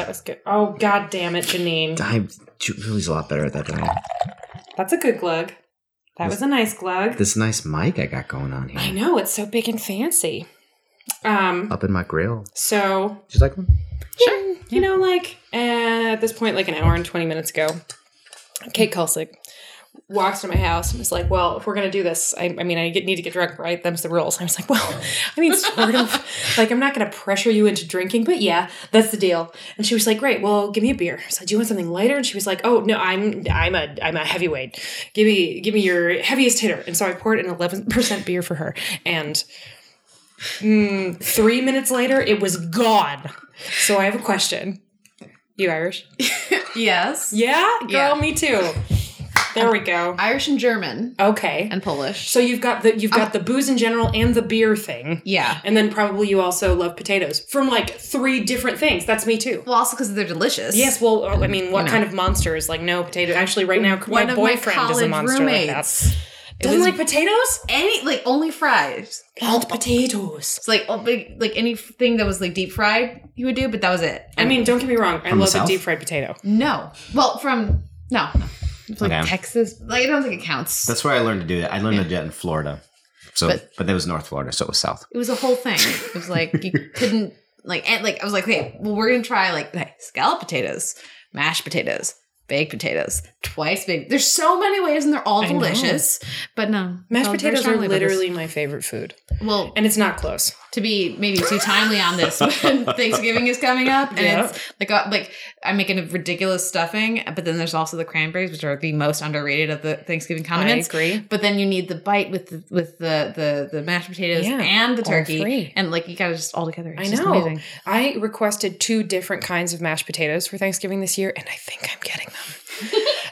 that was good. Oh god damn it, Janine. I, Julie's a lot better at that than I am. That's a good glug. That was a nice glug. This nice mic I got going on here. I know it's so big and fancy. Um. Up in my grill. So Just like one? Sure. You know, like uh, at this point, like an hour and 20 minutes ago, Kate Kulzick walks to my house and was like, Well, if we're going to do this, I, I mean, I get, need to get drunk, right? Them's the rules. I was like, Well, I mean, sort of. like, I'm not going to pressure you into drinking, but yeah, that's the deal. And she was like, Great, well, give me a beer. So, do you want something lighter? And she was like, Oh, no, I'm I'm a I'm a heavyweight. Give me give me your heaviest hitter. And so I poured an 11% beer for her. And mm, three minutes later, it was gone. So I have a question. You Irish? Yes. Yeah, girl, Yeah. me too. There we go. Irish and German Okay. and Polish. So you've got the you've got oh. the booze in general and the beer thing. Yeah. And then probably you also love potatoes from like three different things. That's me too. Well, also because they're delicious. Yes, well, I mean, what know. kind of monster is like no potato? Actually, right now, One my of my boyfriend is a college monster like that. roommates. Doesn't like potatoes? Any like only fries. Called potatoes. It's like oh, like anything that was like deep fried, you would do, but that was it. I mean, don't get me wrong. I From the love a deep fried potato. no. Well, from no, no. It's like Okay. Texas. Like I don't think it counts. That's where I learned to do that. I learned to do that in Florida. So, but, But- that was North Florida, so it was South. it was a whole thing. It was like you couldn't like and like I was like, okay, well we're gonna try like okay, scallop potatoes, mashed potatoes, baked potatoes, twice baked. There's so many ways and they're all I know. delicious. But no, Mashed felt potatoes are strongly about this. literally my favorite food, well and it's not close. to be maybe too timely on this when Thanksgiving is coming up, and Yeah. it's like uh, like I'm making a ridiculous stuffing, but then there's also the cranberries, which are the most underrated of the Thanksgiving condiments. agree. But then you need the bite with the with the the, the mashed potatoes Yeah, and the turkey, and like you gotta just all together. It's I just know. amazing. I requested two different kinds of mashed potatoes for Thanksgiving this year, and I think I'm getting them.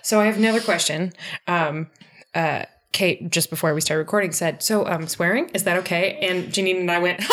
So I have another question. Um, uh, Kate, just before we started recording, said, "So, um, swearing is that okay?" And Janine and I went,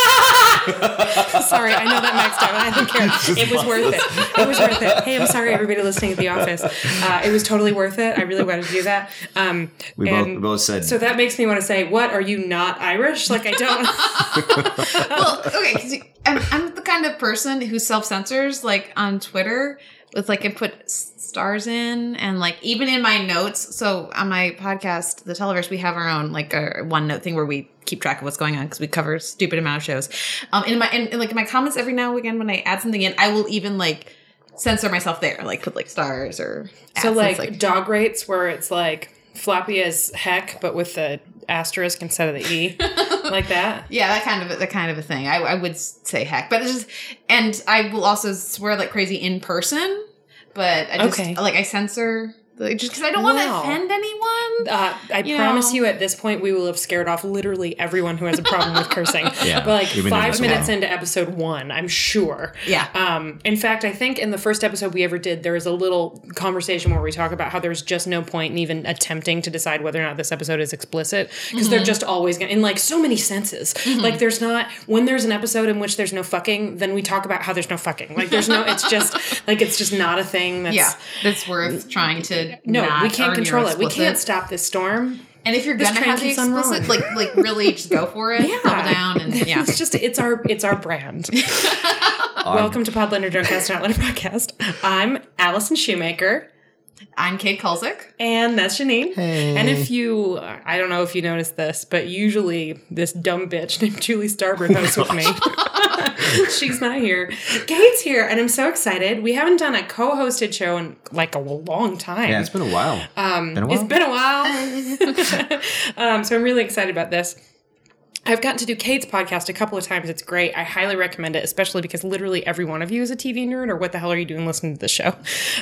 "Sorry, I know that maxed out. I don't care. It was worth it. It was worth it. Hey, I'm sorry, everybody listening at the office. Uh, it was totally worth it. I really wanted to do that. Um, We both, we both said, so that makes me want to say, "What are you not Irish? Like I don't." well, okay, 'cause you- I'm, I'm the kind of person who self censors like on Twitter with like and put stars in and like even in my notes. So on my podcast, The Televerse, we have our own like a one note thing where we keep track of what's going on because we cover a stupid amount of shows. Um, in my in, in, like in my comments every now and again when I add something in, I will even like censor myself there, like put like stars or So accents, like, dog rates where it's like floppy as heck, but with the asterisk instead of the e, like that. Yeah, that kind of that kind of a thing. I, I would say heck, but it's just, and I will also swear like crazy in person. But I just Okay. like I censor like, just because I don't want to Wow. offend anyone. Uh, I You promise know. you, at this point, we will have scared off literally everyone who has a problem with cursing. Yeah, but like we've been doing five minutes while. into episode one, I'm sure. Yeah. Um, in fact, I think in the first episode we ever did, there was a little conversation where we talk about how there's just no point in even attempting to decide whether or not this episode is explicit because they're just always going to, in like so many senses. Like there's not, when there's an episode in which there's no fucking, then we talk about how there's no fucking. Like there's no, it's just, like it's just not a thing that's. Yeah, that's worth trying to. No, not we can't control it. We can't stop this storm. And if you're This gonna train have the keeps on explicit, like like really just go for it. Yeah. Double down and yeah. It's just it's our it's our brand. Welcome to Podlander Drunkcast and Outlander Podcast. I'm Allison Shoemaker, I'm Kate Kulzick. and that's Janine. And if you, I don't know if you noticed this, but usually this dumb bitch named Julie Starboard hosts with me. She's not here. Kate's here, and I'm so excited. We haven't done a co-hosted show in like a long time. yeah, it's been a while. Um, been a while. It's been a while. um, so I'm really excited about this. I've gotten to do Kate's podcast a couple of times. It's great. I highly recommend it, especially because literally every one of you is a TV nerd, or what the hell are you doing listening to the show?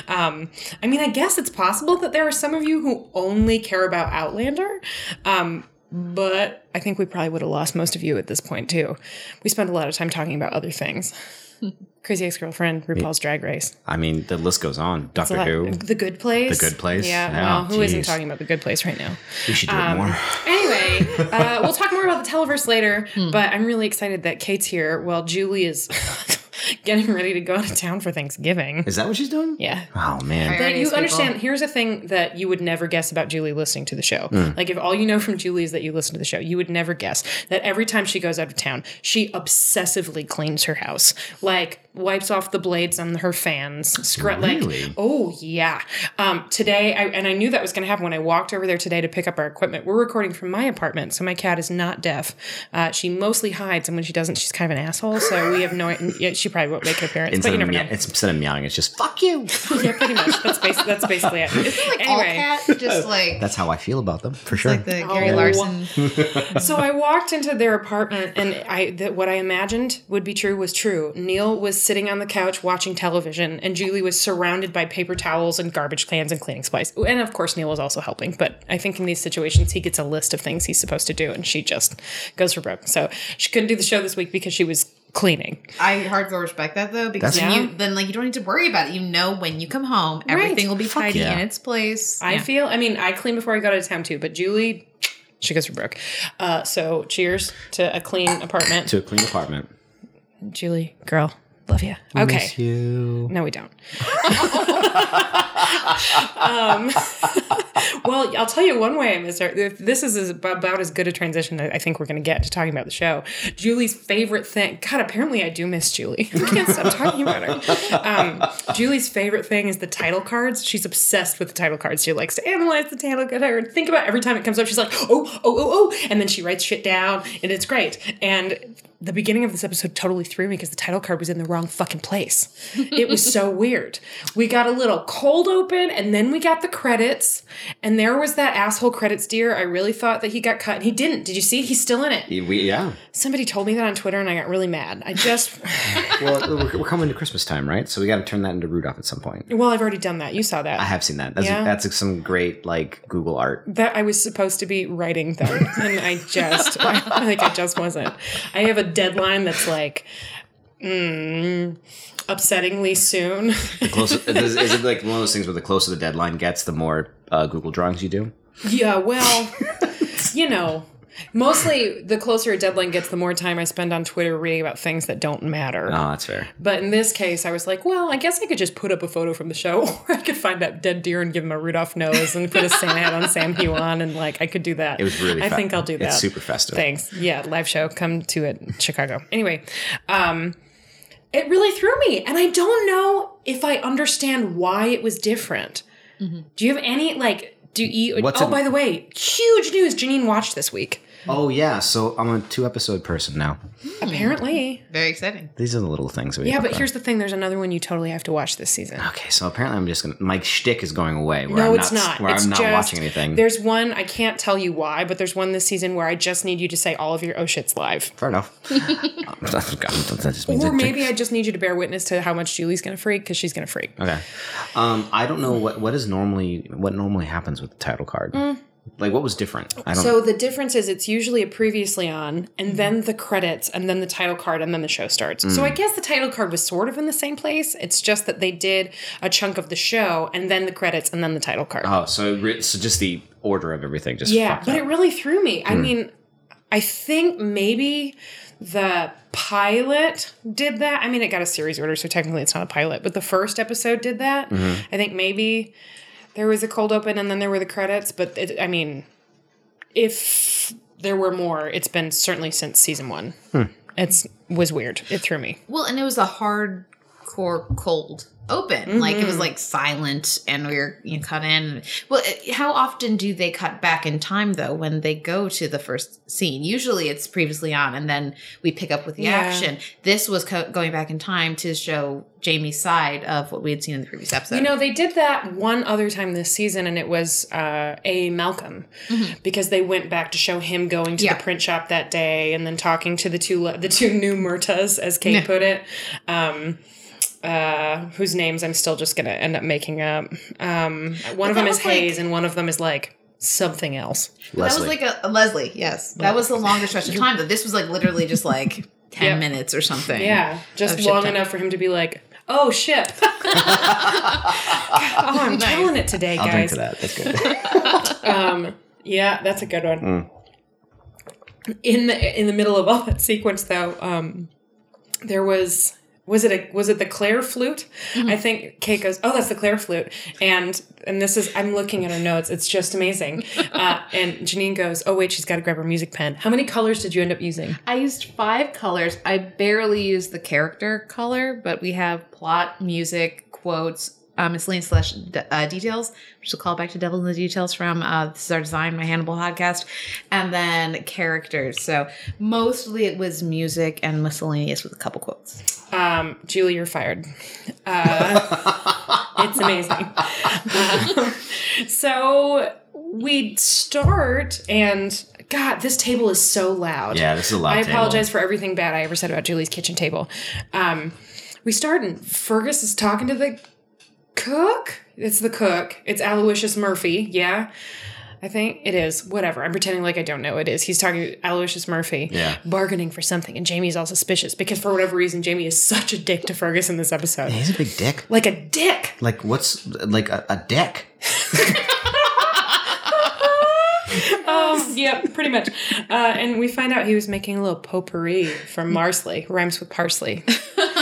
Um, I mean, I guess it's possible that there are some of you who only care about Outlander. Um, but I think we probably would have lost most of you at this point, too. We spent a lot of time talking about other things. Crazy Ex Girlfriend, RuPaul's Drag Race. I mean, the list goes on. It's a Doctor lot- Who. The Good Place. The Good Place? Yeah. Yeah, well, who isn't talking about The Good Place right now? We should do Um, it more. Anyway, uh, we'll talk more about the Televerse later, Hmm. but I'm really excited that Kate's here while Julie is getting ready to go out of town for Thanksgiving. Is that what she's doing? Yeah. Oh man. But you people. understand, here's a thing that you would never guess about Julie listening to the show. Hmm. Like, if all you know from Julie is that you listen to the show, you would never guess that every time she goes out of town, she obsessively cleans her house. Like, wipes off the blades on her fans. Scr- Really? Like, oh yeah. Um, today, I, and I knew that was going to happen when I walked over there today to pick up our equipment. We're recording from my apartment, so my cat is not deaf. Uh, she mostly hides, and when she doesn't, she's kind of an asshole. So we have no. yeah, she probably won't make an appearance, but Instead you of, never meow- know. it's, instead of meowing, it's just fuck you. yeah, pretty much. That's basically that's basically it. Like all cat, just like That's how I feel about them, for sure. like the Gary Oh. Larson. so I walked into their apartment, and I that what I imagined would be true was true. Neil was sitting on the couch watching television, and Julie was surrounded by paper towels and garbage cans and cleaning supplies. And of course, Neil was also helping. But I think in these situations, he gets a list of things he's supposed to do, and she just goes for broke. So she couldn't do the show this week because she was cleaning. I hardcore respect that though because That's- then you then like you don't need to worry about it. You know when you come home, everything will be Fuck tidy yeah. in its place. I Yeah. feel. I mean, I clean before I go to town too, but Julie. She goes for broke. Uh, so cheers to a clean apartment. to a clean apartment. Julie, girl, love you. Okay. Miss you. No, we don't. um, well, I'll tell you one way I miss her. This is about as good a transition that I think we're going to get to talking about the show. Julie's favorite thing. God, apparently I do miss Julie. I can't stop talking about her. Um, Julie's favorite thing is the title cards. She's obsessed with the title cards. She likes to analyze the title card. And think about every time it comes up. She's like, oh, oh, oh, oh, and then she writes shit down, and it's great. And the beginning of this episode totally threw me because the title card was in the wrong fucking place. It was so weird. We got a little cold open and then we got the credits and there was that asshole credits deer. I really thought that he got cut and he didn't. Did you see? He's still in it. We, yeah. Somebody told me that on Twitter and I got really mad. I just, Well, we're, we're coming to Christmas time, right? So we got to turn that into Rudolph at some point. well, I've already done that. You saw that. I have seen that. That's, Yeah. that's some great like Google art. That I was supposed to be writing them and I just, I, like, I just wasn't. I have a deadline that's like, mm, upsettingly soon. The closer, is, is it like one of those things where the closer the deadline gets, the more uh, Google drawings you do? Yeah, well, you know, mostly the closer a deadline gets, the more time I spend on Twitter reading about things that don't matter. Oh, that's fair. But in this case, I was like, well, I guess I could just put up a photo from the show, or I could find that dead deer and give him a Rudolph nose and put a Santa hat on Sam Heughan, and like I could do that. It was really. I fe- think I'll do that. It's super festive. Thanks. Yeah, live show. Come to it, Chicago. Anyway, um, it really threw me, and I don't know if I understand why it was different. Do you have any like? Do you? What's oh, by the way, huge news! Janine watched this week. Oh yeah, so I'm a two episode person now. Apparently, Very exciting. These are the little things. We yeah. But to- here's the thing: there's another one you totally have to watch this season. Okay, so apparently I'm just gonna. My shtick is going away. Where No, I'm it's not. Where it's I'm not just, watching anything. There's one I can't tell you why, but there's one this season where I just need you to say all of your oh shits live. Fair enough. that just means Or that- maybe I just need you to bear witness to how much Julie's gonna freak because she's gonna freak. Okay. Um, I don't know what what is normally what normally happens with the title card. Like what was different? I don't. Mm. So the difference is it's usually a previously on, and then the credits, and then the title card, and then the show starts. So I Mm. guess the title card was sort of in the same place. It's just that they did a chunk of the show, and then the credits, and then the title card. oh, so re- so just the order of everything just yeah, but up. it really threw me. Hmm. I mean, I think maybe the pilot did that. I mean, it got a series order, so technically it's not a pilot, but the first episode did that. Mm-hmm. I think maybe there was a cold open and then there were the credits, but it, I mean, if there were more, it's been certainly since season one. Hmm. It's was weird. It threw me. Well, and it was a hardcore cold open. Like Mm-hmm. it was like silent, and we were you know, cut in. Well, how often do they cut back in time though when they go to the first scene? Usually it's previously on, and then we pick up with the Yeah. action. This was co- going back in time to show Jamie's side of what we had seen in the previous episode. You know, they did that one other time this season, and it was uh, a Malcolm because they went back to show him going to Yeah. the print shop that day, and then talking to the two the two new Murtaghs, as Kate Yeah. put it, um, uh, whose names I'm still just gonna end up making up. Um, one of them is was like- Hayes, and one of them is like something else. that was like a, a Leslie. Yes, that was the longest stretch of time. Though this was like literally just like ten Yep. minutes or something. Yeah, just long time. enough for him to be like, "Oh shit! oh, I'm Nice. killing it today, I'll drink guys. to that. That's good. Um, yeah, that's a good one. In the in the middle of all that sequence, though, um, there was was it a was it the Claire flute? I think Kate goes, "Oh, that's the Claire flute," and and this is I'm looking at her notes. It's just amazing. Uh, and Janine goes, "Oh wait, she's got to grab her music pen." How many colors did you end up using? I used five colors. I barely used the character color, but we have plot, music, quotes, uh, miscellaneous slash de- uh, details, which will call back to Devil in the Details from uh, This is Our Design, my Hannibal podcast, and then characters. So mostly it was music and miscellaneous with a couple quotes. Um, Julie, you're fired. Uh, it's amazing. Um, so we start, and God, this table is so loud. Yeah, this is a loud I table. apologize for everything bad I ever said about Julie's kitchen table. Um, we start, and Fergus is talking to the cook. It's the cook. It's Aloysius Murphy. Yeah. I think it is. Whatever. I'm pretending like I don't know it is. He's talking to Aloysius Murphy. Yeah. Bargaining for something. And Jamie's all suspicious because for whatever reason, Jamie is such a dick to Fergus in this episode. He's a big dick. Like a dick. Like what's like a, a deck? Um, yeah, pretty much. Uh, and we find out he was making a little potpourri from Marsley, rhymes with parsley.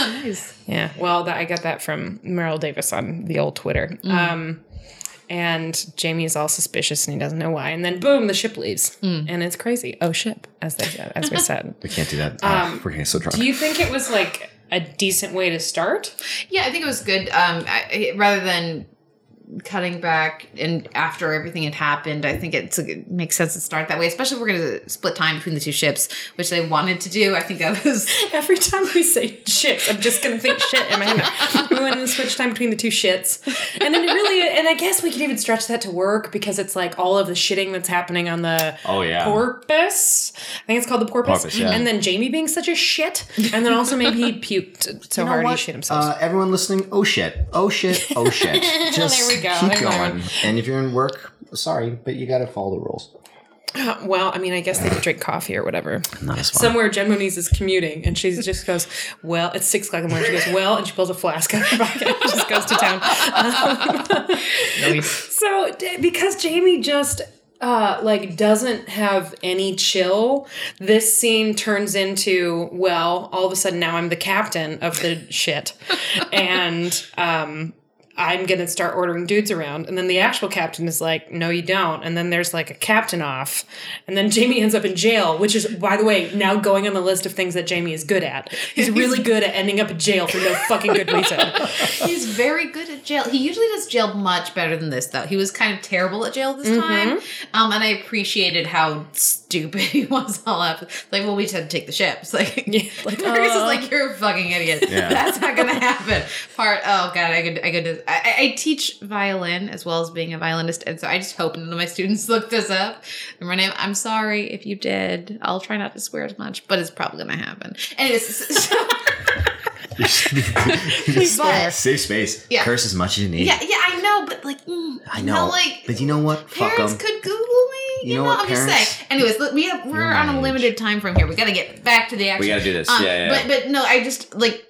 Nice. Yeah, well, that, I got that from Meryl Davis on the old Twitter. Um, and Jamie is all suspicious and he doesn't know why. And then boom, the ship leaves, and it's crazy. Oh, ship, as they said, as we said. We can't do that. Ah, we're getting so drunk. Do you think it was like a decent way to start? Yeah, I think it was good. Um, I, rather than cutting back and after everything had happened, I think it's it makes sense to start that way. Especially if we're going to split time between the two ships, which they wanted to do. I think that was Every time we say ships, I'm just gonna think shit in my head. We went and switched time between the two shits, and then it really, and I guess we could even stretch that to work because it's like all of the shitting that's happening on the Oh, yeah. porpoise. I think it's called the porpoise, Porpoise, yeah. and then Jamie being such a shit, and then also maybe he puked so You know hard he shit himself. Uh, everyone listening, oh shit, oh shit, oh shit. Just There we go. keep going. And if you're in work, sorry, but you got to follow the rules. well, I mean, I guess they could drink coffee or whatever. Somewhere Jen Moniz is commuting and she just goes, Well, it's six o'clock in the morning. She goes, Well, and she pulls a flask out of her pocket and just goes to town. Um, so because Jamie just uh like doesn't have any chill, this scene turns into, well, all of a sudden now I'm the captain of the shit. and um I'm gonna start ordering dudes around. And then the actual captain is like, no, you don't. And then there's like a captain off. And then Jamie ends up in jail, which is, by the way, now going on the list of things that Jamie is good at. He's really good at ending up in jail for no fucking good reason. he's very good at jail. He usually does jail much better than this, though. He was kind of terrible at jail this time, um, and I appreciated how stupid he was all up. Like, well, we just had to take the ships. Like, Yeah, like, Fergus is uh. like, you're a fucking idiot. Yeah. That's not gonna happen. Part. Oh god, I could. I could. I, I teach violin as well as being a violinist, and so I just hope none of my students look this up. And my name. I'm sorry if you did. I'll try not to swear as much, but it's probably gonna happen. Anyways. So, but Safe space. Yeah. Curse as much as you need. Yeah, yeah, I know, but like, mm, I know. like but you know what? Parents could Google me. You, You know know, what, I'm just saying. Anyways, look, we have, we're on a limited time frame here. We got to get back to the action. We gotta do this. Um, Yeah, yeah, But but no, I just like.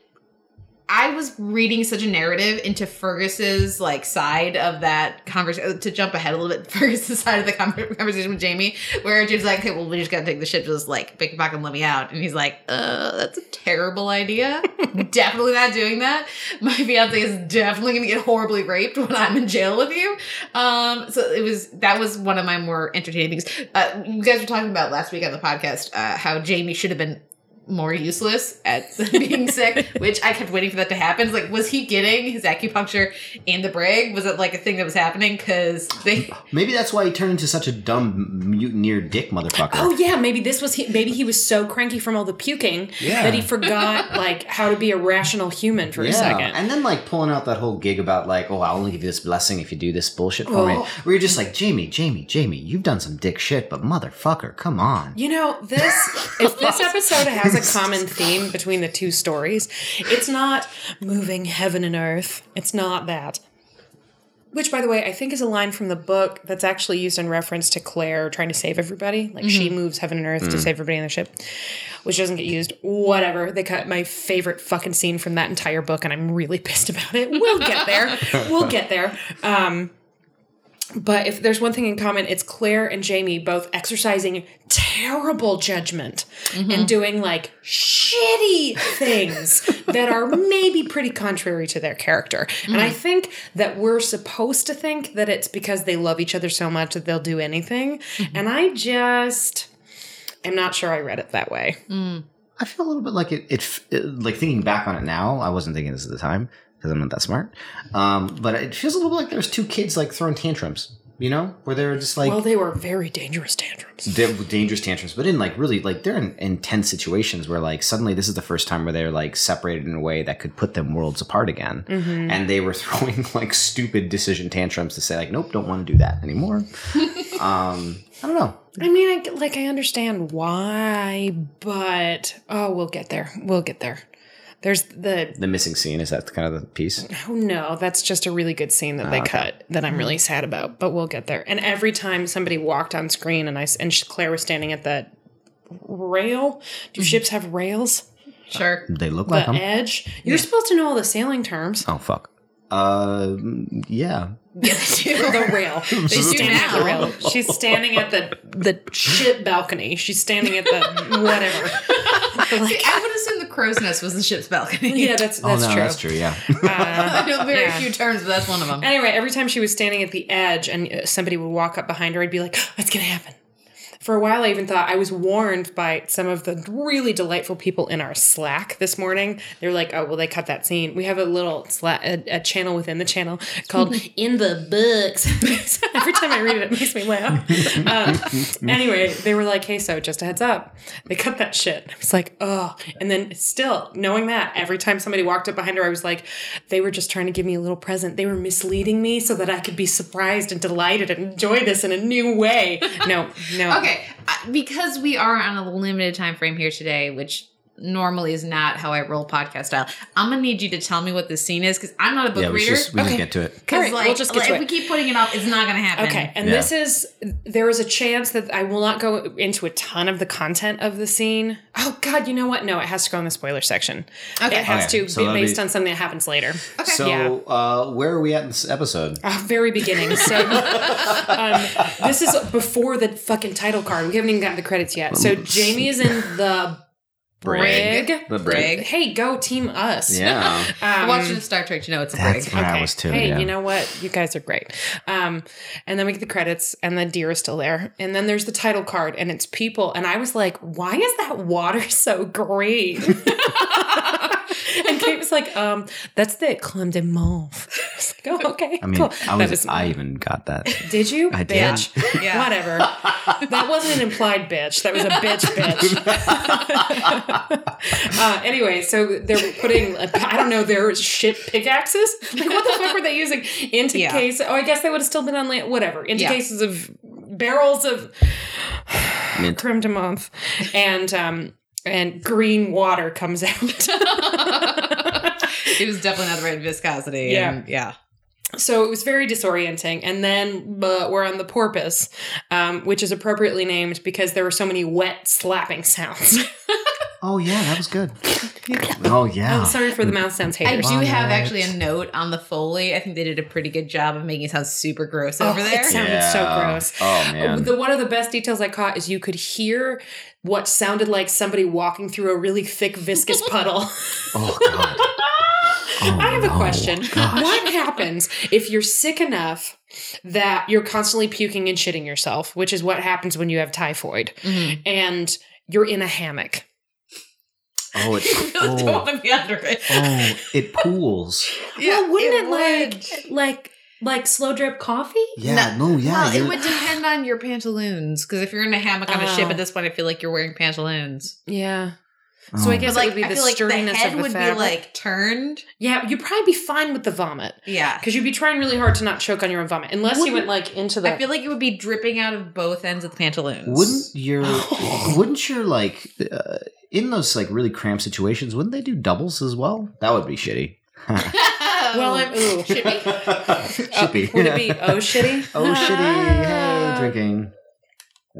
I was reading such a narrative into Fergus's like side of that conversation. To jump ahead a little bit, Fergus's side of the con- conversation with Jamie, where Jamie's like, "Okay, well, we just gotta take the ship. Just like pick a pocket and let me out." And he's like, "Uh, that's a terrible idea. definitely not doing that. My fiance is definitely gonna get horribly raped when I'm in jail with you." Um, so it was that was one of my more entertaining things. Uh, you guys were talking about last week on the podcast uh, how Jamie should have been more useless at being sick, which I kept waiting for that to happen. It's like, was he getting his acupuncture in the brig? Was it like a thing that was happening? Because they, Maybe that's why he turned into such a dumb mutineer dick motherfucker. Oh yeah, maybe this was he, maybe he was so cranky from all the puking Yeah. that he forgot like how to be a rational human for a second. And then like pulling out that whole gig about like, oh, I'll only give you this blessing if you do this bullshit for me. Oh. Where you're just like, Jamie, Jamie, Jamie, you've done some dick shit, but motherfucker, come on. You know, this if this episode has a common theme between the two stories, it's not moving heaven and earth. It's not that. Which, by the way, I think is a line from the book that's actually used in reference to Claire trying to save everybody. Like she moves heaven and earth to save everybody on the ship, which doesn't get used. Whatever. They cut my favorite fucking scene from that entire book, and I'm really pissed about it. We'll get there. we'll get there. Um, But if there's one thing in common, it's Claire and Jamie both exercising terrible judgment and mm-hmm. doing like shitty things that are maybe pretty contrary to their character. And I mm. think that we're supposed to think that it's because they love each other so much that they'll do anything. Mm-hmm. And I just am not sure I read it that way. Mm. I feel a little bit like it, it, it like thinking back on it now. I wasn't thinking this at the time because I'm not that smart. Um, but it feels a little bit like there's two kids like throwing tantrums. You know, where they're just like Well, they were very dangerous tantrums. dangerous tantrums, but in like really like they're in intense situations where like suddenly this is the first time where they're like separated in a way that could put them worlds apart again, and they were throwing like stupid decision tantrums to say like nope, don't want to do that anymore. um, I don't know. I mean, I, like I understand why, but oh, we'll get there. We'll get there. There's the The missing scene is that kind of the piece. oh no, that's just a really good scene that they ah, cut that I'm really mm-hmm. sad about, but we'll get there. And every time somebody walked on screen and I and Claire was standing at that rail. Do mm-hmm. ships have rails? Sure. They look The like them. edge. You're supposed to know all the sailing terms. Oh fuck. Uh, mm, yeah. Yeah, they do. The rail. They She's do standing at the rail. She's standing at the the ship balcony. She's standing at the whatever. like, I would assume the crow's nest was the ship's balcony. yeah, that's Oh that's no, true. that's true. Yeah. I know very Yeah. few terms, but that's one of them. Anyway, every time she was standing at the edge and uh, somebody would walk up behind her, I'd be like, "What's gonna happen?" For a while, I even thought I was warned by some of the really delightful people in our Slack this morning. They're like, "Oh, well, they cut that scene." We have a little Slack, a, a channel within the channel called "In the Books." Every time I read it, it makes me laugh. Um, anyway, they were like, "Hey, so just a heads up, they cut that shit." I was like, "Oh," and then still knowing that every time somebody walked up behind her, I was like, "They were just trying to give me a little present. They were misleading me so that I could be surprised and delighted and enjoy this in a new way." No, no. Okay, because we are on a limited time frame here today, which normally is not how I roll podcast style. I'm gonna need you to tell me what the scene is because I'm not a book yeah. We reader. just we Okay. can get to it. Because Alright, like, we'll just get like, to if it. we keep putting it off, it's not gonna happen. Okay, and Yeah. this is there is a chance that I will not go into a ton of the content of the scene. Oh God, you know what? No, it has to go in the spoiler section. Okay. it has Okay, to so be based be- on something that happens later. Okay. So, Yeah. uh, where are we at in this episode? Uh, very beginning. So um, this is before the fucking title card. We haven't even gotten the credits yet. So Jamie is in the brig. The Brig. Hey, go team us. Yeah. I'm Um, watching Star Trek, you know it's a That's break. where I was too. Hey, yeah. you know what? You guys are great. Um, and then we get the credits, and the Deer is still there. And then there's the title card, and it's people. And I was like, why is that water so green? and Kate was like, um, that's the Clem de Mauve. I was like, oh, okay. I mean, cool. I That was, I even got that. did you? I did. Yeah. Whatever. That wasn't an implied bitch. That was a bitch bitch. uh, anyway, so they're putting, I don't know, their shit pickaxes? Like, what the fuck were they using? Into Yeah. case, oh, I guess they would have still been on land, whatever. Into Yeah. cases of barrels of Mint. creme de menthe. And, um, and green water comes out. it was definitely not the right viscosity. Yeah. and- yeah. So it was very disorienting. And then but we're on the porpoise, um, which is appropriately named because there were so many wet slapping sounds. Oh yeah, that was good. Oh yeah. I'm sorry for the mouth sounds I do Bonnet. have actually a note on the Foley. I think they did a pretty good job of making it sound super gross Oh, over there. it sounded so gross. Oh man. The one of the best details I caught is you could hear what sounded like somebody walking through a really thick viscous puddle. oh god. Oh, I have a no. question. Gosh. What happens if you're sick enough that you're constantly puking and shitting yourself, which is what happens when you have typhoid, Mhm. and you're in a hammock? Oh, it. I really don't Oh, want to be under it. oh, it pools. well, wouldn't it, would. like like like slow drip coffee? Yeah. No. yeah. well, it would depend on your pantaloons. Because if you're in a hammock on a ship Oh. at this point, I feel like you're wearing pantaloons. Yeah. So I Oh. guess But it would be I the feel like the sturdiness head of the would fabric. be like turned. yeah, you'd probably be fine with the vomit Yeah. because you'd be trying really hard to not choke on your own vomit, unless you went like into the. I feel like it would be dripping out of both ends of the pantaloons. Wouldn't your wouldn't your like uh, in those like really cramped situations? Wouldn't they do doubles as well? That would be shitty. well, I'm ooh. Shippy. Shippy. would it be oh shitty? oh shitty! Hey, drinking.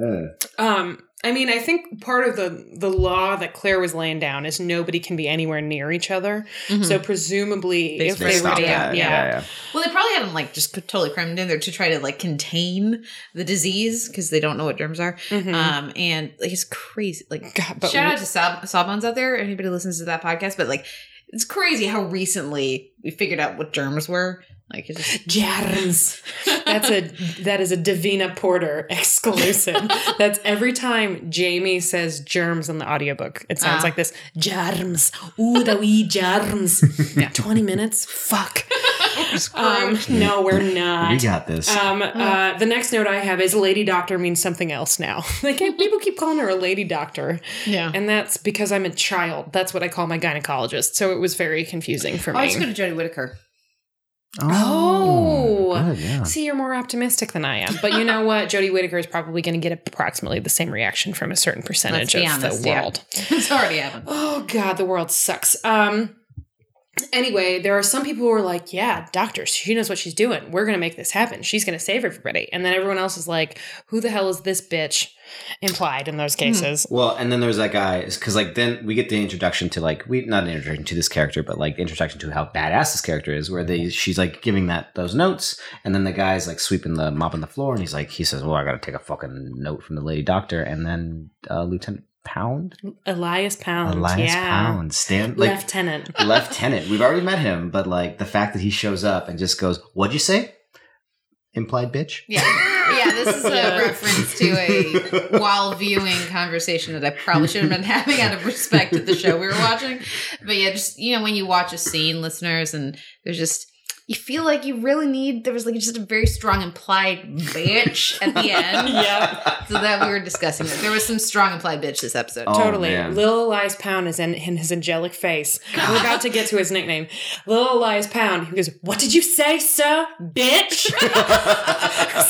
Ugh. Um, I mean, I think part of the the law that Claire was laying down is nobody can be anywhere near each other. So presumably, They if They they, were, to, that, yeah, Well, they probably had them like just totally crammed in there to try to like contain the disease because they don't know what germs are. Mhm. Um, and like it's crazy. Like God, but shout out to Sab- Sawbones out there. Anybody listens to that podcast, but like it's crazy how recently we figured out what germs were. Like it's just germs. That's a that is a Davina Porter exclusive. That's every time Jamie says germs in the audiobook. It sounds Ah. like this. Germs. Ooh, the wee germs. yeah. 20 minutes? Fuck. Um, no, we're not. We got this. Um, uh, the next note I have is lady doctor means something else now. like people keep calling her a lady doctor, yeah. and that's because I'm a child. That's what I call my gynecologist. So it was very confusing for Oh, I me. just go to Jodie Whittaker. Oh. good, yeah. See, you're more optimistic than I am. But you know what? Jodie Whittaker is probably going to get approximately the same reaction from a certain percentage of honest, the yeah. world. it's already happened. Oh God, the world sucks. Um. Anyway, there are some people who are like, "Yeah, doctor, she knows what she's doing. We're gonna make this happen. She's gonna save everybody." And then everyone else is like, "Who the hell is this bitch?" Implied in those cases. Well, and then there's that guy because like then we get the introduction to like we not an introduction to this character, but like the introduction to how badass this character is, where they she's like giving that those notes, and then the guy's like sweeping the mop on the floor, and he's like he says, "Well, I got to take a fucking note from the lady doctor," and then uh, Lieutenant Pound, Elias Pound, Elias yeah, Pound, stand like lieutenant. lieutenant. We've already met him, but like the fact that he shows up and just goes, "What'd you say?" Implied bitch. Yeah. Yeah, this is a Yeah. reference to a while viewing conversation that I probably should have been having out of respect to the show we were watching. But yeah, just you know, when you watch a scene, listeners, and there's just you feel like you really need there was like just a very strong implied bitch at the end. yeah, So that we were discussing that. There was some strong implied bitch this episode. Oh, totally. man. Little Elias Pound is in, in his angelic face. We're about to get to his nickname. Little Elias Pound. He goes, "What did you say, sir, bitch?"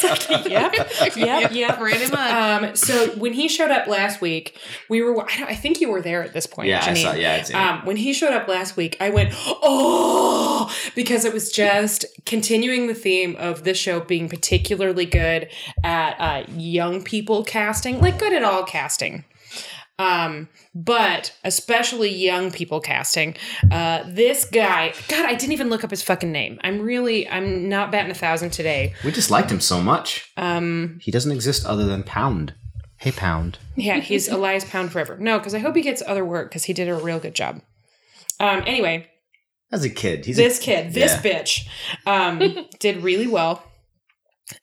Like, "Yep, yep, yep." Pretty much. Um, so when he showed up last week, we were. I, don't, I think you were there at this point. Yeah, I saw. Yeah, it's Um, when he showed up last week, I went, oh, because it was just continuing the theme of this show being particularly good at uh, young people casting, like good at all casting. Um, but especially young people casting. Uh, this guy, God, I didn't even look up his fucking name. I'm really, I'm not batting a thousand today. we just liked him so much. Um, He doesn't exist other than Pound. Hey, Pound. Yeah, he's Elias Pound forever. No, because I hope he gets other work because he did a real good job. Um, anyway, As a kid, he's this a, kid, this yeah. bitch, um, did really well.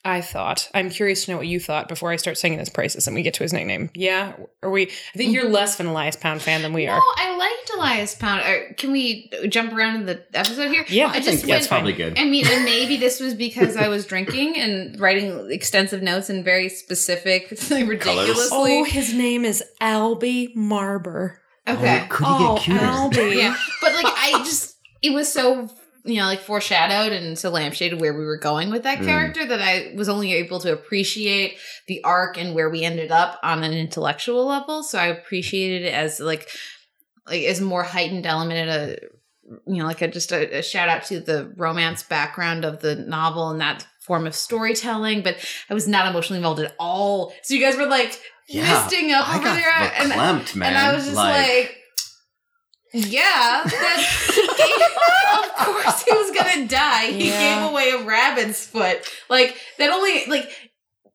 I thought. I'm curious to know what you thought before I start singing his praises and we get to his nickname. Yeah, are we? I think you're less of an Elias Pound fan than we no, are. I liked Elias Pound. Uh, can we jump around in the episode here? Yeah, I I just think that's went- probably good. I mean, and maybe this was because I was drinking and writing extensive notes and very specific, ridiculously. Oh, his name is Albie Marber. okay. Oh, could he oh, get cuter? Albie. yeah, but like I just, it was so you know like foreshadowed and so lampshaded where we were going with that Mm. character that I was only able to appreciate the arc and where we ended up on an intellectual level. So I appreciated it as like like as more heightened element a you know like a just a, a shout out to the romance background of the novel and that form of storytelling but i was not emotionally involved at all so you guys were like Yeah, misting up I over there and, and i was just like, yeah that's of course he was gonna die. He Yeah. gave away a rabbit's foot. Like that only like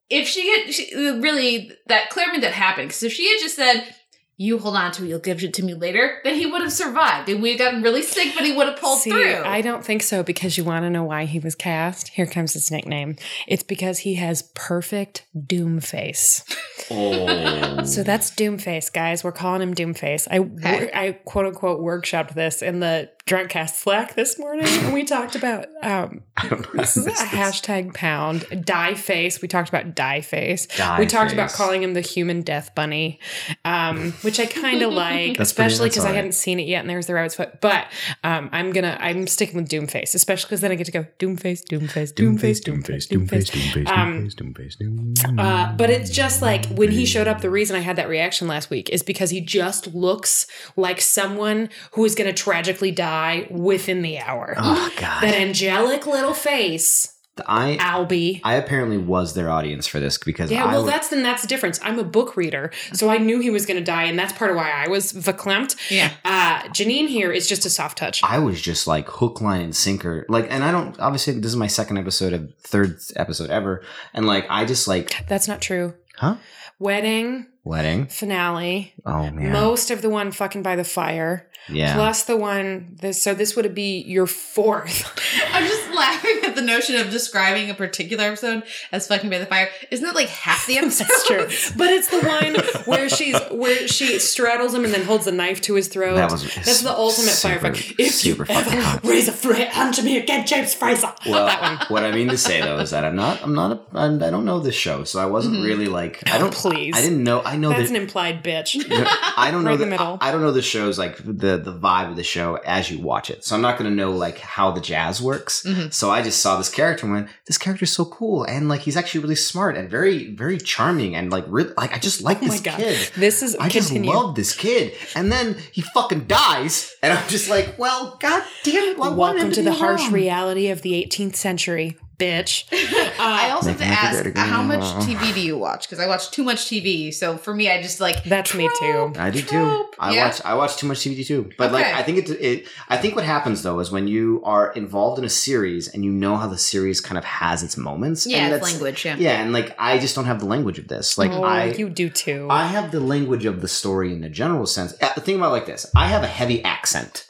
if she had she, really that clearly that happened because if she had just said you hold on to it you'll give it to me later then he would have survived and we'd gotten really sick but he would have pulled See, through I don't think so because you want to know why he was cast. Here comes his nickname. It's because he has perfect doom face. oh. So that's doom face, guys. We're calling him doom face. I Okay. I quote unquote workshopped this in the drunk cast Slack this morning, and we talked about um I don't know. this is a hashtag pound die face. We talked about die face. Die we talked about calling him the human death bunny, um, which I kind of like, That's especially because I hadn't seen it yet. And there's the rabbit's foot, but um, I'm gonna I'm sticking with Doomface, especially because then I get to go Doomface, Doomface, Doomface, Doomface, Doomface. Doomface, Um, Doomface, Doomface. Uh, but it's just like when he showed up, the reason I had that reaction last week is because he just looks like someone who is going to tragically die within the hour. Oh God. That angelic little face I Albie. I apparently was their audience for this because Yeah, I well, was, that's then that's the difference. I'm a book reader, so I knew he was going to die, and that's part of why I was verklempt. Yeah. Uh, Janine here is just a soft touch. I was just like hook, line, and sinker. Like, and I don't obviously this is my second episode of third episode ever, and like I just like That's not true. huh Wedding wedding. finale. Oh man, Most of the one fucking by the fire, yeah. plus the one. This, so this would be your fourth. I'm just laughing at the notion of describing a particular episode as fucking by the fire. Isn't that like half the episode? That's true, but it's the one where she's where she straddles him and then holds a knife to his throat. That was- that's the ultimate super- firefight. If super you fucking ever hot. raise a threat hand to me again, James Fraser. Well, that one. what I mean to say though is that I'm not, I'm not, a, I'm, I don't know this show, so I wasn't mm-hmm. really like, I don't, Please. I didn't know, I know That's that an implied bitch. I don't know Right in the, the middle. I, I don't know the show's like the the vibe of the show as you watch it. So I'm not going to know like how the jazz works. Mm-hmm. So I just saw this character and went, this character's so cool and like he's actually really smart and very very charming and like really like I just like Oh my this god, kid. this is I just love this kid. And then he fucking dies and I'm just like, well, god damn it. Why Welcome to the harsh reality of the 18th century, bitch. I also have to ask, how much TV do you watch? Because I watch too much TV. So for me, I just like That's me too. I do too. Trope. I Yeah? watch I watch too much TV too. But like I think it, it I think what happens though is when you are involved in a series and you know how the series kind of has its moments. yeah, and it's that's- language. Yeah. Yeah, and like I just don't have the language of this. Like oh, I you do too. I have the language of the story in the general sense. Uh, Think about like this. I have a heavy accent.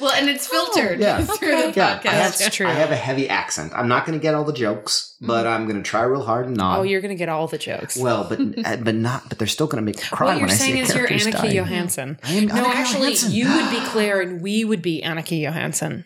Well, and it's filtered yeah. through Okay. the Yeah, podcast. I have, That's true. I have a heavy accent. I'm not going to get all the jokes, but I'm going to try real hard and not. oh, you're gonna get all the jokes. well, but uh, but not. But they're still going to make me cry what when you're I saying see a is you're character's Annika dying. Johansson. I am No, Annika actually, Johansson. you would be Claire and we would be Annika Johansson.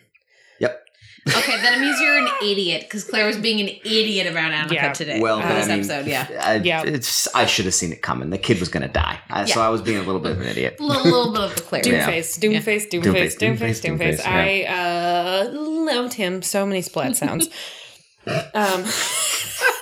Yep. Okay, then it means you're an idiot because Claire was being an idiot around Annika Yeah. today. Well, for this I mean, episode, yeah. I, Yeah. It's, I should have seen it coming. The kid was going to die. I, So I was being a little bit of an idiot. A little, little bit of the Claire. Yeah. Doomface, Doomface, Doomface, Doomface, Doomface, Doomface, Doomface. Doomface, I uh, loved him. So many splat sounds. um,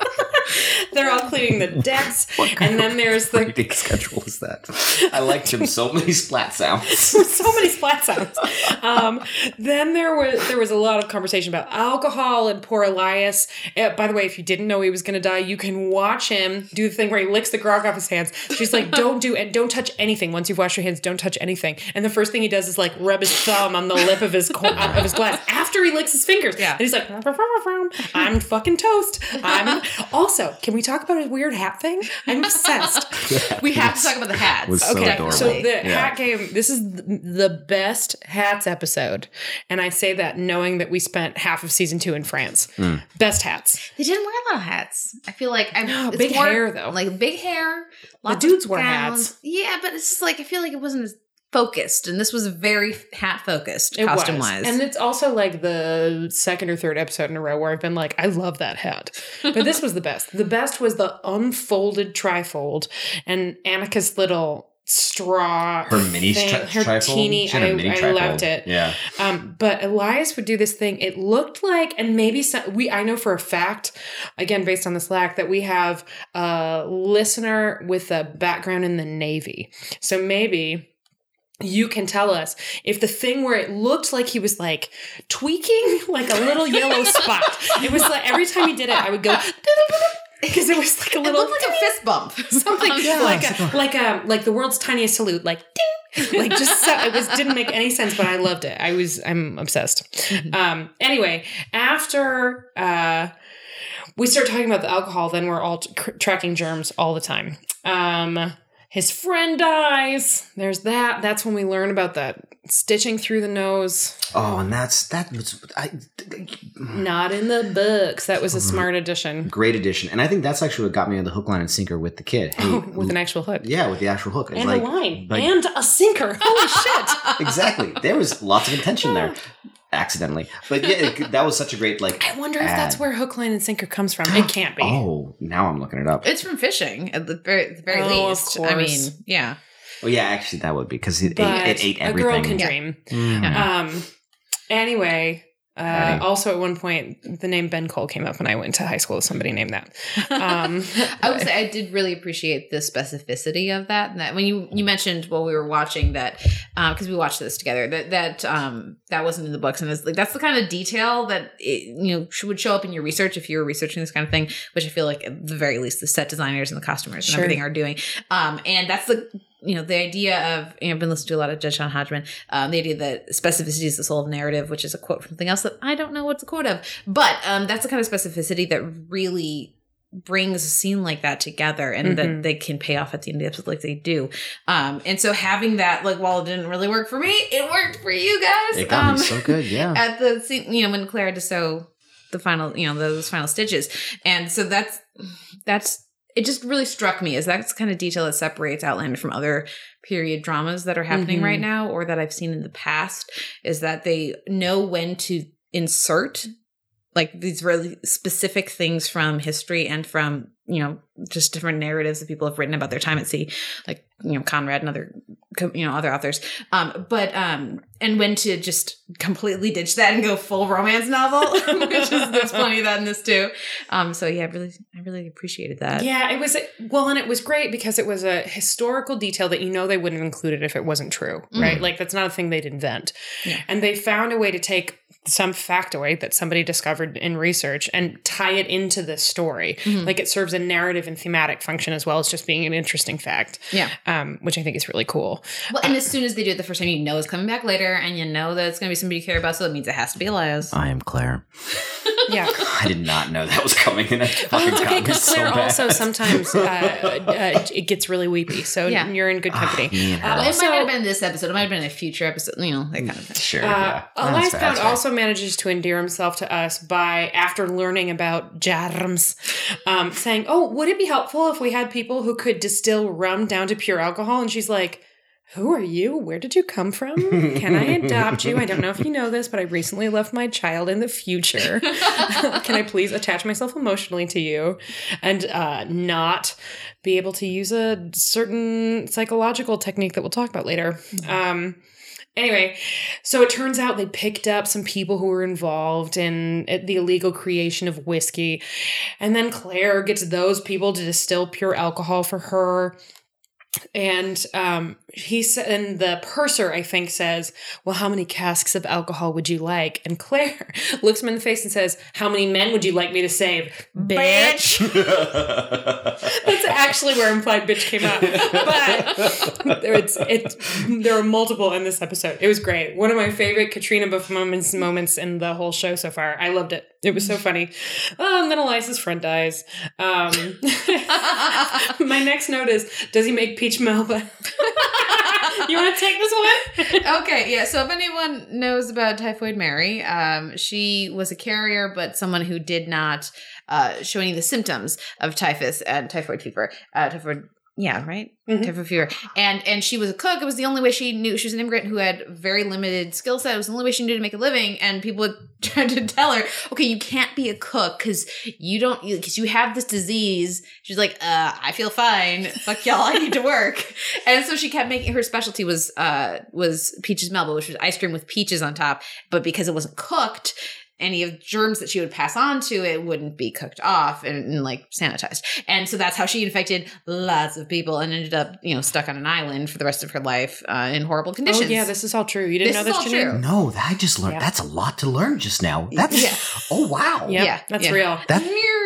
they're all cleaning the decks, and then there's the Reading schedule is that? I liked him so many splat sounds. so many splat sounds. Um, then there was there was a lot of conversation about alcohol and poor Elias. Uh, by the way, if you didn't know he was going to die, you can watch him do the thing where he licks the grog off his hands. She's like, "Don't do and don't touch anything. Once you've washed your hands, don't touch anything." And the first thing he does is like rub his thumb on the lip of his co- of his glass after he licks his fingers. Yeah. and he's like, "I'm fucking toast." I'm also. Can we talk about a weird hat thing? I'm obsessed. We have to talk about the hats. was so Okay, adorable. so the Yeah. hat game. This is the best hats episode, and I say that knowing that we spent half of season two in France. Hmm. Best hats. They didn't wear a lot of hats. I feel like I'm No, it's big more hair, though. Like big hair. Lots dudes of wear hats. Yeah, but it's just like I feel like it wasn't as focused, and this was very hat focused It costume was. wise. and it's also like the second or third episode in a row where I've been like, I love that hat. But this was the best. The best was the unfolded trifold and Annika's little straw. Her mini thing, tri- her trifold? teeny. She had a I, mini I loved it. Yeah. Um, but Elias would do this thing. It looked like, and maybe some, we, I know for a fact, again, based on the Slack, that we have a listener with a background in the Navy. So maybe you can tell us if the thing where it looked like he was like tweaking like a little yellow spot. It was like every time he did it, I would go because it was like a it little looked like a fist bump. something Yeah. like a, like a like the world's tiniest salute, like ding, like just so, it was didn't make any sense, but I loved it. I was I'm obsessed. Um, anyway, after uh, we start talking about the alcohol, then we're all tr- tracking germs all the time. Um, his friend dies. There's that. That's when we learn about that stitching through the nose. Oh, and that's that was I, Not in the books. That was a mm-hmm. smart addition great addition, and I think that's actually what got me on the hook, line, and sinker with the kid. Hey, oh, with an actual hook. yeah, with the actual hook. And like, a line. like- and a sinker. Holy shit. exactly. There was lots of intention there, ah. Accidentally. But yeah, it, that was such a great like. I wonder if that's where hook, line, and sinker comes from. It can't be. Oh, now I'm looking it up. It's from fishing at the very, the very Oh, of least. I mean, yeah. Oh yeah, actually, that would be because it, but ate, it ate a girl everything. can Yeah. dream. Mm. Um. Anyway, Uh, also, at one point, the name Ben Cole came up when I went to high school with somebody named that. Um, I would say I did really appreciate the specificity of that. And that when you you mentioned while we were watching that, because we watched this together, that that um that wasn't in the books, and it's like that's the kind of detail that it, you know would show up in your research if you were researching this kind of thing, which I feel like at the very least the set designers and the costumers and Sure. everything are doing. Um, and that's the you know the idea of you know, I've been listening to a lot of Judge John Hodgman. Um, the idea that specificity is the soul of narrative, which is a quote from something else that I don't know what's a quote of, but um, that's the kind of specificity that really brings a scene like that together and Mhm. that they can pay off at the end of the episode like they do. Um, and so having that, like, while it didn't really work for me, it worked for you guys. It got um, me so good. Yeah. at the scene, you know, when Claire had to sew the final, you know, those final stitches. And so that's that's it just really struck me as that's kind of detail that separates Outlander from other period dramas that are happening Mhm. right now or that I've seen in the past is that they know when to insert like these really specific things from history and from you know just different narratives that people have written about their time at sea like you know conrad and other you know other authors um but um and when to just completely ditch that and go full romance novel which is there's plenty of that in this too um so yeah I really i really appreciated that yeah, it was well, and it was great because it was a historical detail that you know they wouldn't have included if it wasn't true, right? Mhm. Like that's not a thing they'd invent, Yeah. and they found a way to take some factoid that somebody discovered in research and tie it into this story. Mhm. Like it serves a narrative and thematic function as well as just being an interesting fact, yeah um, which I think is really cool. well and as soon as they do it the first time you know it's coming back later and you know that it's going to be somebody you care about so it means it has to be elias I am Claire. Yeah. I did not know that was coming in. It Well, it's okay because Claire bad. also sometimes uh, uh, it gets really weepy, so Yeah. you're in good company. Me and her. Uh, it might not have been this episode. It might have been a future episode. You know, that kind of thing. Sure. Uh, yeah. Elias That's fair, Pound that's fair. also manages to endear himself to us by, after learning about germs, um, saying, "Oh, would it be helpful if we had people who could distill rum down to pure alcohol?" And she's like. Who are you? Where did you come from? Can I adopt you? I don't know if you know this, but I recently left my child in the future. Can I please attach myself emotionally to you and uh, not be able to use a certain psychological technique that we'll talk about later? Um, Anyway, so it turns out they picked up some people who were involved in uh, the illegal creation of whiskey. And then Claire gets those people to distill pure alcohol for her. And um, he said, and the purser, I think, says, Well, how many casks of alcohol would you like? And Claire looks him in the face and says, How many men would you like me to save? Bitch. That's actually where implied bitch came up. But there, it's, there are multiple in this episode. It was great. One of my favorite Caitriona Balfe moments, moments in the whole show so far. I loved it. It was so funny. Oh, and then Eliza's friend dies. Um, my next note is Does he make peach melba? you want to take this one? okay, yeah. So if anyone knows about Typhoid Mary, um, she was a carrier, but someone who did not uh, show any of the symptoms of typhus and typhoid fever. Uh, typhoid, yeah, right. Mhm. Typhoid fever, and and she was a cook. It was the only way she knew. She was an immigrant who had very limited skill set. It was the only way she knew to make a living. And people would try to tell her, "Okay, you can't be a cook because you don't because you have this disease." She's like, "Uh, I feel fine. Fuck y'all. I need to work." And so she kept making her specialty was uh was peaches melba, which was ice cream with peaches on top. But because it wasn't cooked, any of germs that she would pass on to it wouldn't be cooked off and, and, like sanitized. And so that's how she infected lots of people and ended up, you know, stuck on an island for the rest of her life uh, in horrible Oh, conditions. yeah, this is all true. You didn't This know is this, all Janine? true. No, I just learned. Yeah. That's a lot to learn just now. That's Yeah. oh wow. Yep, Yeah, that's yeah. real. That nerd.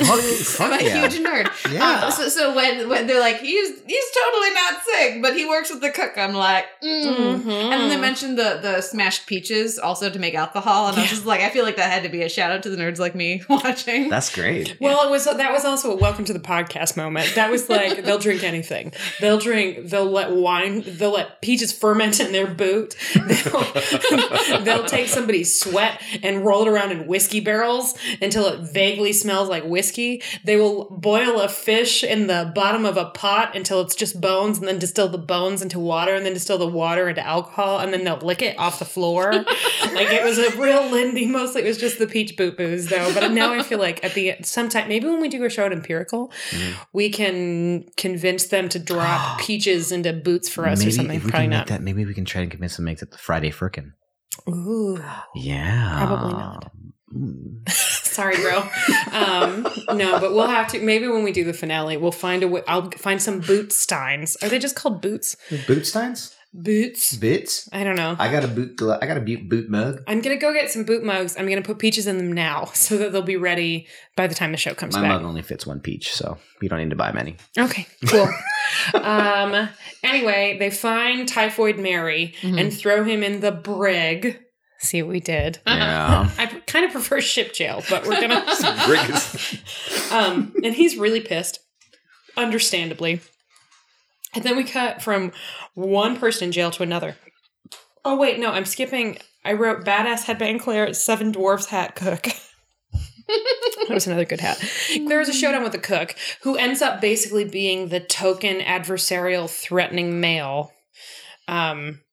Absolutely. Fuck I'm a yeah. huge nerd. Yeah. Um, so, so when when they're like, he's he's totally not sick, but he works with the cook, I'm like, mm. Mhm. And then they mentioned the the smashed peaches also to make alcohol, and I was just like, I feel like that had to be a shout out to the nerds like me watching. That's great. Well, it was that was also a welcome to the podcast moment. That was like they'll drink anything. They'll drink. They'll let wine. They'll let peaches ferment in their boot. They'll, they'll take somebody's sweat and roll it around in whiskey barrels until it vaguely smells like whiskey. They will boil a fish in the bottom of a pot until it's just bones, and then distill the bones into water, and then distill the water into alcohol, and then they'll lick it off the floor. like it was a real Lindy. Mostly it was just the peach boot booze, though. But now I feel like at the sometime maybe when we do a show at Empirical, mm-hmm. we can convince them to drop peaches into boots for us maybe or something. if we Probably can make not. that, maybe we can try and convince them to make that the Friday Firkin. Ooh. Yeah. Probably not. Mm. Sorry, bro. Um, no, but we'll have to. Maybe when we do the finale, we'll find a way. I'll find some boot steins. Are they just called boots? Bootsteins? Boots. Bits? I don't know. I got a boot. gla- I got a boot, boot mug. I'm gonna go get some boot mugs. I'm gonna put peaches in them now, so that they'll be ready by the time the show comes My back. mug only fits one peach, so you don't need to buy many. Okay, cool. um. Anyway, they find Typhoid Mary Mhm. and throw him in the brig. See what we did. Yeah. I kind of prefer ship jail, but we're gonna. Um, and he's really pissed, understandably. And then we cut from one person in jail to another. Oh wait, no, I'm skipping. I wrote badass headband Claire, seven dwarfs hat cook. that was another good hat. There was a showdown with the cook who ends up basically being the token adversarial threatening male. Um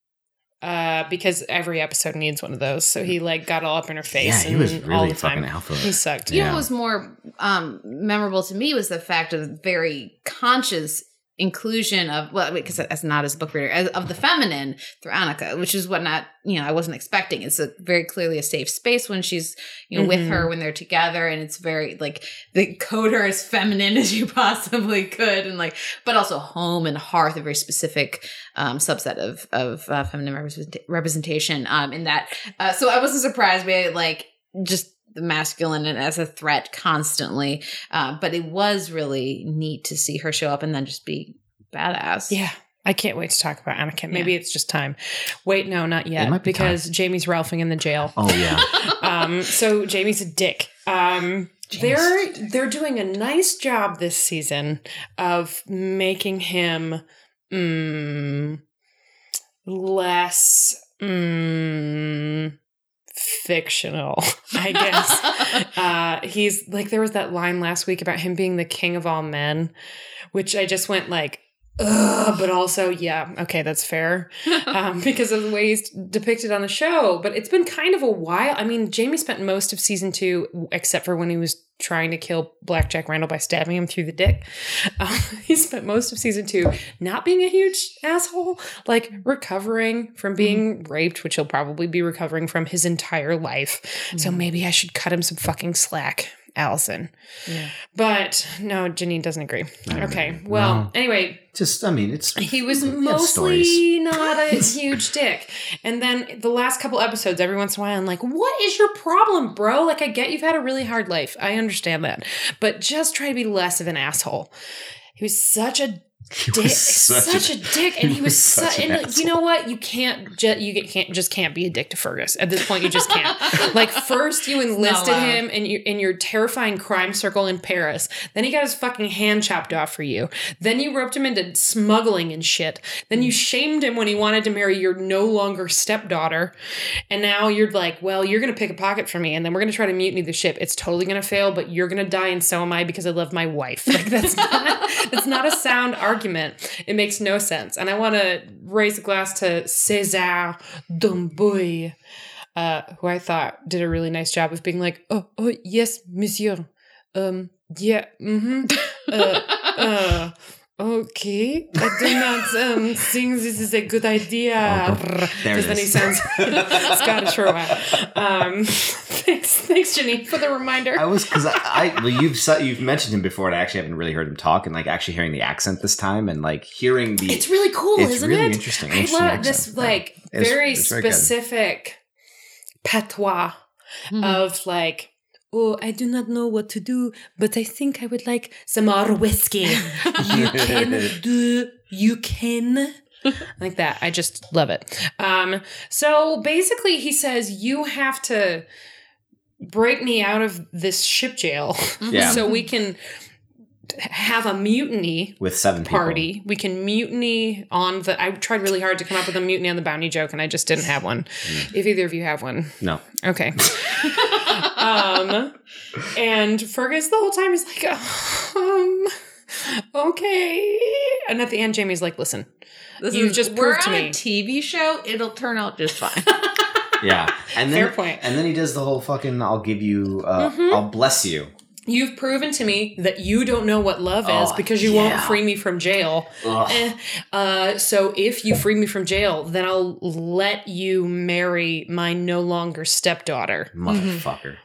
uh because every episode needs one of those. So he like got all up in her face yeah, he and was all really the time. fucking alpha. He sucked. You know Yeah. what was more um, memorable to me was the fact of very conscious inclusion of well because as not as a book reader as, of the feminine through Annika, which is what not you know I wasn't expecting. It's a very clearly a safe space when she's you know with Mhm. her when they're together, and it's very like they code her as feminine as you possibly could, and like but also home and hearth, a very specific um, subset of of uh, feminine represent- representation. Um, in that, uh, so I wasn't surprised by like just the masculine and as a threat constantly. Uh, but it was really neat to see her show up and then just be badass. Yeah. I can't wait to talk about Annika. Maybe it's just time. Wait, no, not It yet. might be because Jamie's Ralphing in the jail. Oh yeah. Um, so Jamie's a dick. Um, they're they're doing a nice job this season of making him mm, less mm, fictional, I guess. uh, he's like there was that line last week about him being the king of all men, which I just went like, ugh, but also yeah, okay, that's fair um, because of the way he's depicted on the show. But it's been kind of a while. I mean, Jamie spent most of season two, except for when he was trying to kill Blackjack Randall by stabbing him through the dick. Um, he spent most of season two not being a huge asshole, like recovering from being raped, which he'll probably be recovering from his entire life. So maybe I should cut him some fucking slack. Allison. Yeah. But no, Janine doesn't agree. Okay. Well, no. anyway, Just, I mean, it's he was mostly not a huge dick. And then the last couple episodes, every once in a while, I'm like, what is your problem, bro? Like, I get you've had a really hard life. I understand that. But just try to be less of an asshole. He was such a He dick, was such, a, dick, and he was such. an and you know what? You can't. Ju- you get, can't just can't be a dick to Fergus at this point. You just can't. like first, you enlisted allowed. him in your in your terrifying crime circle in Paris. Then he got his fucking hand chopped off for you. Then you roped him into smuggling and shit. Then you shamed him when he wanted to marry your no longer stepdaughter. And now you're like, well, you're gonna pick a pocket for me, and then we're gonna try to mutiny the ship. It's totally gonna fail, but you're gonna die, and so am I because I love my wife. Like that's not that's not a sound argument. It makes no sense. And I want to raise a glass to César Domboy, uh, who I thought did a really nice job of being like, oh, oh yes, monsieur. Um, yeah, mm-hmm. Uh, uh, okay. I do not um, think this is a good idea. Oh, there Because it then he is. sounds Scottish for a while. Um, thanks, thanks, Jenny, for the reminder. I was because I, I well, you've su- you've mentioned him before, and I actually haven't really heard him talk, and like actually hearing the accent this time, and like hearing the It's really cool, It's isn't really it? interesting. I Interesting love this accent. Yeah. like It's- very it's very good. specific patois Mhm. of like. Oh, I do not know what to do, but I think I would like some more whiskey. you can do, you can. Like that. I just love it. Um, so basically, he says, You have to break me out of this ship jail Yeah. so we can have a mutiny with seven people. party. We can mutiny on the. I tried really hard to come up with a mutiny on the bounty joke, and I just didn't have one. If either of you have one, No, okay. um, and Fergus the whole time is like, um, okay. And at the end, Jamie's like, listen, This You is- just we're proved to on me. a TV show. It'll turn out just fine. yeah, and then Fair point. and then he does the whole fucking "I'll give you, uh, Mhm. I'll bless you." You've proven to me that you don't know what love is Oh, because you won't free me from jail. Eh, uh, so if you free me from jail, then I'll let you marry my no longer stepdaughter, Motherfucker.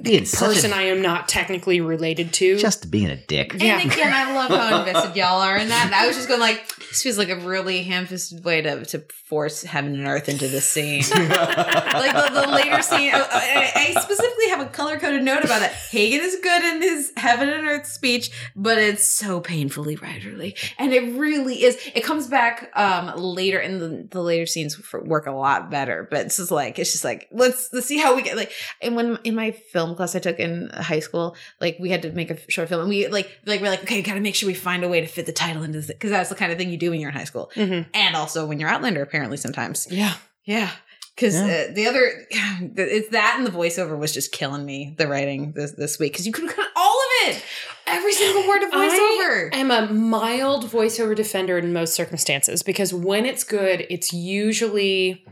Being person a, I am not technically related to. just being a dick. Yeah. And again, I love how invested y'all are in that. I was just going like, this feels like a really ham-fisted way to, to force heaven and earth into this scene. like the, the later scene, I, I- I specifically have a color-coded note about that. Heughan is good in his heaven and earth speech, but it's so painfully writerly, and it really is. It comes back um later in the, the later scenes for, work a lot better, but it's just like it's just like let's let's see how we get like. And when in my film class I took in high school, like we had to make a short film, and we like like we're like okay, got to make sure we find a way to fit the title into this because that's the kind of thing you do when you're in high school, Mhm. and also when you're Outlander apparently sometimes. Yeah. Yeah. Because Yeah. uh, the other, it's that and the voiceover was just killing me, the writing this, this week. Because you could cut all of it. Every single word of voiceover. I am a mild voiceover defender in most circumstances because when it's good, it's usually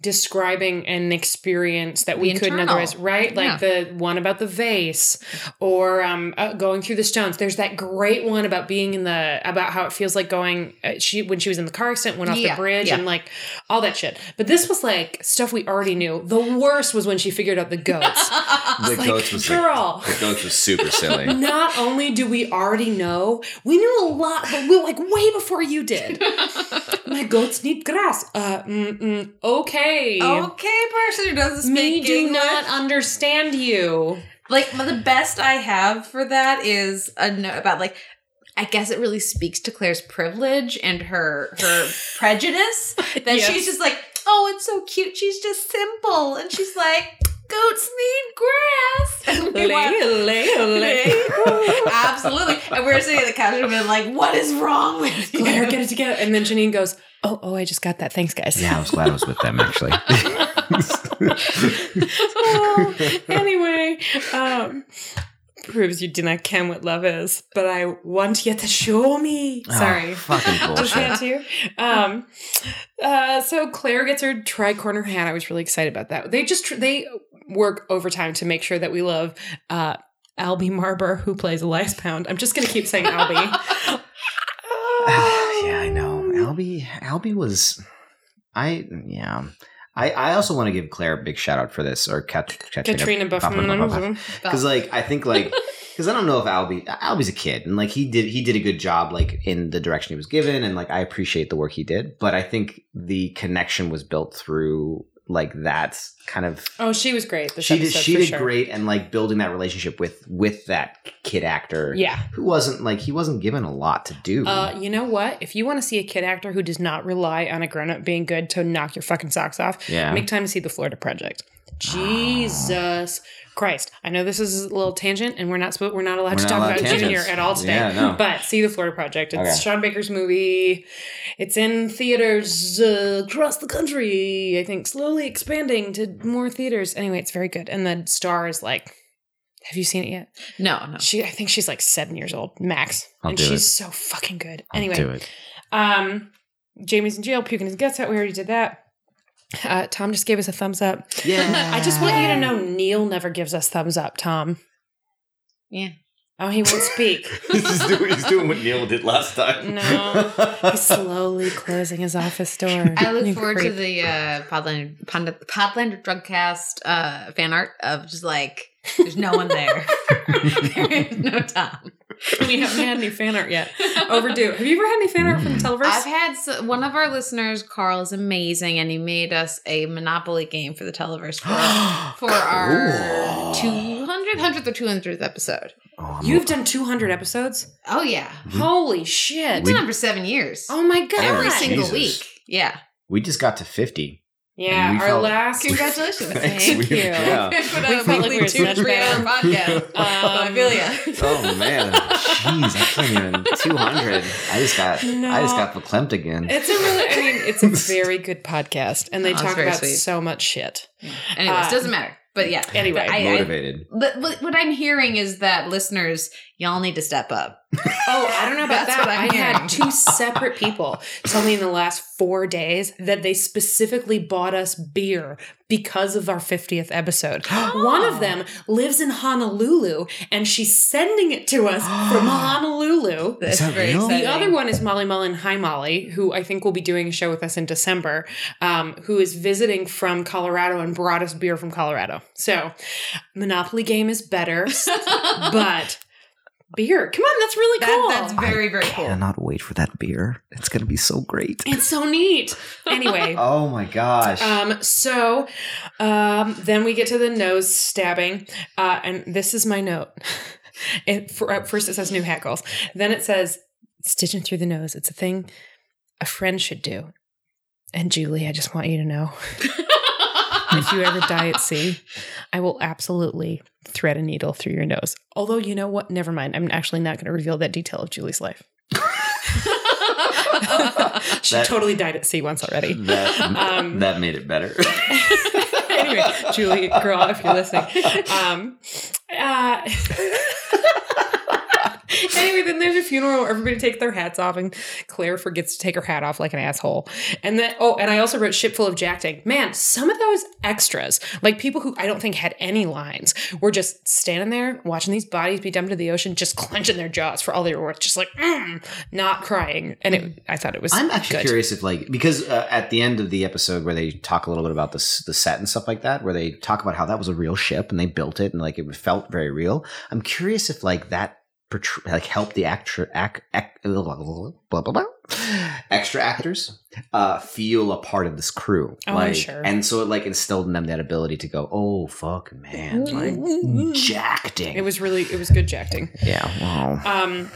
describing an experience that we The couldn't otherwise, right? Like the one about the vase or um, uh, going through the stones. There's that great one about being in the, about how it feels like going, uh, she, when she was in the car accident, went off Yeah, the bridge yeah. and like all that shit. But this was like stuff we already knew. The worst was when she figured out the goats. The like, goats was like, girl. the goats was super silly. Not only do we already know, we knew a lot, but we like way before you did. My goats need grass. Uh, mm, mm, okay. Okay, person who doesn't speak Me do English. not understand you. Like the best I have for that is a note about like I guess it really speaks to Claire's privilege and her her prejudice that Yes. she's just like, oh, it's so cute. She's just simple, and she's like, goats need grass. And we went, Absolutely. And we were sitting at the couch and been like, what is wrong with you? Claire, get it together. And then Janine goes, Oh, oh, I just got that. Thanks, guys. Yeah, I was glad I was with them actually. Oh, anyway, um, proves you do not ken what love is, but I want you to show me. Sorry. Oh, fucking Just bullshit. to. Um, uh, so Claire gets her tri-corner hat. I was really excited about that. They just tr- they work overtime to make sure that we love uh, Albie Marber, who plays Elias Pound. I'm just gonna keep saying Albie. yeah, I know. Albie, Albie was, I yeah. I, I also want to give Claire a big shout out for this or Kat, Katrina Buffman. because like I think like because I don't know if Albie Albie's a kid and like he did he did a good job like in the direction he was given and like I appreciate the work he did but I think the connection was built through like that kind of Oh, she was great. She did she did sure. great and like building that relationship with with that kid actor Yeah. who wasn't like he wasn't given a lot to do Uh, you know what? If you want to see a kid actor who does not rely on a grown up being good to knock your fucking socks off, yeah make time to see the Florida Project. Jesus Christ! I know this is a little tangent, and we're not supposed we're not allowed We're to not talk allowed about tangents. Junior at all today. Yeah, no. But see the Florida Project. It's Okay. Sean Baker's movie. It's in theaters uh, across the country. I think slowly expanding to more theaters. Anyway, it's very good, and the star is like. Have you seen it yet? No, no. She, I think she's like seven years old, max, I'll and do she's it. so fucking good. I'll anyway, do it um, Jamie's in jail, puking his guts out. We already did that. Uh, Tom just gave us a thumbs up. yeah I just want you to know Neil never gives us thumbs up, Tom. Yeah. Oh, he won't speak. he's, doing, he's doing what Neil did last time No. He's slowly closing his office door. I look You forward to the uh, Podlander, Pod, Podlander Drugcast uh, fan art of just like, there's no one there. there is no Tom. We haven't had any fan art yet. Overdue. Have you ever had any fan art from the Televerse? I've had s one of our listeners, Carl, is amazing, and he made us a Monopoly game for the Televerse for, for our Cool. 200th, 100th or 200th episode. Oh, You've done 200 episodes? Oh, yeah. Holy shit. It's been on for seven years. Oh my god. Every God. single Jesus. week. Yeah. we just got to 50 Yeah, our felt- last. Congratulations. Thanks. Thank We- you. yeah. We put We a felt like we were two, such three hour bad- podcast. Um, I feel ya. Oh man, jeez, I can't even. Two hundred. I just got. No, I just got verklempt again. It's a really, I mean, it's a very good podcast, and they Oh, talk about sweet. so much shit. Anyways, Uh, doesn't matter. But yeah. Anyway, I- I- Motivated. But what what I'm hearing is that listeners, y'all need to step up Oh, I don't know about That's that. I'm had two separate people tell me in the last four days that they specifically bought us beer because of our 50th episode. One of them lives in Honolulu and she's sending it to us from Honolulu. That's that very real? The other one is Molly Mullen. Hi, Molly, who I think will be doing a show with us in December, um, who is visiting from Colorado and brought us beer from Colorado. So, Monopoly game is better, but beer. Come on, that's really That- cool. that's very very cool. I cannot wait for that beer. It's gonna be so great. it's so neat. Anyway. Oh my gosh. Um, so um, then we get to the nose stabbing, uh, and this is my note. It, for, at first, it says new hackles. Then it says stitching through the nose. It's a thing a friend should do. And Julie, I just want you to know if you ever die at sea, I will absolutely thread a needle through your nose. Although, you know what? Never mind. I'm actually not going to reveal that detail of Julie's life. she That- totally died at sea once already. that um, that made it better. anyway, Julie, girl, if you're listening. Um, uh, anyway, then there's a funeral where everybody takes their hats off, and Claire forgets to take her hat off like an asshole. And then, oh, and I also wrote ship full of jacking. Man, some of those extras, like people who I don't think had any lines, were just standing there watching these bodies be dumped to the ocean, just clenching their jaws for all they were worth, just like mm, not crying. And it, I thought it was. I'm actually good. curious if like because uh, at the end of the episode where they talk a little bit about this the set and stuff like that, where they talk about how that was a real ship and they built it and like it felt very real. I'm curious if like that portray- like help the actor act, act blah, blah, blah, extra actors uh feel a part of this crew. Oh, like sure. and so it like instilled in them that ability to go oh fuck man like jacking It was really, it was good jacking. yeah wow. Um,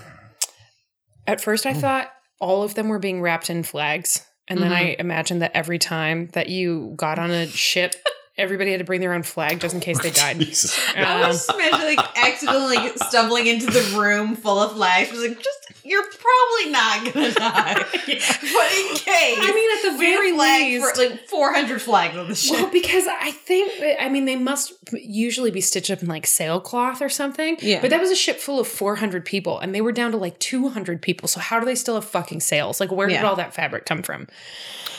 at first, I thought all of them were being wrapped in flags, and then I imagined that every time that you got on a ship, everybody had to bring their own flag just in case they died. Jesus. I Um, was imagining like accidentally stumbling into the room full of flags. I was like, just you're probably not gonna die, but in case. I mean, at the very least. for, like 400 flags on the ship. well, because I think, I mean, they must usually be stitched up in like sailcloth or something. Yeah. But that was a ship full of 400 people, and they were down to like 200 people. So, how do they still have fucking sails? Like, where did all that fabric come from?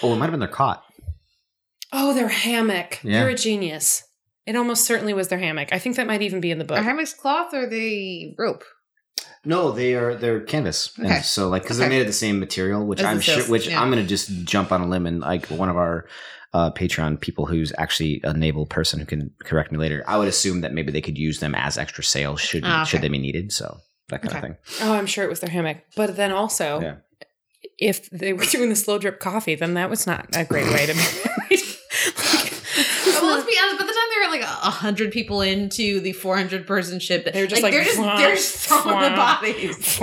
oh it might have been their cot Oh, their hammock. Yeah. You're a genius. It almost certainly was their hammock. I think that might even be in the book. Are hammocks cloth or the rope? No, they are they're canvas, Okay. and so like because they're made of the same material, which As I'm sure, sails, which yeah. I'm gonna just jump on a limb and like one of our uh, Patreon people who's actually a naval person who can correct me later. I would assume that maybe they could use them as extra sails should Ah, okay. should they be needed. So that kind Okay. of thing. Oh, I'm sure it was their hammock. But then also, Yeah. if they were doing the slow drip coffee, then that was not a great way to be. well, let's be honest. By the time they were like a hundred people into the 400 person ship, They were just like, they're just "Wah, they're just throwing the bodies.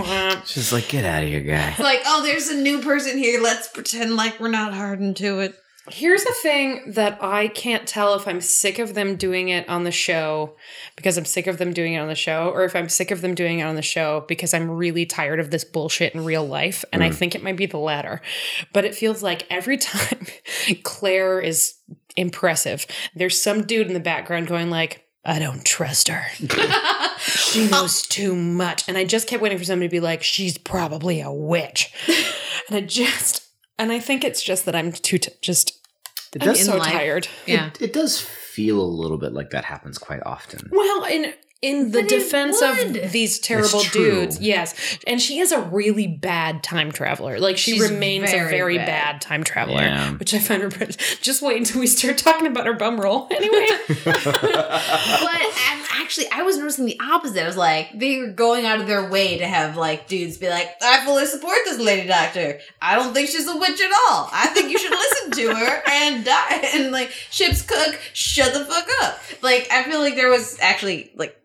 She's like, get out of here, guy. Like, oh, there's a new person here. Let's pretend like we're not hardened to it. Here's the thing that I can't tell if I'm sick of them doing it on the show because I'm sick of them doing it on the show, or if I'm sick of them doing it on the show because I'm really tired of this bullshit in real life. And I mm. think it might be the latter. But it feels like every time Claire is impressive, there's some dude in the background going like, I don't trust her. she knows too much. And I just kept waiting for somebody to be like, she's probably a witch. and I just, and I think it's just that I'm too, t- just, It I'm does. so life. tired. Yeah. It, it does feel a little bit like that happens quite often. Well, in in the But defense would. of these terrible dudes, yes, and she is a really bad time traveler. Like she She's remains a very very bad. bad. time traveler, Yeah. which I find her. Just wait until we start talking about her bum roll. Anyway, But I'm actually, I was noticing the opposite. I was like, they were going out of their way to have like dudes be like, I fully support this lady doctor. I don't think she's a witch at all. I think you should listen to her and die. And like, ship's cook, shut the fuck up. Like, I feel like there was actually like,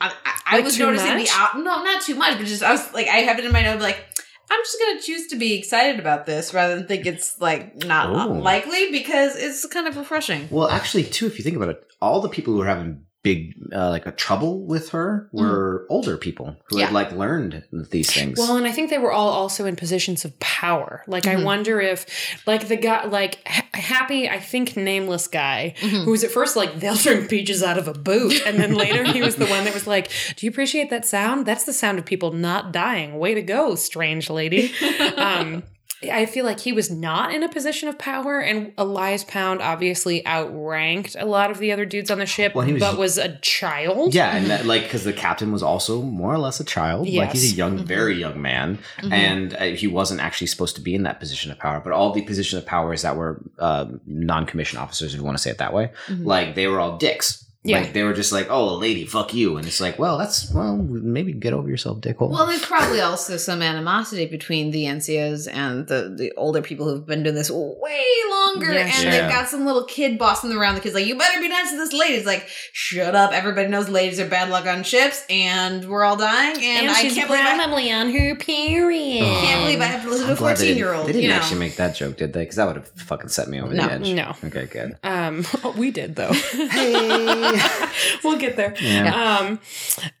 I, I, I Like was too noticing much? the op- no, not too much, but just I was like, I have it in my note like. I'm just gonna choose to be excited about this rather than think it's like not Oh. likely because it's kind of refreshing. Well, actually, too, if you think about it, all the people who are having big uh, like a trouble with her were older people who Yeah. had like learned these things. Well, and I think they were all also in positions of power. Like, I Mhm. wonder if, like, the guy, like, ha- happy, I think, nameless guy, Mhm. who was at first like, they'll drink peaches out of a boot. And then later he was the one that was like, Do you appreciate that sound? That's the sound of people not dying. Way to go, strange lady. um, I feel like he was not in a position of power, and Elias Pound obviously outranked a lot of the other dudes on the ship, Well, was- but was a child. yeah, and that, like because the captain was also more or less a child. Like he's a young, Mhm. very young man, Mhm. and uh, he wasn't actually supposed to be in that position of power. But all the position of powers that were um, non-commissioned officers, if you want to say it that way, Mhm. like they were all dicks. Yeah. Like they were just like, "Oh, lady, fuck you," and it's like, "Well, that's well, maybe get over yourself, dickhole." Well, there's probably also some animosity between the NCOs and the, the older people who've been doing this way longer, Yeah, and sure. they've got some little kid bossing them around. The kid's like, "You better be nice to this lady." It's like, "Shut up! Everybody knows ladies are bad luck on ships, and we're all dying." And, I can't believe I, probably on her period. Oh. can't believe I have to listen to a I'm glad they 14 didn't- year old. They didn't You know, actually make that joke, did they? Because that would have fucking set me over No. the edge. No. Okay, good. Um, we did though. Hey. we'll get there. Yeah. Um,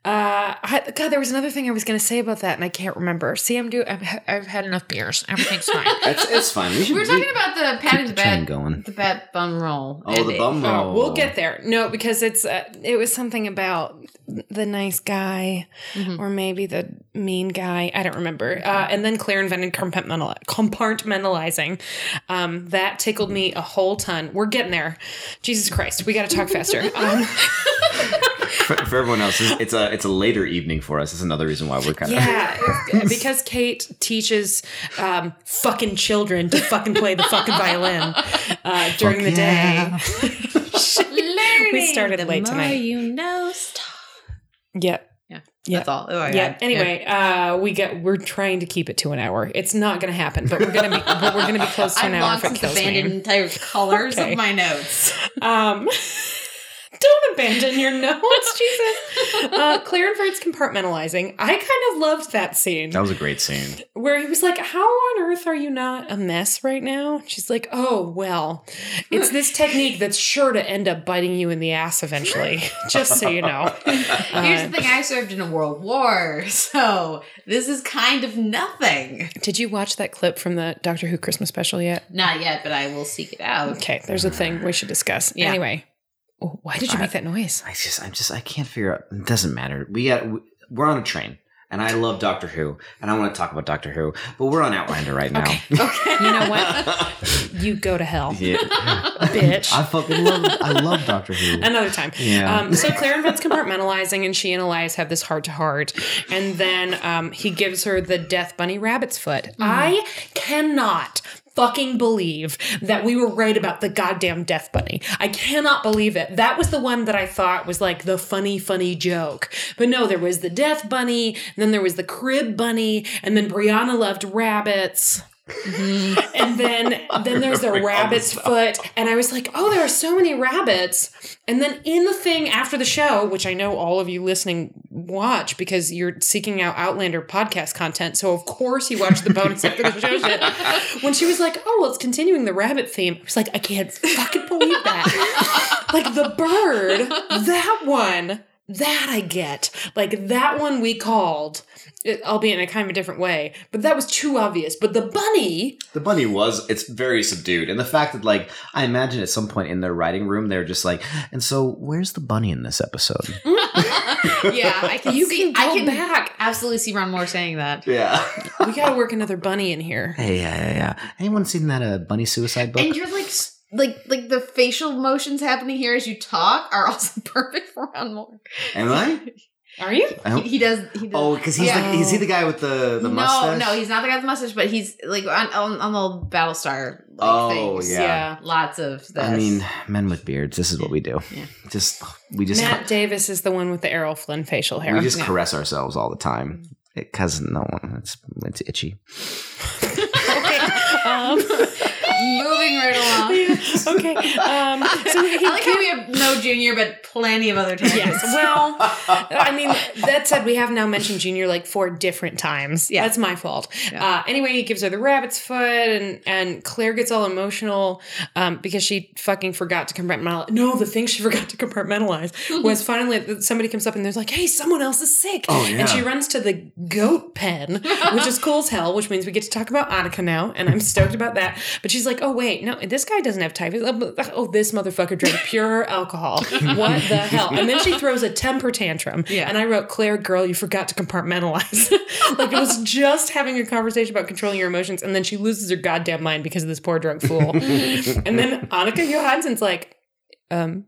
uh, I, God, there was another thing I was going to say about that, and I can't remember. See, I'm doing. I've, I've had enough beers. Everything's fine. It's, it's fine. We should we were talking about the keep patting the the train bad, going. the bad bum roll. Oh, the ending. bum roll. Oh, we'll get there. No, because it's uh, it was something about the nice guy, Mhm. or maybe the mean guy. I don't remember. Uh, and then Claire invented compartmentalizing. Um, that tickled me a whole ton. We're getting there. Jesus Christ, we got to talk faster. Um, For, for everyone else, it's it's a it's a later evening for us. That's another reason why we're kind of Yeah, because Kate teaches um, fucking children to fucking play the fucking violin uh, during Fuck the yeah. day. we started the late more tonight. You know, stop. Yep. Yeah, Yeah. that's all. Oh, Yeah. Anyway, uh, we get we're trying to keep it to an hour. It's not going to happen, but we're going to be but we're going to be close to I've an hour it since kills abandoned me. entire colors Okay. of my notes. Um, don't abandon your notes, Jesus. Uh, Clarenford's compartmentalizing. I kind of loved that scene. That was a great scene. where he was like, How on earth are you not a mess right now? She's like, Oh, well, it's this technique that's sure to end up biting you in the ass eventually, just so you know. Here's Uh, the thing: I served in a world war, so this is kind of nothing. Did you watch that clip from the Doctor Who Christmas special yet? Not yet, but I will seek it out. Okay, there's a thing we should discuss. Yeah. Anyway, why did you make that noise? I just I'm just I can't figure out. It doesn't matter. We got we're on a train, and I love Doctor Who, and I want to talk about Doctor Who, but we're on Outlander right now. Okay. Okay. You know what? You go to hell. yeah, Bitch. I fucking love I love Doctor Who. Another time. Yeah. Um, so Claire invents compartmentalizing, and she and Elias have this heart to heart. And then um, he gives her the Death Bunny rabbit's foot. I cannot fucking believe that we were right about the goddamn Death Bunny. I cannot believe it. That was the one that I thought was like the funny, funny joke. But no, there was the Death Bunny, then there was the Crib Bunny, and then Brianna loved rabbits. Mm-hmm. and then then there's all rabbit's foot and i was like oh there are so many rabbits. And then in the thing after the show which i know all of you listening watch because you're seeking out outlander podcast content so of course you watch the bonus after the show shit. When she was like oh well it's continuing the rabbit theme i was like i can't fucking believe that. Like the bird that one that i get like that one we called it, albeit in a kind of a different way but that was too obvious but the bunny The bunny was it's very subdued, and the fact that like I imagine at some point in their writing room they're just like, and so where's the bunny in this episode? yeah, I can. You can go I can back. Absolutely, see Ron Moore saying that. yeah. we gotta work another bunny in here. Hey, yeah, yeah, yeah. Anyone seen that uh, bunny suicide book? And you're like, s- like, like the facial motions happening here as you talk are also perfect for Ron Moore. Am I? Are you? I He, he does. He does. oh, because he's Yeah. the is he the guy with the the no, mustache? no, no, he's not the guy with the mustache, but he's like on on, on the Battlestar. Like, Oh, things. yeah. lots of this. I mean, men with beards. This is what we do. Yeah. Just we just Matt Davis is the one with the Errol Flynn facial hair. we just Yeah. caress ourselves all the time because no one it's it's itchy. okay. Um, Moving right along. Yeah, okay. Um, so he I like how we have no junior, but plenty of other tangents. Yes. Well, I mean, that said, we have now mentioned Junior like four different times. Yeah. That's my fault. Yeah. Uh, anyway, he gives her the rabbit's foot, and and Claire gets all emotional um, because she fucking forgot to compartmentalize. No, the thing she forgot to compartmentalize was finally somebody comes up and there's like, "Hey, someone else is sick," Oh, and she runs to the goat pen, which is cool as hell. Which means we get to talk about Annika now, and I'm stoked about that. But she's like, "Oh wait, no, this guy doesn't have typhus. Oh, this motherfucker drank pure alcohol. What the hell?" And then she throws a temper tantrum. Yeah. And I wrote, Claire, girl, you forgot to compartmentalize. like it was just having a conversation about controlling your emotions, and then she loses her goddamn mind because of this poor drunk fool. and then Annika Johansson's like, um,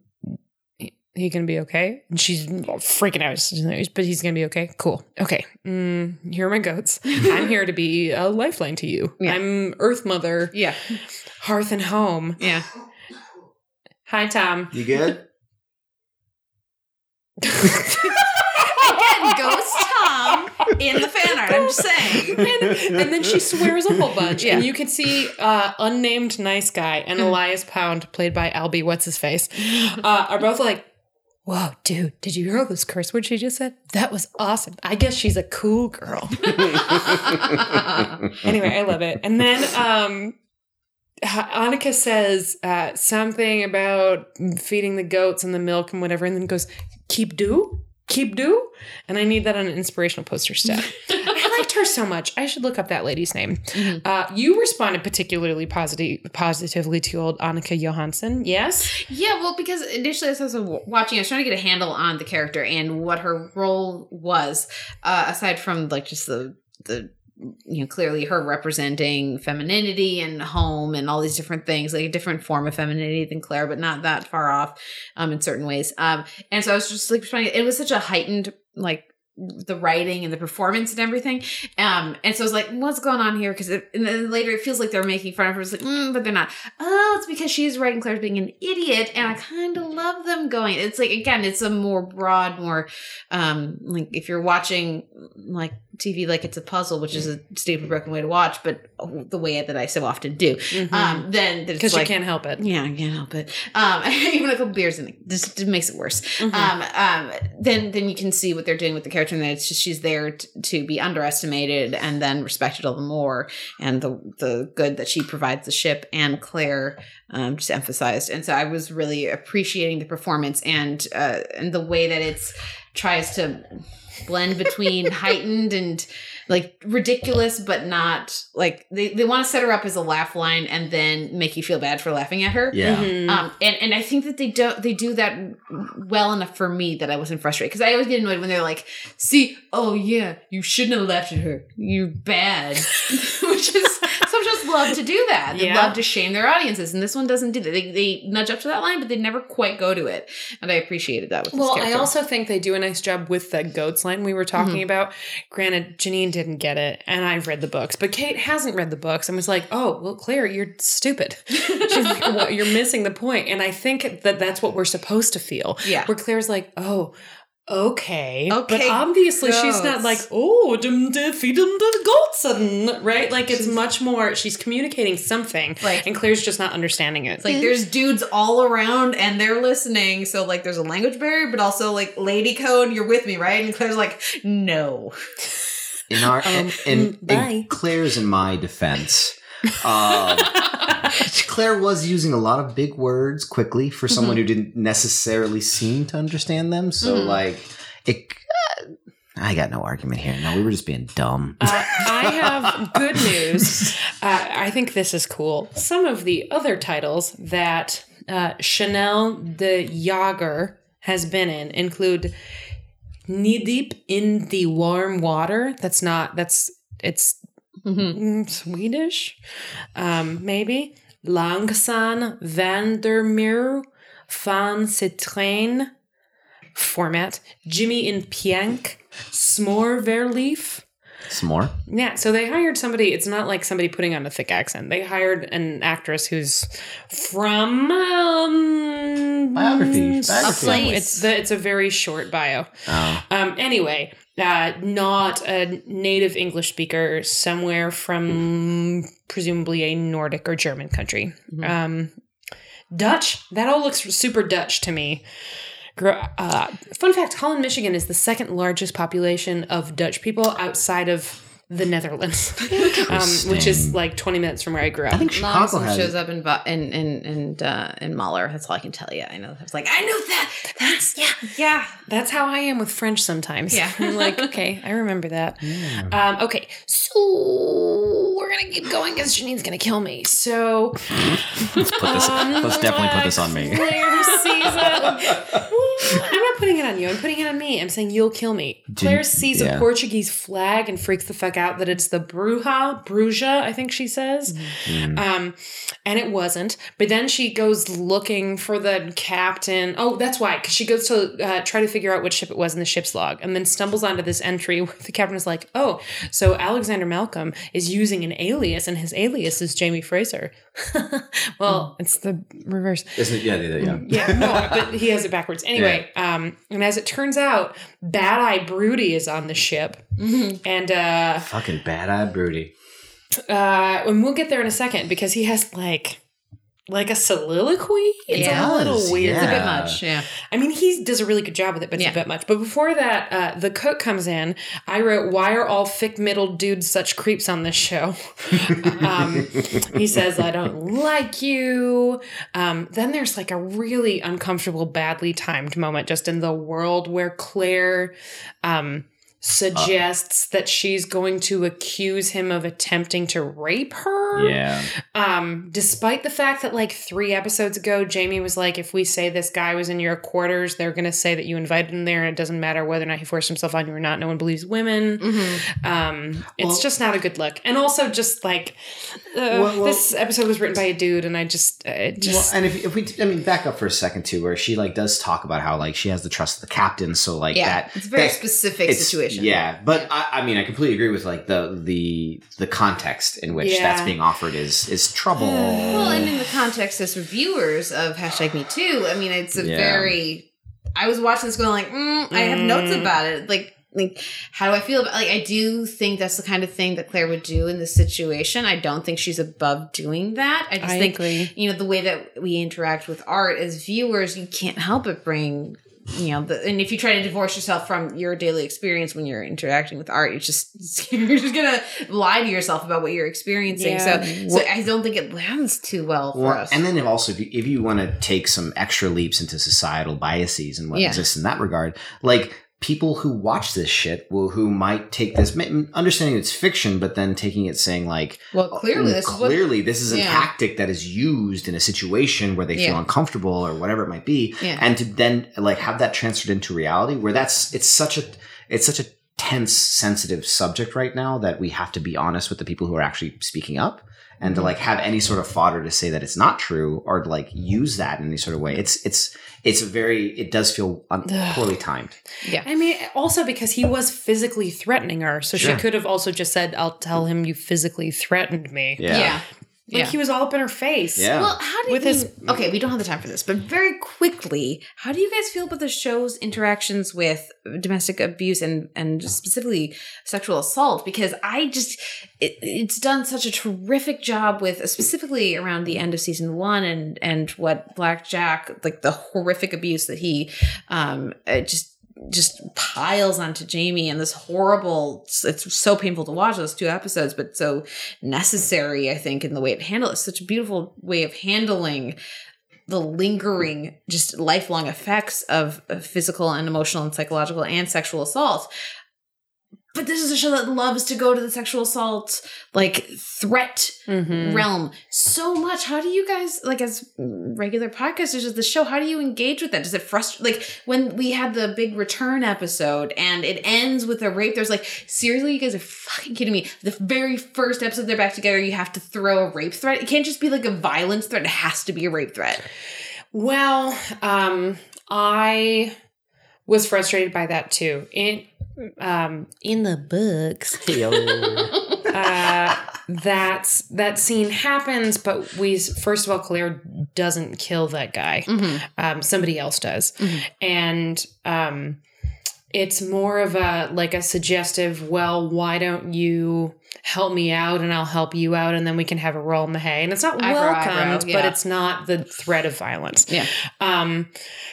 he- he gonna be okay? And she's freaking out. But he's gonna be okay. Cool. Okay. Mm, here are my goats. I'm here to be a lifeline to you. Yeah. I'm Earth Mother, Yeah. hearth and home. Yeah. Hi, Tom. You good? Again, Ghost Tom in the fan art. I'm just saying. and, and then she swears a whole bunch. Yeah. And you can see uh, unnamed nice guy and Elias Pound, played by Albie, what's his face, uh, are both like, Whoa, dude, did you hear all those curse words she just said? That was awesome. I guess she's a cool girl. anyway, I love it. And then um Annika says uh, something about feeding the goats and the milk and whatever, and then goes, "Keep do, keep do," and I need that on an inspirational poster stat. Liked her so much. I should look up that lady's name. Mhm. Uh, you responded particularly positive, positively to old Annika Johansson. Yes. Yeah, well, because initially as I was watching, I was trying to get a handle on the character and what her role was, uh, aside from like just the the you know clearly her representing femininity and home and all these different things, like a different form of femininity than Claire, but not that far off um, in certain ways. Um, and so I was just like trying. It was such a heightened like the writing and the performance and everything. Um, and so I was like, what's going on here? Because and then later it feels like they're making fun of her. It's like, mm, but they're not. Oh, it's because she's writing Claire's being an idiot, and I kind of love them going. It's like again, it's a more broad, more um, like if you're watching like TV, like it's a puzzle, which is a stupid broken way to watch, but the way that I so often do. Um, then because like, you can't help it. yeah, I can't help it. Um, even a couple beers in it just, just makes it worse. Mhm. Um, um, then then you can see what they're doing with the character, and that it's just she's there t- to be underestimated and then respected all the more, and the the good that she provides the ship and Claire um, just emphasized. And so I was really appreciating the performance and uh, and the way that it's tries to blend between heightened and like ridiculous but not like they, they want to set her up as a laugh line and then make you feel bad for laughing at her Yeah. Mhm. um, and and I think that they do they do that well enough for me that I wasn't frustrated because I always get annoyed when they're like, "See, oh yeah, you shouldn't have laughed at her. You're bad," which is some shows love to do that. They Yeah. love to shame their audiences, and this one doesn't do that. They, they nudge up to that line, but they never quite go to it, and I appreciated that with Well, I also think they do a nice job with the goats line we were talking mm-hmm. about. Granted, Janine didn't get it, and I've read the books, but Kate hasn't read the books and was like, "Oh, well, Claire, you're stupid. She's like, well, you're missing the point." And I think that that's what we're supposed to feel. yeah. Where Claire's like, "Oh." Okay. but Okay, obviously she's not like, oh, dum, de, feed them the goats, and right? Like it's She's- much more. She's communicating something, Like- and Claire's just not understanding it. It's like there's dudes all around and they're listening. So like there's a language barrier, but also like lady code, you're with me, right? And Claire's like, no. In our Um, in, in bye. Claire's in my defense, um, Claire was using a lot of big words quickly for someone who didn't necessarily seem to understand them. So Mhm. like it. uh, I got no argument here. No, we were just being dumb. Uh, I have good news. Uh, I think this is cool. Some of the other titles that uh, Chanel de Jager has been in include Knee Deep in the Warm Water. That's not, that's, it's mm, Swedish, um, maybe. Langsan Vandermeer van Citrain format. Jimmy in Piank. Smorverleaf. Some more. Yeah, so they hired somebody. It's not like somebody putting on a thick accent. They hired an actress who's from um, Biography, some- biography. place. It's the, it's a very short bio. Oh. Um, anyway, uh, not a native English speaker, somewhere from presumably a Nordic or German country. Mhm. Um, Dutch, that all looks super Dutch to me. Uh, fun fact Holland, Michigan is the second largest population of Dutch people outside of the Netherlands, um, which is like 20 minutes from where I grew up. I think Chicago Lawson has. shows up in Bu- in in in, uh, in Mahler. That's all I can tell you. I know. I was like, I know that. That's yeah. Yeah, that's how I am with French sometimes. Yeah. I'm like, okay, I remember that. Yeah. Um, okay, so we're gonna keep going because Janine's gonna kill me. So Let's put this. let's definitely put this on me. Claire sees a. I'm not putting it on you. I'm putting it on me. I'm saying you'll kill me. Claire sees yeah. a Portuguese flag and freaks the fuck out that it's the Bruja, Bruja, I think she says. Mm. Um, and it wasn't. But then she goes looking for the captain. Oh, that's why, because she goes to uh, try to figure out which ship it was in the ship's log, and then stumbles onto this entry where the captain is like, "Oh, so Alexander Malcolm is using an alias, and his alias is Jamie Fraser." well, it's the reverse. Isn't? Yeah, yeah, yeah. Yeah, no, but he has it backwards. Anyway, um, and as it turns out, Bad Eye Broody is on the ship, and uh, Fucking bad eye broody. uh, and we'll get there in a second because he has like like a soliloquy. It's Yeah. a little Yes, weird. It's a bit much. Yeah. I mean, he does a really good job with it, but it's Yeah. a bit much. But before that, uh, the cook comes in. I wrote, "Why are all thick-middled dudes such creeps on this show?" um, he says, "I don't like you." Um, then there's like a really uncomfortable, badly timed moment just in the world where Claire. Um, suggests that she's going to accuse him of attempting to rape her. Yeah. Um, despite the fact that like three episodes ago, Jamie was like, if we say this guy was in your quarters, they're gonna say that you invited him there, and it doesn't matter whether or not he forced himself on you or not. No one believes women. Mm-hmm. Um, it's Well- just not a good look. And also, just like uh, Well- well- this episode was written by a dude, and I just, uh, it just. well, and if, if we, I mean, back up for a second too, where she like does talk about how like she has the trust of the captain, so like Yeah. that. It's a very that- specific it's- situation. Yeah, but I, I mean, I completely agree with like the the the context in which Yeah. that's being offered is is trouble. Well, and in the context as reviewers of hashtag Me Too, I mean, it's a Yeah. very. I was watching this going like, mm, I have notes Mm. about it. Like, like, how do I feel about? Like, I do think that's the kind of thing that Claire would do in this situation. I don't think she's above doing that. I just I think agree. you know the way that we interact with art as viewers, you can't help but bring. You know, the, and if you try to divorce yourself from your daily experience when you're interacting with art, you're just you're just gonna lie to yourself about what you're experiencing. Yeah. So, so I don't think it lands too well for Well, us. and then if also if you, if you want to take some extra leaps into societal biases and what Yeah. exists in that regard, like people who watch this shit will who might take this understanding it's fiction, but then taking it saying like well, oh, clearly, mm, this is what clearly this is a Yeah. tactic that is used in a situation where they feel uncomfortable or whatever it might be, Yeah. and to then like have that transferred into reality where that's it's such a it's such a tense sensitive subject right now that we have to be honest with the people who are actually speaking up and to like have any sort of fodder to say that it's not true or to like use that in any sort of way it's it's it's a very it does feel um, un- poorly timed yeah. I mean, also because he was physically threatening her, so Sure. she could have also just said, "I'll tell him you physically threatened me." Yeah. Yeah. Like Yeah. he was all up in her face. Yeah. Well, how do With you, his- okay? We don't have the time for this, but very quickly, how do you guys feel about the show's interactions with domestic abuse and and specifically sexual assault? Because I just it, it's done such a terrific job with specifically around the end of season one and and what Black Jack like the horrific abuse that he um uh, just just piles onto Jamie and this horrible it's so painful to watch those two episodes but so necessary I think in the way it handles such a beautiful way of handling the lingering just lifelong effects of physical and emotional and psychological and sexual assault but this is a show that loves to go to the sexual assault like threat Mhm. realm so much. How do you guys like as regular podcasters of the show? How do you engage with that? Does it frustrate? Like when we had the big return episode and it ends with a rape. There's like seriously, you guys are fucking kidding me. The very first episode they're back together, you have to throw a rape threat. It can't just be like a violence threat. It has to be a rape threat. Well, um, I was frustrated by that too. In um, in the books, uh, that's that scene happens, but we first of all, Claire doesn't kill that guy. Mm-hmm. Um, somebody else does, Mhm. and um, it's more of a like a suggestive, well, why don't you help me out and I'll help you out and then we can have a roll in the hay. And it's not Eye for welcomed, eyebrow, but it's not the threat of violence. Yeah. Um,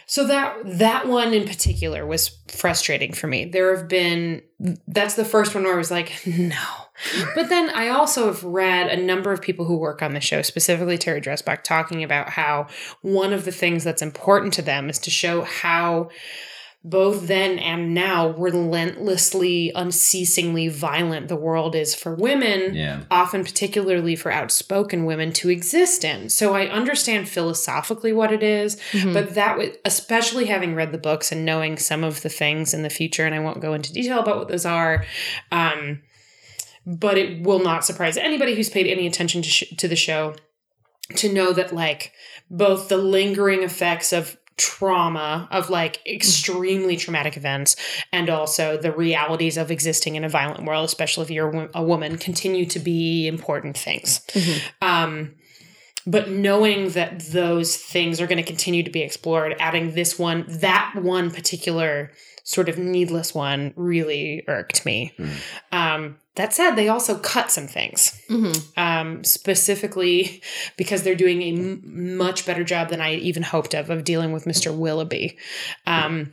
so that that one in particular was frustrating for me. There have been that's the first one where I was like, no. But then I also have read a number of people who work on the show, specifically Terry Dressbach, talking about how one of the things that's important to them is to show how both then and now relentlessly, unceasingly violent the world is for women Yeah. often particularly for outspoken women to exist in. So I understand philosophically what it is, Mhm. but that would especially having read the books and knowing some of the things in the future and I won't go into detail about what those are um but it will not surprise anybody who's paid any attention to, sh- to the show to know that like both the lingering effects of trauma of like extremely traumatic events and also the realities of existing in a violent world especially if you're a woman continue to be important things Mhm. um but knowing that those things are going to continue to be explored adding this one that one particular sort of needless one really irked me Mm. um that said they also cut some things Mhm. um, specifically because they're doing a m- much better job than I even hoped of of dealing with Mr. Willoughby, um,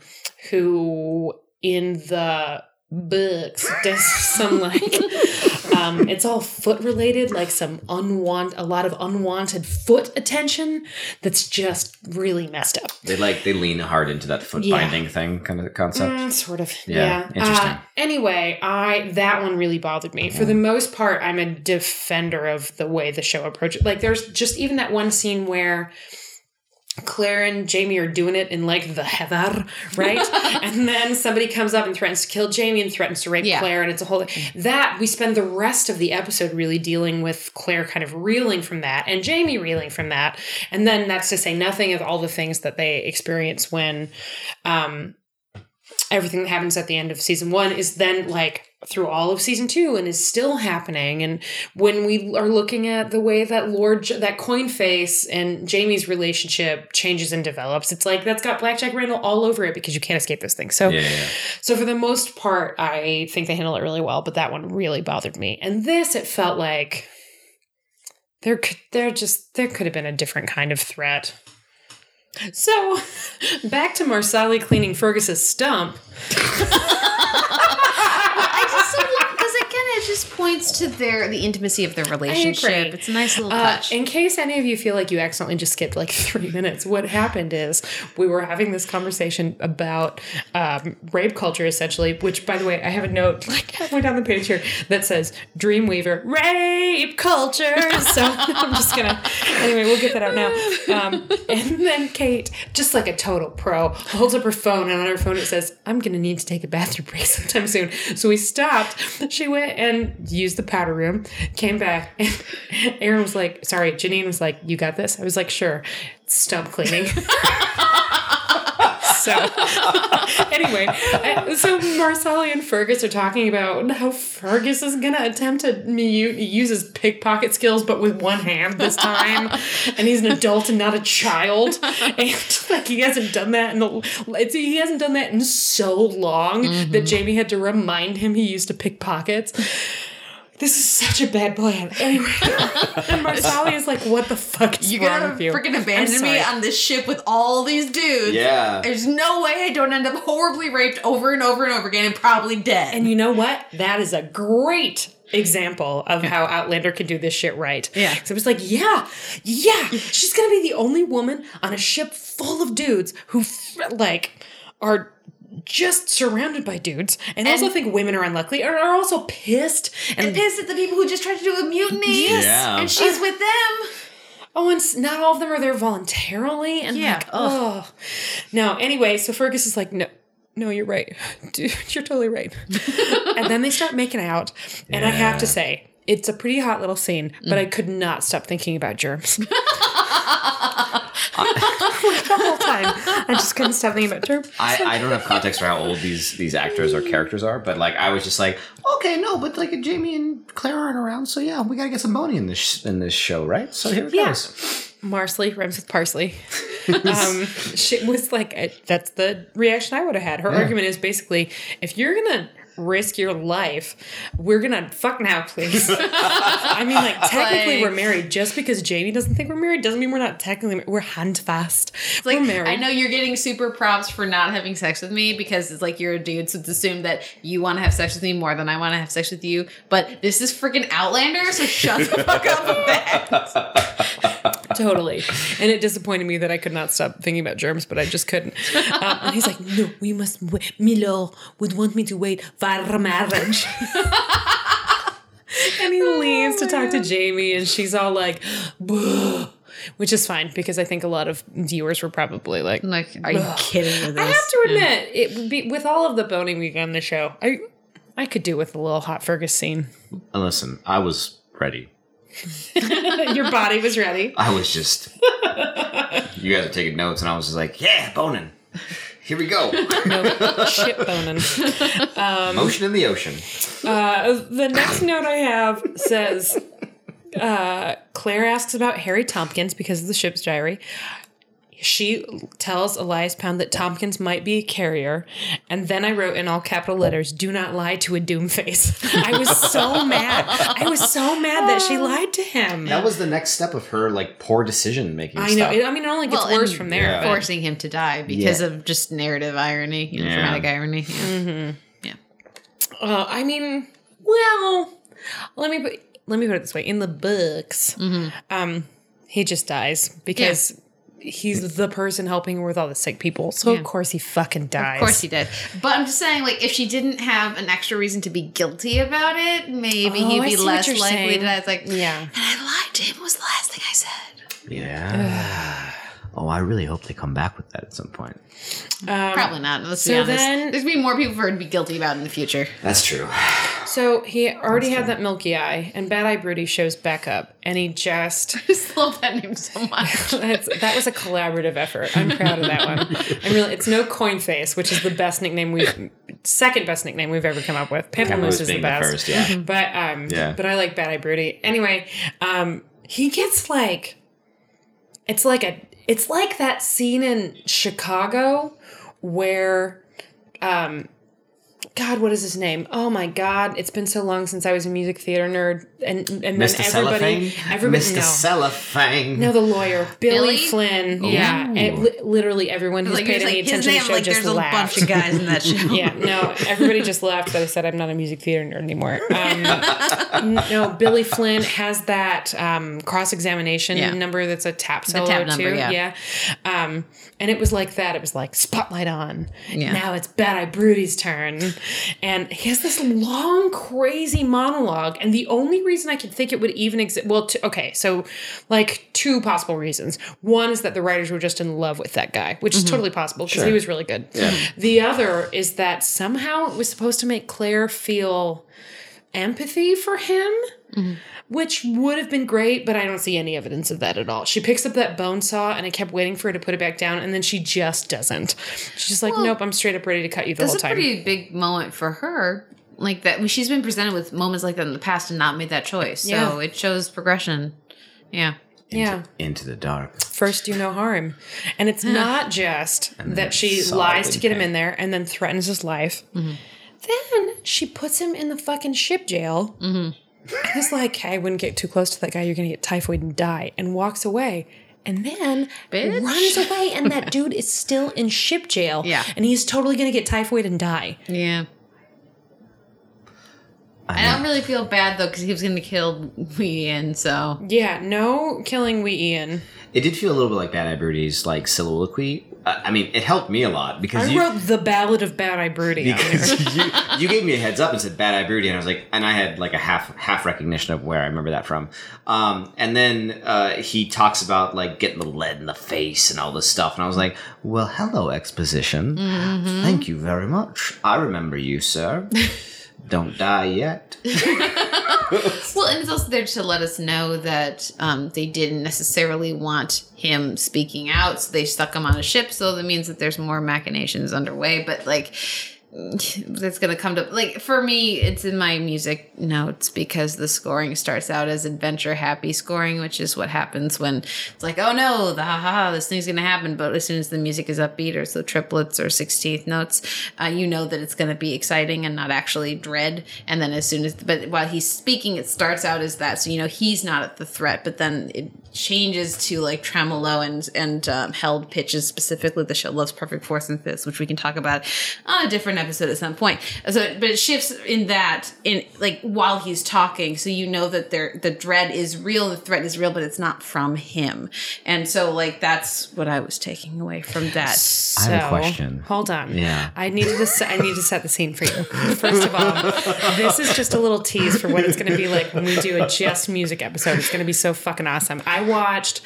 who in the books does some like um, it's all foot related, like some unwant a lot of unwanted foot attention that's just really messed up. They like they lean hard into that foot Yeah. binding thing kind of concept. Mm, sort of. Yeah, Yeah. interesting. Uh, anyway, I that one really bothered me. For the most part, I'm a defender of the way the show approaches. Like, there's just even that one scene where. Claire and Jamie are doing it in like the heather, right? and then somebody comes up and threatens to kill Jamie and threatens to rape Yeah. Claire, and it's a whole that we spend the rest of the episode really dealing with Claire kind of reeling from that and Jamie reeling from that, and then that's to say nothing of all the things that they experience when um, everything that happens at the end of season one is then like through all of season two and is still happening. And when we are looking at the way that Lord, J- that coin face and Jamie's relationship changes and develops, it's like that's got Blackjack Randall all over it because you can't escape this thing. So, yeah. so for the most part, I think they handle it really well, but that one really bothered me. And this, it felt like there could there just there could have been a different kind of threat. So back to Marsali cleaning Fergus's stump. I just because again, it just points to their the intimacy of their relationship. It's a nice little Uh, touch. in case any of you feel like you accidentally just skipped like three minutes, what happened is we were having this conversation about um, rape culture, essentially. Which, by the way, I have a note like halfway down the page here that says "Dreamweaver rape culture." So I'm just gonna anyway. We'll get that out now. Um, and then Kate, just like a total pro, holds up her phone, and on her phone it says, "I'm gonna need to take a bathroom break sometime soon." So we stopped. She went and used the powder room, came back, and Aaron was like, "Sorry." Janine was like, "You got this." I was like, "Sure." Stump cleaning. so anyway, so Marsali and Fergus are talking about how Fergus is gonna attempt to use his pickpocket skills, but with one hand this time, and he's an adult and not a child, and like he hasn't done that in the it's, he hasn't done that in so long that mm-hmm. Jamie had to remind him he used to pick pockets. This is such a bad plan. Anyway, and Marsali is like, "What the fuck is You're wrong gonna with you?" freaking I'm abandon me on this ship with all these dudes. Yeah. There's no way I don't end up horribly raped over and over and over again and probably dead. And you know what? That is a great example of how Outlander can do this shit right. Yeah. So it was like, yeah, yeah, she's gonna be the only woman on a ship full of dudes who like are just surrounded by dudes and, also think women are unlucky or are also pissed and, and pissed at the people who just tried to do a mutiny. Yes. Yeah. And she's with them. oh and not all of them are there voluntarily and Yeah, like oh no anyway so fergus is like no no you're right dude you're totally right and then they start making out and i have to say it's a pretty hot little scene but i could not stop thinking about germs like the whole time i just couldn't stop thinking about germs I, I don't have context for how old these these actors or characters are, but like I was just like, okay, no, but like Jamie and Claire aren't around, so yeah, we gotta get some Boney in this in this show, right? So here it Yeah. goes. Marsley rhymes with parsley. um, she was like, uh, that's the reaction I would have had. Her argument is basically, if you're gonna risk your life, we're gonna fuck now, please. I mean, like technically Like- we're married. Just because Jamie doesn't think we're married doesn't mean we're not technically. We're hand fast. It's like we're married. I know you're getting super props for not having sex with me because it's like you're a dude, so it's assumed that you want to have sex with me more than I want to have sex with you. But this is freaking Outlander, so shut the fuck up with that. Totally. And it disappointed me that I could not stop thinking about germs, but I just couldn't. Um, and he's like, no, we must wait. Milord would want me to wait for marriage. and he leaves to talk to Jamie, and she's all like, "Buh," which is fine because I think a lot of viewers were probably like, Like, are you kidding with I have to admit, it would be with all of the boning we've on the show, I I could do with a little hot Fergus scene. And listen, I was ready. Your body was ready. I was just. you guys are taking notes, and I was just like, yeah, boning. Here we go. No shit boning. Motion in the ocean. Uh, the next note I have says uh, Claire asks about Harry Tompkins because of the ship's diary. She tells Elias Pound that Tompkins might be a carrier. And then I wrote in all capital letters, do not lie to a doom face. I was so mad. I was so mad that she lied to him. That was the next step of her like poor decision making. I know. It, I mean, it only gets Well, worse from there. Yeah. Forcing him to die because Yeah. of just narrative irony, you know, Yeah. dramatic irony. Yeah. yeah. Uh, I mean, well, let me put let me put it this way: in the books, um, he just dies because he's the person helping her with all the sick people. So Yeah. of course he fucking dies. Of course he did. But I'm just saying, like, if she didn't have an extra reason to be guilty about it, maybe Oh, he'd be less likely saying. to die. It's like, Yeah. and I lied to him was the last thing I said. Yeah. Oh, I really hope they come back with that at some point. Probably not. Let's so be honest. then- There's gonna be more people for her to be guilty about in the future. That's true. So he already had that milky eye, and Bad Eye Broody shows back up, and he just I just love that name so much. that was a collaborative effort. I'm proud of that one. I'm really. It's no coin face, which is the best nickname we've second best nickname we've ever come up with. Pamplemousse is the being the best. first, yeah. But um, Yeah. but I like Bad Eye Broody. Anyway, um, he gets like, it's like a, it's like that scene in Chicago where, um, God, what is his name? Oh my God, it's been so long since I was a music theater nerd, and and then Mr. everybody, Cellophane. everybody, Mr. no. Cellophane. No, the lawyer, Billy, Billy? Flynn. Yeah. Yeah, it, literally everyone who's Like, paid any like his attention to the show like just there's a bunch of guys in that show. yeah, no, everybody just laughed that I said I'm not a music theater nerd anymore. Um, no, Billy Flynn has that um, cross examination Yeah. number that's a tap solo tap too. number, yeah. yeah. Um, and it was like that. It was like spotlight on. Yeah. Now it's Bad Eye Brody's turn, and he has this long, crazy monologue. And the only reason I could think it would even exist, well, t- okay, so like two possible reasons. One is that the writers were just in love with that guy, which is mm-hmm. totally possible because Sure. he was really good. The other is that somehow it was supposed to make Claire feel empathy for him, which would have been great, but I don't see any evidence of that at all. She picks up that bone saw, and I kept waiting for her to put it back down, and then she just doesn't. She's just like, Well, nope, I'm straight up ready to cut you the That's whole a time. pretty big moment for her. Like that, I mean, she's been presented with moments like that in the past and not made that choice. So Yeah. it shows progression. Yeah. yeah. Into the dark. First, do no harm. And it's not just that she lies to get him in there and then threatens his life. Mm-hmm. Then she puts him in the fucking ship jail. Mm-hmm. It's like, hey, I wouldn't get too close to that guy. You're going to get typhoid and die. And walks away. And then Bitch. runs away. And that dude is still in ship jail. Yeah. And he's totally going to get typhoid and die. Yeah. I I don't really feel bad though because he was going to kill Wee Ian. So Yeah, no killing Wee Ian. It did feel a little bit like Bad Eye Brody's like soliloquy. Uh, I mean, it helped me a lot because I you wrote The Ballad of Bad Eye Broody because you, you gave me a heads up and said Bad Eye Broody, and I was like, and I had like a half half recognition of where I remember that from. Um, and then uh, he talks about like getting the lead in the face and all this stuff, and I was like, well, hello, exposition. Thank you very much. I remember you, sir. Don't die yet. well, and it's also there to let us know that um, they didn't necessarily want him speaking out, so they stuck him on a ship. So that means that there's more machinations underway. But like, that's gonna come to like for me it's in my music notes because the scoring starts out as adventure happy scoring which is what happens when it's like oh no the ha ha ha this thing's gonna happen. But as soon as the music is upbeat or so triplets or 16th notes uh, you know that it's gonna be exciting and not actually dread. And then as soon as but while he's speaking it starts out as that. So you know he's not at the threat but then it changes to like tremolo and and um, held pitches specifically the show loves perfect fourths and fifths which we can talk about on a different episode at some point so but it shifts in that in like while he's talking so you know that there the dread is real the threat is real but it's not from him and so like that's what i was taking away from that I have a question. Hold on. Yeah. I needed to. se- I need to set the scene for you. First of all, this is just a little tease for what it's going to be like when we do a just music episode. It's going to be so fucking awesome. I watched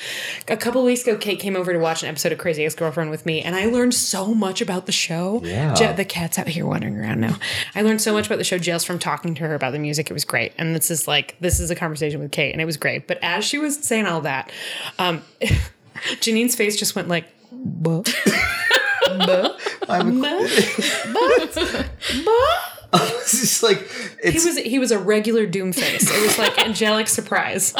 a couple weeks ago. Kate came over to watch an episode of Crazy Ex Girlfriend with me, and I learned so much about the show. Yeah. Je- the cat's out here wandering around now. I learned so much about the show just from talking to her about the music. It was great, and this is like this is a conversation with Kate, and it was great. But as she was saying all that, um, Janine's face just went like. "Buh." Buh. I'm Buh. Buh. Buh. it's just like He was he was a regular doom face. It was like angelic surprise.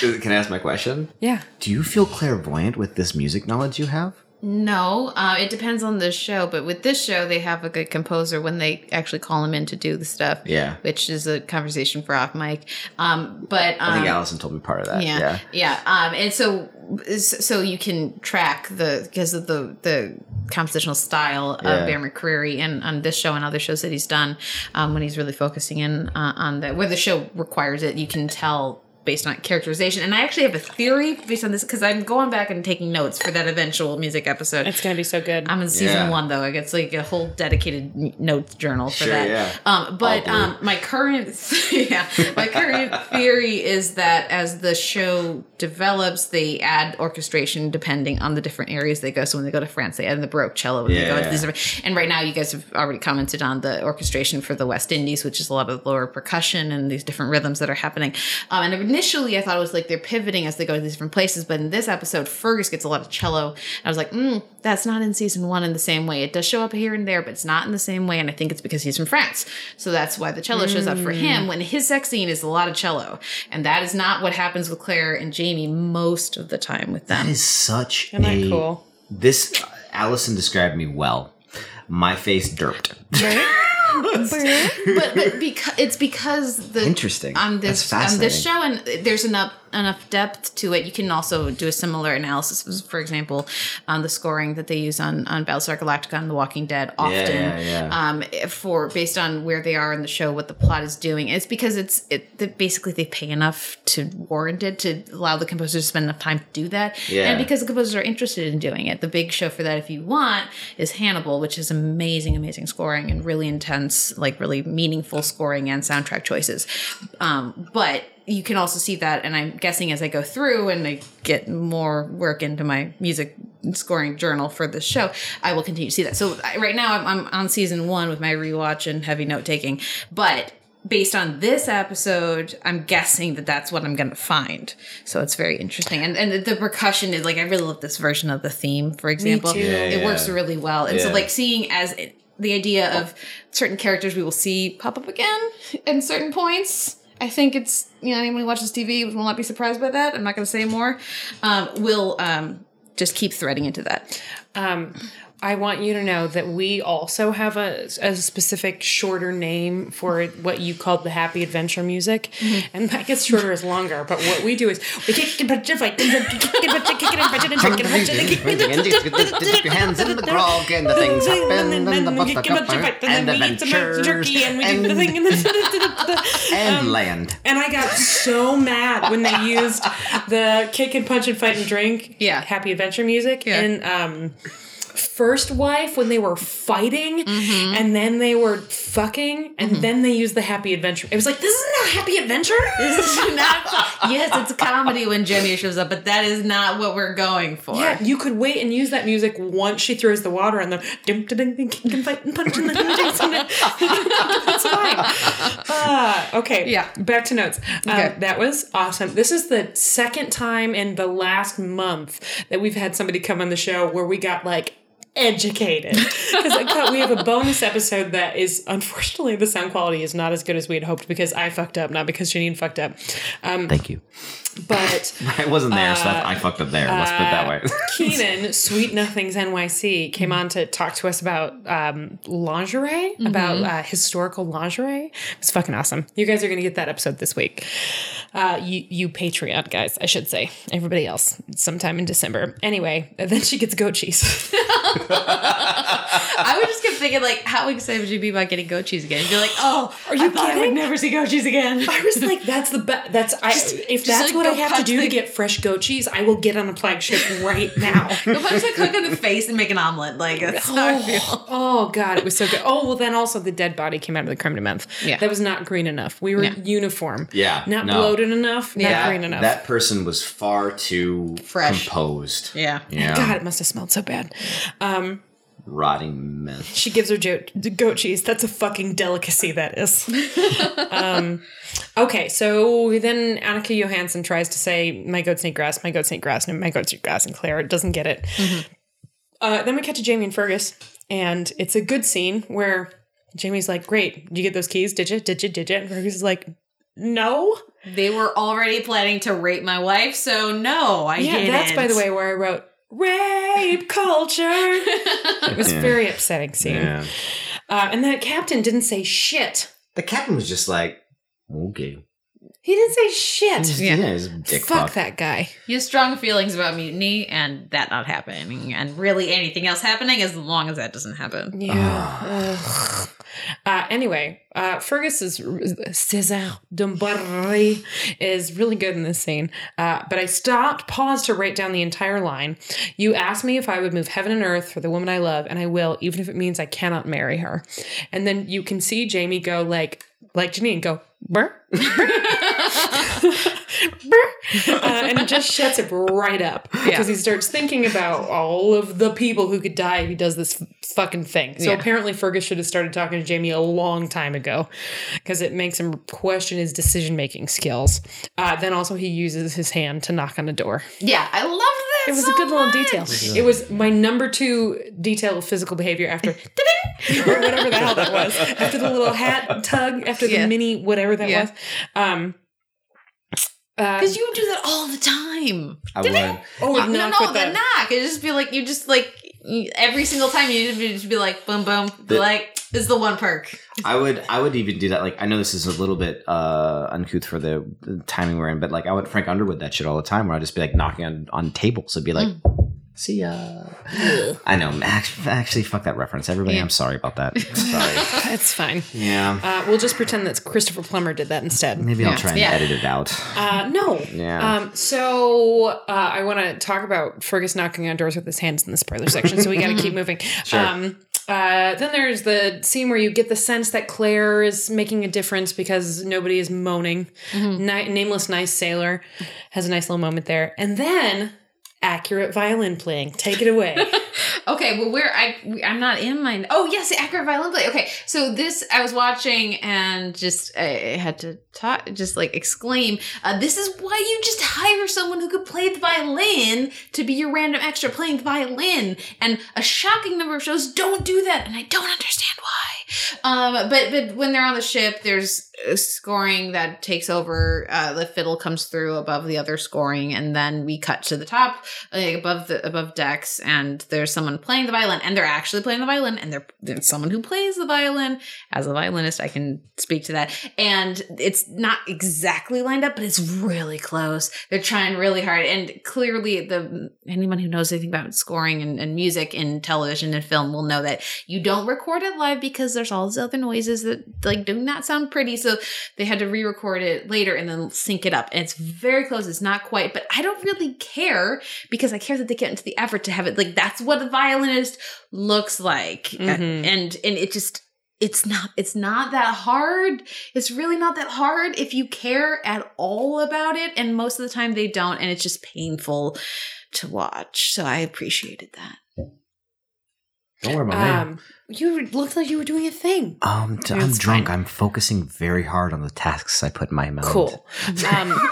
Can I ask my question? Yeah. Do you feel clairvoyant with this music knowledge you have? No, uh, it depends on the show. But with this show, they have a good composer when they actually call him in to do the stuff. Yeah. which is a conversation for off mic. Um, but um, I think Allison told me part of that. yeah, Yeah. yeah, Um, and so so you can track the because of the the compositional style Yeah. of Bear McCreary and on this show and other shows that he's done um, when he's really focusing in uh, on the where the show requires it. You can tell based on characterization. And I actually have a theory based on this because I'm going back and taking notes for that eventual music episode. It's gonna be so good. I'm in season Yeah. one though. I get like a whole dedicated notes journal for Sure, that. yeah. Um, but um, my current yeah, my current theory is that as the show develops, they add orchestration depending on the different areas they go. So when they go to France, they add the baroque cello. When they go Yeah. to these and right now you guys have already commented on the orchestration for the West Indies, which is a lot of lower percussion and these different rhythms that are happening. Um, and initially I thought it was like they're pivoting as they go to these different places, but in this episode, Fergus gets a lot of cello. And I was like, mm, that's not in season one in the same way. It does show up here and there, but it's not in the same way. And I think it's because he's from France. So that's why the cello shows up for him when his sex scene is a lot of cello. And that is not what happens with Claire and Jamie most of the time with them. That is such Isn't that a cool? This Allison described me well. My face derped. but but because it's because the Interesting. on this on this show and there's enough enough depth to it. You can also do a similar analysis, for example, on the scoring that they use on on Battlestar Galactica and The Walking Dead often. yeah, yeah. Um, for based on where they are in the show, what the plot is doing. It's because it's it that basically they pay enough to warrant it to allow the composers to spend enough time to do that, Yeah. and because the composers are interested in doing it. The big show for that, if you want, is Hannibal, which is amazing, amazing scoring and really intense, like really meaningful scoring and soundtrack choices. Um, but you can also see that, and I'm guessing as I go through and I get more work into my music scoring journal for this show, I will continue to see that. So I, right now, I'm, I'm on season one with my rewatch and heavy note taking, but. Based on this episode, I'm guessing that that's what I'm going to find. So it's very interesting, and and the, the percussion is like I really love this version of the theme. For example, too. Yeah, it yeah. works really well, and so like seeing as it, the idea of certain characters we will see pop up again in certain points. I think it's you know anyone who watches TV will not be surprised by that. I'm not going to say more. Um, will um, just keep threading into that. Um, I want you to know that we also have a, a specific shorter name for what you called the happy adventure music, and that gets shorter as longer. But what we do is we kick and punch and fight, and kick and punch and kick and punch and kick and punch and kick and punch and Dip your hands in the grog and the things happen and the buttercup and adventures jerky and we do the thing and and land. And I got so mad when they used the kick and punch and fight and drink Yeah. happy adventure music Yeah. in um First Wife when they were fighting Mm-hmm. and then they were fucking and then they used the happy adventure. It was like this is not happy adventure. This is not. yes, it's a comedy when Jenny shows up, but that is not what we're going for. Yeah, you could wait and use that music once she throws the water and dum dum dum kick and fight and punch and then That's fine. Uh, okay. Yeah. Back to notes. Um, Okay. that was awesome. This is the second time in the last month that we've had somebody come on the show where we got like educated because we have a bonus episode that is unfortunately the sound quality is not as good as we had hoped because I fucked up, not because Janine fucked up. Um, Thank you. but I wasn't there, so I fucked up there. Let's put it that way. Keenan, Sweet Nothings NYC, came on to talk to us about um, lingerie, about uh, historical lingerie. It's fucking awesome. You guys are going to get that episode this week. Uh, you, you Patreon guys, I should say. Everybody else, sometime in December. Anyway, then she gets goat cheese. I would just kept thinking, like, how excited would you be about getting goat cheese again? You'd be like, oh, Are you I thought I would never see goat cheese again. I was like, that's the best. That's I. if just, that's like, what I have to punch do to get fresh goat cheese, I will get on a flagship right now. Go punch the cook in the face and make an omelet. Like, that's how I feel. Oh, oh god, it was so good. Oh well, then also the dead body came out of the creme de menthe. Yeah. that was not green enough. We were Yeah. uniform. Yeah, not no. bloated enough. Not Yeah. green enough. That person was far too Fresh. composed. Yeah. Yeah. God, it must have smelled so bad. Um, Rotting mess. she gives her jo- goat cheese. That's a fucking delicacy. That is. um, okay, so then Annika Johansson tries to say, "My goats need grass. My goats need grass. And my goats need grass." And Claire doesn't get it. Uh, then we cut to Jamie and Fergus, and it's a good scene where Jamie's like, "Great, did you get those keys? Did you? Did you? Did you?" And Fergus is like, "No." They were already planning to rape my wife, so no, I Yeah, didn't. Yeah, that's by the way where I wrote rape culture. it was Yeah. very upsetting scene. Yeah. Uh, and that captain didn't say shit. The captain was just like, okay. He didn't say shit. Yeah. Yeah, he's a dick Fuck fuck. that guy. You have strong feelings about mutiny and that not happening, and really anything else happening as long as that doesn't happen. Yeah. Anyway, uh, Fergus is César Domboy is really good in this scene. Uh, but I stopped, paused to write down the entire line. You asked me if I would move heaven and earth for the woman I love, and I will, even if it means I cannot marry her. And then you can see Jamie go like, like Janine go, burr, burr, uh, and it just shuts it right up because he starts thinking about all of the people who could die if he does this fucking thing. So Yeah. apparently Fergus should have started talking to Jamie a long time ago because it makes him question his decision making skills. Uh, then also he uses his hand to knock on a door. Yeah, I love that. It was so a good little much. detail. It was my number two detail of physical behavior after or whatever the hell that was. After the little hat tug, after the Yeah. mini whatever that Yeah. was. Um, uh, Because you do that all the time. I would. oh, no, knock no, with the the- knock. It just be like you just like every single time you just be, just be like boom, boom. Be The- like this is the one perk. I would I would even do that. Like I know this is a little bit uh uncouth for the, the timing we're in, but like I would Frank Underwood that shit all the time where I'd just be like knocking on, on tables. It'd be like, see ya. I know. Actually, actually, fuck that reference. Everybody, Yeah. I'm sorry about that. sorry. It's fine. Yeah. Uh, we'll just pretend that Christopher Plummer did that instead. Maybe Yeah. I'll try and Yeah. edit it out. Uh, no. Yeah. Um, so uh, I want to talk about Fergus knocking on doors with his hands in the spoiler section. So we got to keep moving. Sure. Um, uh, then there's the scene where you get the sense that Claire is making a difference because nobody is moaning. Ni- nameless, nice sailor has a nice little moment there, and then accurate violin playing. Take it away. Okay, well, where I I'm not in my oh yes, accurate violin play. Okay, so this I was watching and just I had to talk, just like exclaim, uh, "This is why you just hire someone who could play the violin to be your random extra playing the violin." And a shocking number of shows don't do that, and I don't understand why. Um, but but when they're on the ship, there's scoring that takes over. Uh, the fiddle comes through above the other scoring, and then we cut to the top like above the above decks and there's someone playing the violin and they're actually playing the violin and there's someone who plays the violin as a violinist i can speak to that and it's not exactly lined up but it's really close they're trying really hard and clearly the anyone who knows anything about scoring and, and music in television and film will know that you don't record it live because there's all these other noises that like do not sound pretty so they had to re-record it later and then sync it up and it's very close it's not quite but i don't really care because I care that they get into the effort to have it like that's what a violinist looks like, Mhm. and and it just it's not it's not that hard. It's really not that hard if you care at all about it, and most of the time they don't, and it's just painful to watch. So I appreciated that. Don't worry about me. um, you looked like you were doing a thing. Um, t- I'm drunk. fine. I'm focusing very hard on the tasks I put in my mind. Cool. Um,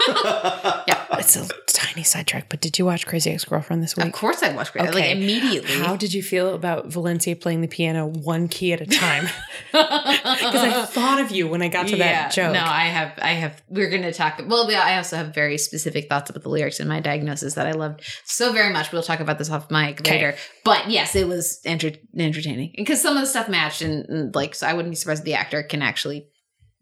Yeah. It's a tiny sidetrack, but did you watch Crazy Ex Girlfriend this week? Of course, I watched. Like Okay. immediately. How did you feel about Valencia playing the piano one key at a time? Because I thought of you when I got to that joke. No, I have, I have. We're going to talk. Well, I also have very specific thoughts about the lyrics in my diagnosis that I loved so very much. We'll talk about this off mic Okay. later. But yes, it was enter- entertaining because some of the stuff matched, and, and, like, so I wouldn't be surprised if the actor can actually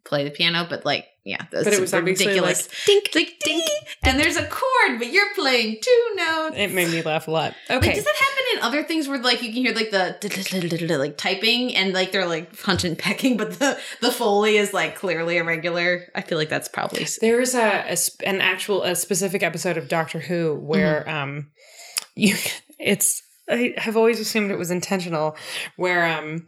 play the piano. But like, yeah, that's But it was ridiculous. like dink, like dink, and there's a chord, but you're playing two notes. It made me laugh a lot. Like, Okay. does that happen in other things where like you can hear like the like typing and like they're like punch and pecking, but the the foley is like clearly irregular? I feel like that's probably There's a, a an actual a specific episode of Doctor Who where um you it's I have always assumed it was intentional where um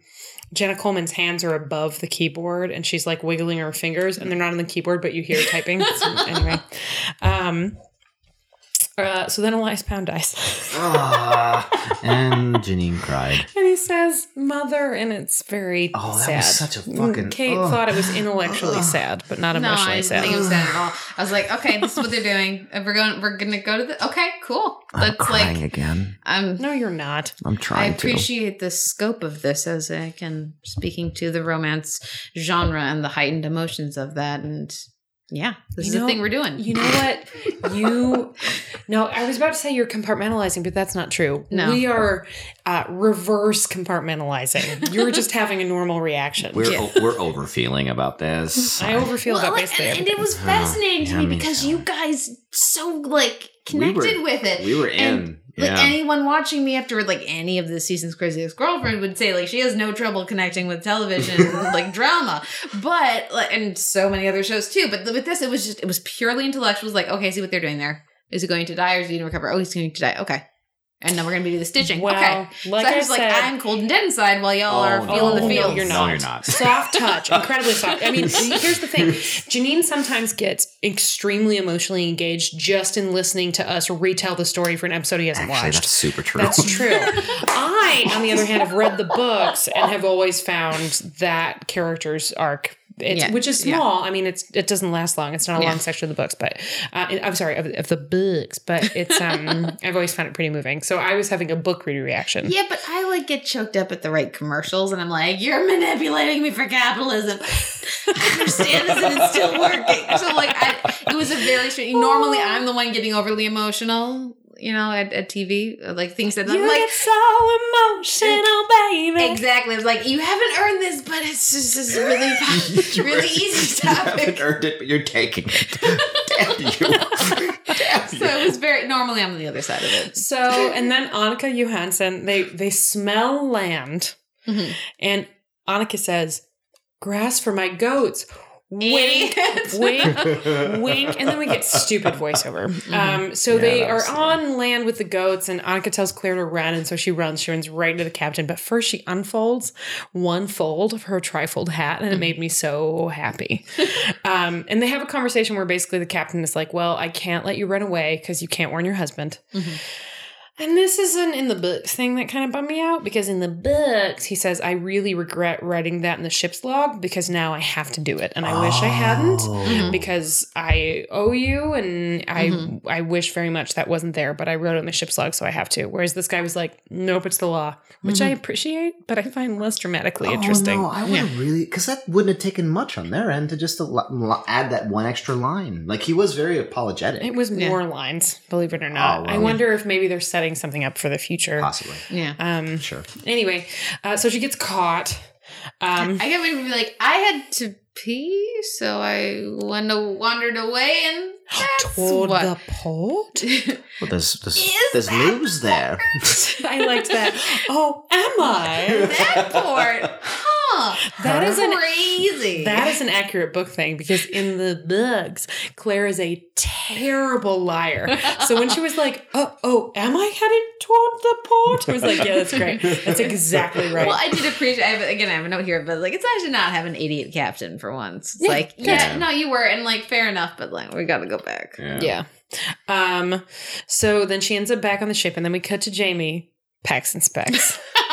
Jenna Coleman's hands are above the keyboard and she's like wiggling her fingers and they're not on the keyboard but you hear typing. Anyway. Um uh, so then Elias Pound dies. Ah, and Janine cried. and he says mother and it's very Oh, that sad. was such a fucking- Kate ugh. thought it was intellectually sad but not no, emotionally I didn't sad. think it was sad at all. I was like, okay, this is what they're doing. If We're going, we're gonna go to the. Okay, cool. I'm That's crying like, again. I'm. no, you're not. I'm I trying to. appreciate the scope of this as I can speaking to the romance genre and the heightened emotions of that, and yeah, this You is know- the thing we're doing. You know what? You no, I was about to say you're compartmentalizing, but that's not true. No. we are uh, reverse compartmentalizing. You're just having a normal reaction. We're Yeah. we're overfeeling about this. I overfeel Well, about like, basically and, and it was fascinating yeah, to me me because too. you guys so like We connected were- with it. We were in. And, like yeah. anyone watching me after like any of this season's Crazy Ex Girlfriend would say like she has no trouble connecting with television like drama. But like and so many other shows too. But with this it was just it was purely intellectual. It was like okay see what they're doing there. Is he going to die or is he going to recover? Oh he's going to die. Okay and then we're going to do the stitching Well, okay like so I I was like I'm cold and dead inside while y'all oh, are Oh, feeling no, the feels No, you're No, not. you're not. Soft touch, incredibly soft. I mean, here's the thing: Janine sometimes gets extremely emotionally engaged just in listening to us retell the story for an episode he hasn't Actually, watched. that's super true. That's true. I, on the other hand, have read the books and have always found that character's arc. It's, Yeah, which is yeah. small. I mean, it's it doesn't last long. It's not a Yeah. long section of the books, but uh, I'm sorry of, of the books. But it's um, I've always found it pretty moving. So I was having a book reader reaction. Yeah, but I like get choked up at the right commercials, and I'm like, "You're manipulating me for capitalism." I understand this, and it's still working. So, like, I, it was a very strange. Normally, I'm the one getting overly emotional, you know, at, at TV, like things that I'm You like. get so emotional, baby. Exactly. It's like you haven't earned this, but it's just it's really, really easy You haven't topic. earned it, but you're taking it. Damn you. Damn So you. it was very. Normally, I'm on the other side of it. So and then Annika Johansson, they they smell land, Mhm. and Annika says, "Grass for my goats." Wink, wink, wink, and then we get stupid voiceover. Um, so Yeah, they are on land with the goats, and Annika tells Claire to run, and so she runs. She runs right into the captain, but first she unfolds one fold of her trifold hat, and it made me so happy. um, and they have a conversation where basically the captain is like, "Well, I can't let you run away because you can't warn your husband." Mhm. And this isn't in the books thing that kind of bummed me out because in the books he says I really regret writing that in the ship's log because now I have to do it and I wish I hadn't Mhm. because I owe you and I Mhm. I wish very much that wasn't there but I wrote it in the ship's log so I have to whereas this guy was like nope it's the law which I appreciate but I find less dramatically interesting. Oh, no, I would have really because that wouldn't have taken much on their end to just add that one extra line. Like he was very apologetic, It was Yeah. more lines, believe it or not. Oh, well. I wonder if maybe they're setting something up for the future. possibly. Yeah. Um. Sure. Anyway, uh, so she gets caught. Um. I get ready to be like, I had to pee, so I went wandered away, and that's toward what. the port. Well, there's there's, Is there's news there. I liked that. Oh, am I? that port, huh? That is an crazy. that is an accurate book thing because in the books, Claire is a terrible liar. So when she was like, "Oh, oh, am I headed toward the port?" I was like, "Yeah, that's great. That's exactly right." Well, I did appreciate. I have, again, I have a note here, but like, it's nice to not have an idiot captain for once. It's Yeah, like, good. yeah, no, you were, and like, fair enough, but like, we got to go back. yeah. Um. So then she ends up back on the ship, and then we cut to Jamie. Packs and specs.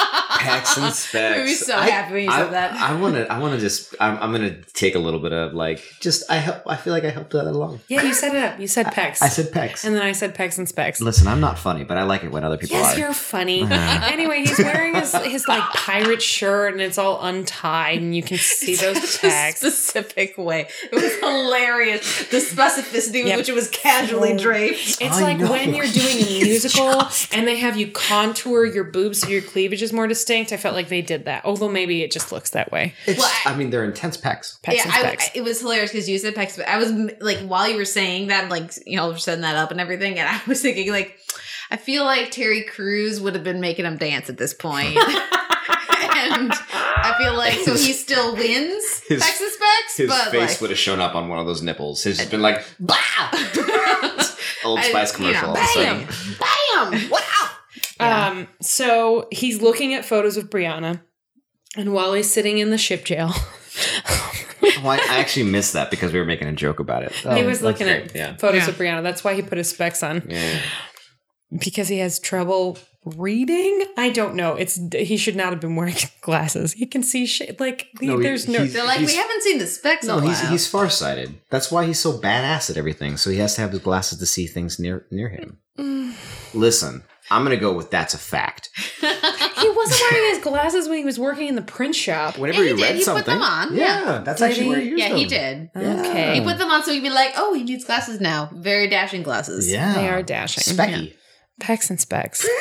Pecs and specs. Made me so I- happy when you I, said that. I want to. I want to just. I'm, I'm going to take a little bit of like. Just. I help. I feel like I helped that along. Yeah, you set it up. You said pecs. I said pecs. and then I said pecs and specs. Listen, I'm not funny, but I like it when other people Yes, are. you're funny. Anyway, he's wearing his, his like pirate shirt and it's all untied and you can see those pecs. specific way. It was hilarious. The specificity with Yep. which it was casually oh. draped. It's I like know. when you're doing a musical and they have you contour your boobs so your cleavage is more distinct. I felt like they did that. Although maybe it just looks that way. It's, Well, I, mean, they're intense pecs. Pecs yeah, and I, specs. I- it was hilarious because you said pecs, but I was like, while you were saying that, like, you know, setting that up and everything, and I was thinking, like, I feel like Terry Crews would have been making them dance at this point. and I feel like, so he still wins His- pecs and specs, His but face like, would have shown up on one of those nipples. His has been like, bah! Old I- Spice you know, commercial. all of a bam, bam, wow. Yeah. Um, so he's looking at photos of Brianna, and while he's sitting in the ship jail, Well, I, I actually missed that because we were making a joke about it. he Oh, was looking great. at yeah. photos Yeah. of Brianna. That's why he put his specs on Yeah. because he has trouble reading. I don't know. It's he should not have been wearing glasses. He can see shit. Like No, he- there's no. They're like, we haven't seen the specs No, a he's while. he's farsighted. That's why he's so badass at everything. So he has to have his glasses to see things near near him. Mm. Listen, I'm gonna go with that's a fact. He wasn't wearing his glasses when he was working in the print shop. Whenever Yeah, he, he did. read He put something, them on, Yeah, yeah. that's Did actually he? where he used yeah, he them. did. Okay. He put them on so he'd be like, oh, he needs glasses now. Very dashing glasses. Yeah, They are dashing. Specky. Pecs and specs.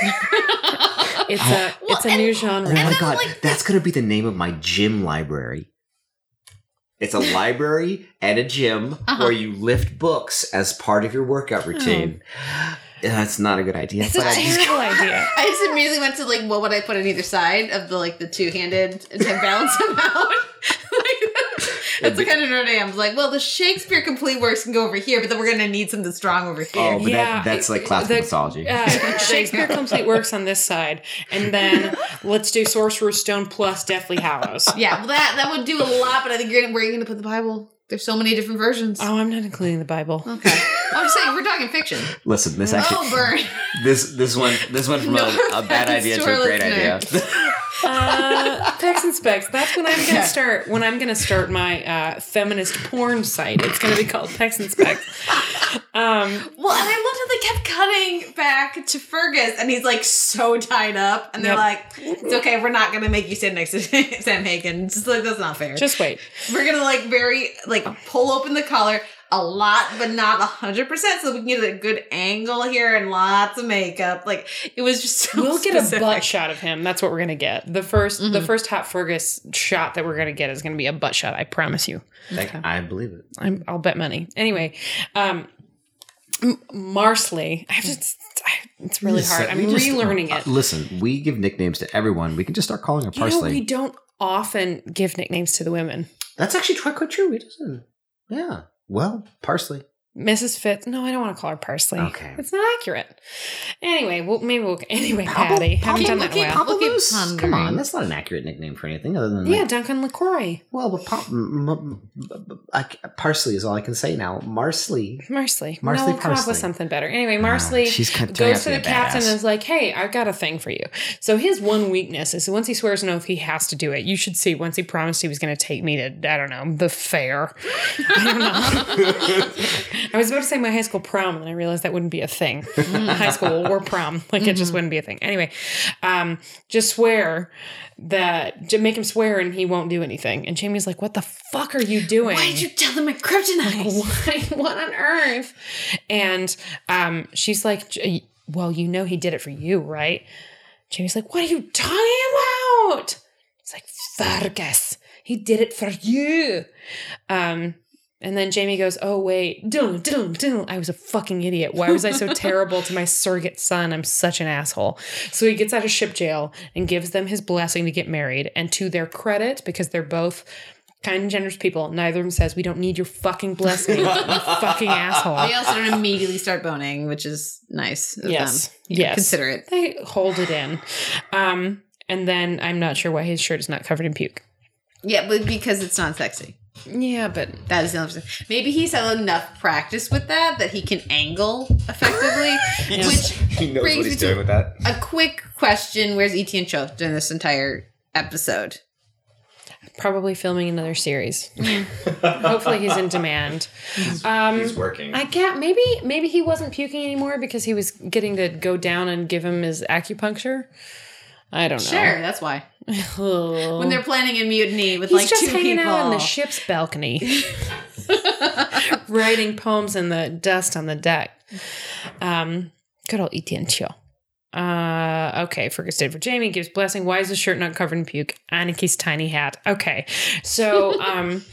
It's a Well, it's a and- new Oh genre. Oh my god, like, that's gonna be the name of my gym library. It's a library and a gym Uh-huh. where you lift books as part of your workout routine. That's not a good idea. It's a but I just- terrible idea. I just immediately went to like, what would I put on either side of the like the two handed to balance them out? like, that's the kind of nerd I am. I was like, well, the Shakespeare complete works can go over here, but then we're gonna need something strong over here. Oh, but Yeah, that, that's like it- classical the- mythology. Uh, Shakespeare Complete works on this side, and then let's do Sorcerer's Stone plus Deathly Hallows. yeah, well, that that would do a lot, but I think you're gonna, where are you gonna put the Bible? There's so many different versions. Oh, I'm not including the Bible. Okay, I'm just saying we're talking fiction. Listen, this actually oh, burn. this this one this went from No a, a bad idea to to a our great idea. Uh, Pecs and Specs. That's when I'm gonna Okay. start. When I'm gonna start my uh, feminist porn site. It's gonna be called Pecs and Specs. Um, Well, and I loved how they kept cutting back to Fergus, and he's like so tied up, and they're Yep. like, "It's okay, we're not gonna make you stand next to Sam Heughan." Just like that's not fair. just wait. we're gonna like very like pull open the collar a lot, but not a hundred percent, so we can get a good angle here and lots of makeup. Like it was just so We'll get a butt shot of him. That's what we're gonna get. The 1st the first Hot Fergus shot that we're gonna get is gonna be a butt shot. I promise you. Like, I believe it. I'm, I'll bet money. Anyway, um, M- Marsley. I have to. It's really hard. I'm We just- relearning uh, it. listen, we give nicknames to everyone. We can just start calling her You know, we don't often give nicknames to the women. That's actually quite, quite true. He doesn't. Yeah. Well, Parsley. Mrs. Fitz. No, I don't want to call her Parsley. Okay. It's not accurate. Anyway, well, maybe we'll. Anyway, Pablo- Patty. Haven't Pablo- done that in a Keep- while. Look at Come on, that's not an accurate nickname for anything other than Yeah, like, Duncan LaCroix. well, but pa- m- m- m- I c- Parsley is all I can say now. Marsley. Marsley. Marsley no, we'll come up Parsley. with something better. Anyway, Marsley she's kind of goes to the captain and is like, "Hey, I've got a thing for you." So his one weakness is once he swears an oath, he has to do it. You should see. Once he promised he was going to take me to, I don't know, the fair. I don't know. I was about to say my high school prom, and I realized that wouldn't be a thing. high school or prom, like it just wouldn't be a thing. Anyway, um, just swear that, just make him swear, and he won't do anything. And Jamie's like, "What the fuck are you doing?" Why did you tell them my kryptonite? Why? What on earth? And um, she's like, Well, you know he did it for you, right? Jamie's like, What are you talking about? It's like, Fergus, he did it for you. Um, and then Jamie goes, Oh, wait, dun, dun, dun. I was a fucking idiot. Why was I so terrible to my surrogate son? I'm such an asshole. So he gets out of ship jail and gives them his blessing to get married. And to their credit, because they're both kind and generous people, neither of them says, We don't need your fucking blessing, you fucking asshole. They also don't immediately start boning, which is nice. Of Yes. them. Yes. Consider it. They hold it in. Um, and then I'm not sure why his shirt is not covered in puke. Yeah, but because it's not sexy. Yeah, but That is the only reason. Maybe he's had enough practice with that that he can angle effectively. Which he knows what he's doing with that. a quick question: Where's Yi Tien Cho during this entire episode? probably filming another series. Yeah. Hopefully, he's in demand. Um, He's working. I can't. Maybe maybe he wasn't puking anymore because he was getting to go down and give him his acupuncture. I don't know. Sure, that's why. Oh. When they're planning a mutiny with He's like just two hanging people. out on the ship's balcony, writing poems in the dust on the deck. Um, good old Yi Tien Cho. Uh, okay, Fergus did for Jamie gives blessing. Why is his shirt not covered in puke? Annika's tiny hat. Okay, so um,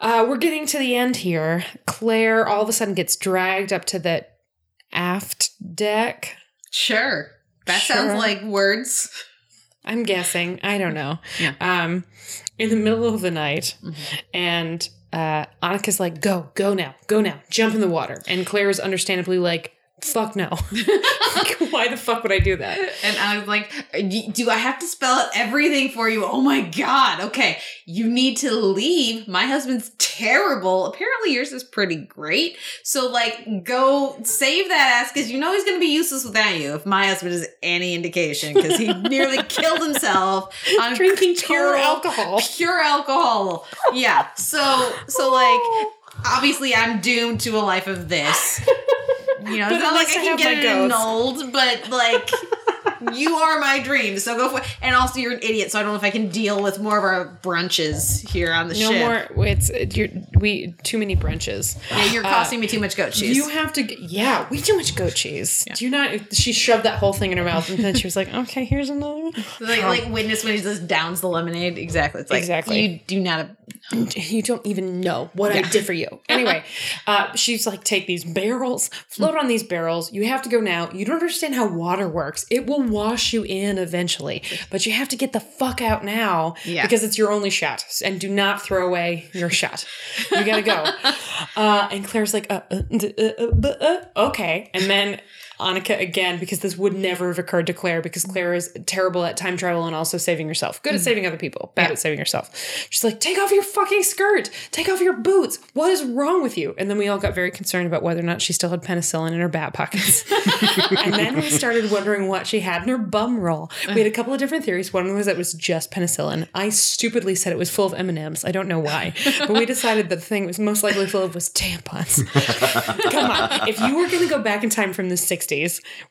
uh, we're getting to the end here. Claire all of a sudden gets dragged up to the aft deck. Sure, that Sure. sounds like words. I'm guessing. I don't know. Yeah. Um, in the middle of the night, and uh, Annika's like, "Go, go now, go now, jump in the water." And Claire is understandably like, "Fuck no! Like, Why the fuck would I do that?" And I was like, do I have to spell out everything for you? Oh my God. Okay. You need to leave. My husband's terrible. Apparently yours is pretty great. So like go save that ass because you know he's going to be useless without you if my husband is any indication because he nearly killed himself on Drinking pure alcohol. Pure alcohol. Yeah. So, so like, obviously I'm doomed to a life of this. You know, But it's not like I can get my it annulled, but like you are my dream. So go for it. And also you're an idiot, so I don't know if I can deal with more of our brunches here on the No ship. more. It's you're, we too many brunches. Yeah, you're costing me too much goat cheese. You have to. Yeah, we too much goat cheese. Do you not? She shoved that whole thing in her mouth, and then she was like, "Okay, here's another." one." like like witness when he just downs the lemonade. Exactly. It's like Exactly. you do not you don't even know what I did for you. Anyway, uh, she's like, take these barrels, float on these barrels. You have to go now. You don't understand how water works. It will wash you in eventually, but you have to get the fuck out now Yeah. because it's your only shot. And do not throw away your shot. You gotta go. Uh, and Claire's like, uh, uh, uh, uh, uh, uh, okay. And then Annika again, because this would never have occurred to Claire because mm-hmm. Claire is terrible at time travel and also saving herself. Good at mm-hmm. saving other people, bad at saving herself. She's like, take off your fucking skirt, take off your boots. What is wrong with you? And then we all got very concerned about whether or not she still had penicillin in her back pockets. and then we started wondering what she had in her bum roll. We had a couple of different theories. One was that it was just penicillin. I stupidly said it was full of M&Ms. I don't know why. But we decided that the thing it was most likely full of was tampons. Come on. If you were going to go back in time from the 60s,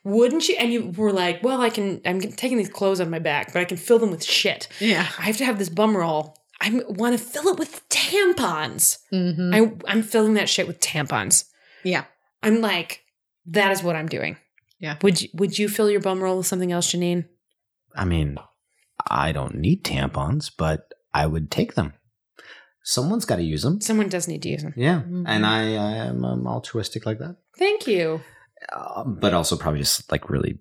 wouldn't you? And you were like, well, I can, I'm taking these clothes on my back, but I can fill them with shit. Yeah. I have to have this bum roll. I want to fill it with tampons. Mm-hmm. I, I'm filling that shit with tampons. Yeah. I'm like, that is what I'm doing. Yeah. Would you, would you fill your bum roll with something else, Janine? I mean, I don't need tampons, but I would take them. Someone's got to use them. Someone does need to use them. Yeah, Mhm. and I, I am um, altruistic like that. Thank you. Um, but also probably just like really,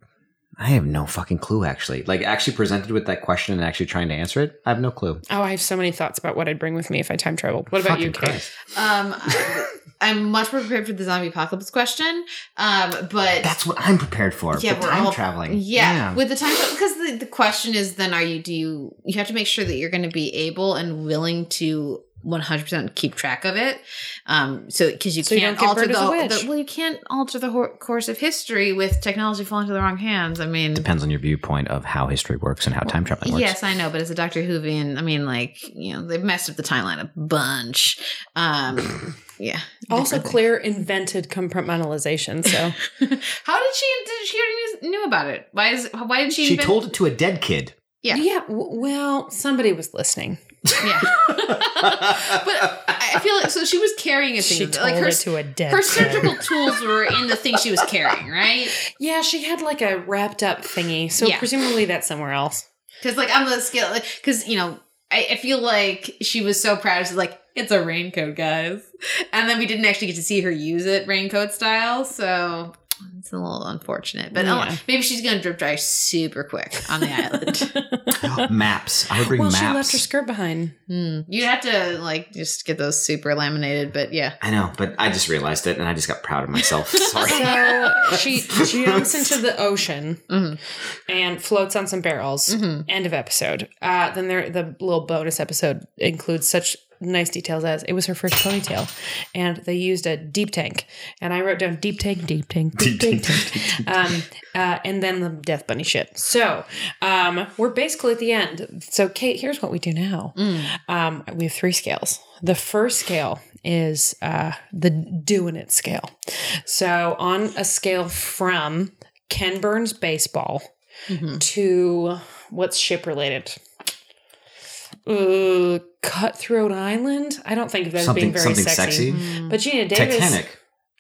I have no fucking clue. Actually, like actually presented with that question and actually trying to answer it, I have no clue. Oh, I have so many thoughts about what I'd bring with me if I time traveled. What about you, Fucking Kate? Um, I- I'm much more prepared for the zombie apocalypse question. Um, but That's what I'm prepared for. Yeah, but we're time all- traveling. Yeah, with the time because the, the question is then are you do you you have to make sure that you're going to be able and willing to 100% keep track of it um so because you So can't don't alter burned as a the, the well you can't alter the hor- course of history with technology falling to the wrong hands i mean Depends on your viewpoint of how history works and how time traveling works. Yes, I know, but as a Doctor Whovian, I mean, like you know, they've messed up the timeline a bunch. Um, yeah. Also, different Claire invented compartmentalization. So. How did she? Did she already knew about it? Why is? Why did she? She invent- told it to a dead kid. Yeah. yeah, w- well, somebody was listening. Yeah. but I feel like so she was carrying a thing. She like her, it to a dead her surgical tools were in the thing she was carrying, right? Yeah, she had like a wrapped up thingy. So Yeah. presumably that's somewhere else. Because like on the scale, because you know, I, I feel like she was so proud. She's like, "It's a raincoat, guys," and then we didn't actually get to see her use it raincoat style. So it's a little unfortunate. But Yeah. oh, maybe she's gonna drip dry super quick on the island. maps. I would bring well, maps. she left her skirt behind. Hmm. You'd have to like just get those super laminated. But yeah, I know, but I just realized it and I just got proud of myself. Sorry. So she she jumps into the ocean Mhm. and floats on some barrels. Mhm. End of episode. Uh, then there, the little bonus episode includes such nice details as it was her first ponytail, and they used a deep tank, and I wrote down deep tank, deep tank, deep, Deep tank, tank, um, uh, and then the Death Bunny shit. So um, we're basically at the end. So Kate, here's what we do now. Um, we have three scales. The first scale is uh, the doing it scale. So on a scale from Ken Burns baseball to what's ship related. Uh, Cutthroat Island. I don't think of that as being very something sexy. sexy. But Gina Davis. Titanic.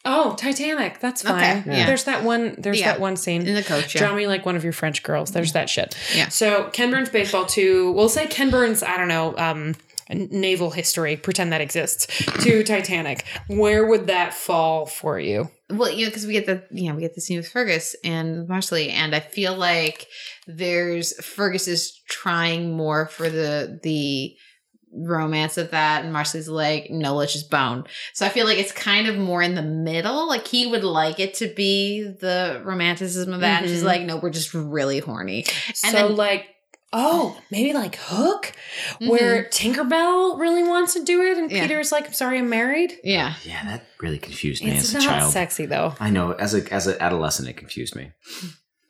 Oh, Titanic. That's Okay, fine. yeah. There's that one. There's Yeah. that one scene. In the coach, yeah. Draw me like one of your French girls. There's that shit. Yeah. So Ken Burns baseball to we'll say Ken Burns. I don't know. Um, naval history. Pretend that exists. To Titanic. Where would that fall for you? Well, you know, because we get the you know we get the scene with Fergus and Marsali, and I feel like there's Fergus is trying more for the the romance of that, and Marsali's like, no, let's just bone. So I feel like it's kind of more in the middle. Like he would like it to be the romanticism of that, and she's Mhm. like, no, we're just really horny. And so then- like. Oh, maybe like Hook, where Tinkerbell really wants to do it, and Mm-hmm. Yeah. Peter's like, "I'm sorry, I'm married." Yeah, Yeah, that really confused me It's as a not child. sexy though. I know. As a as an adolescent, it confused me.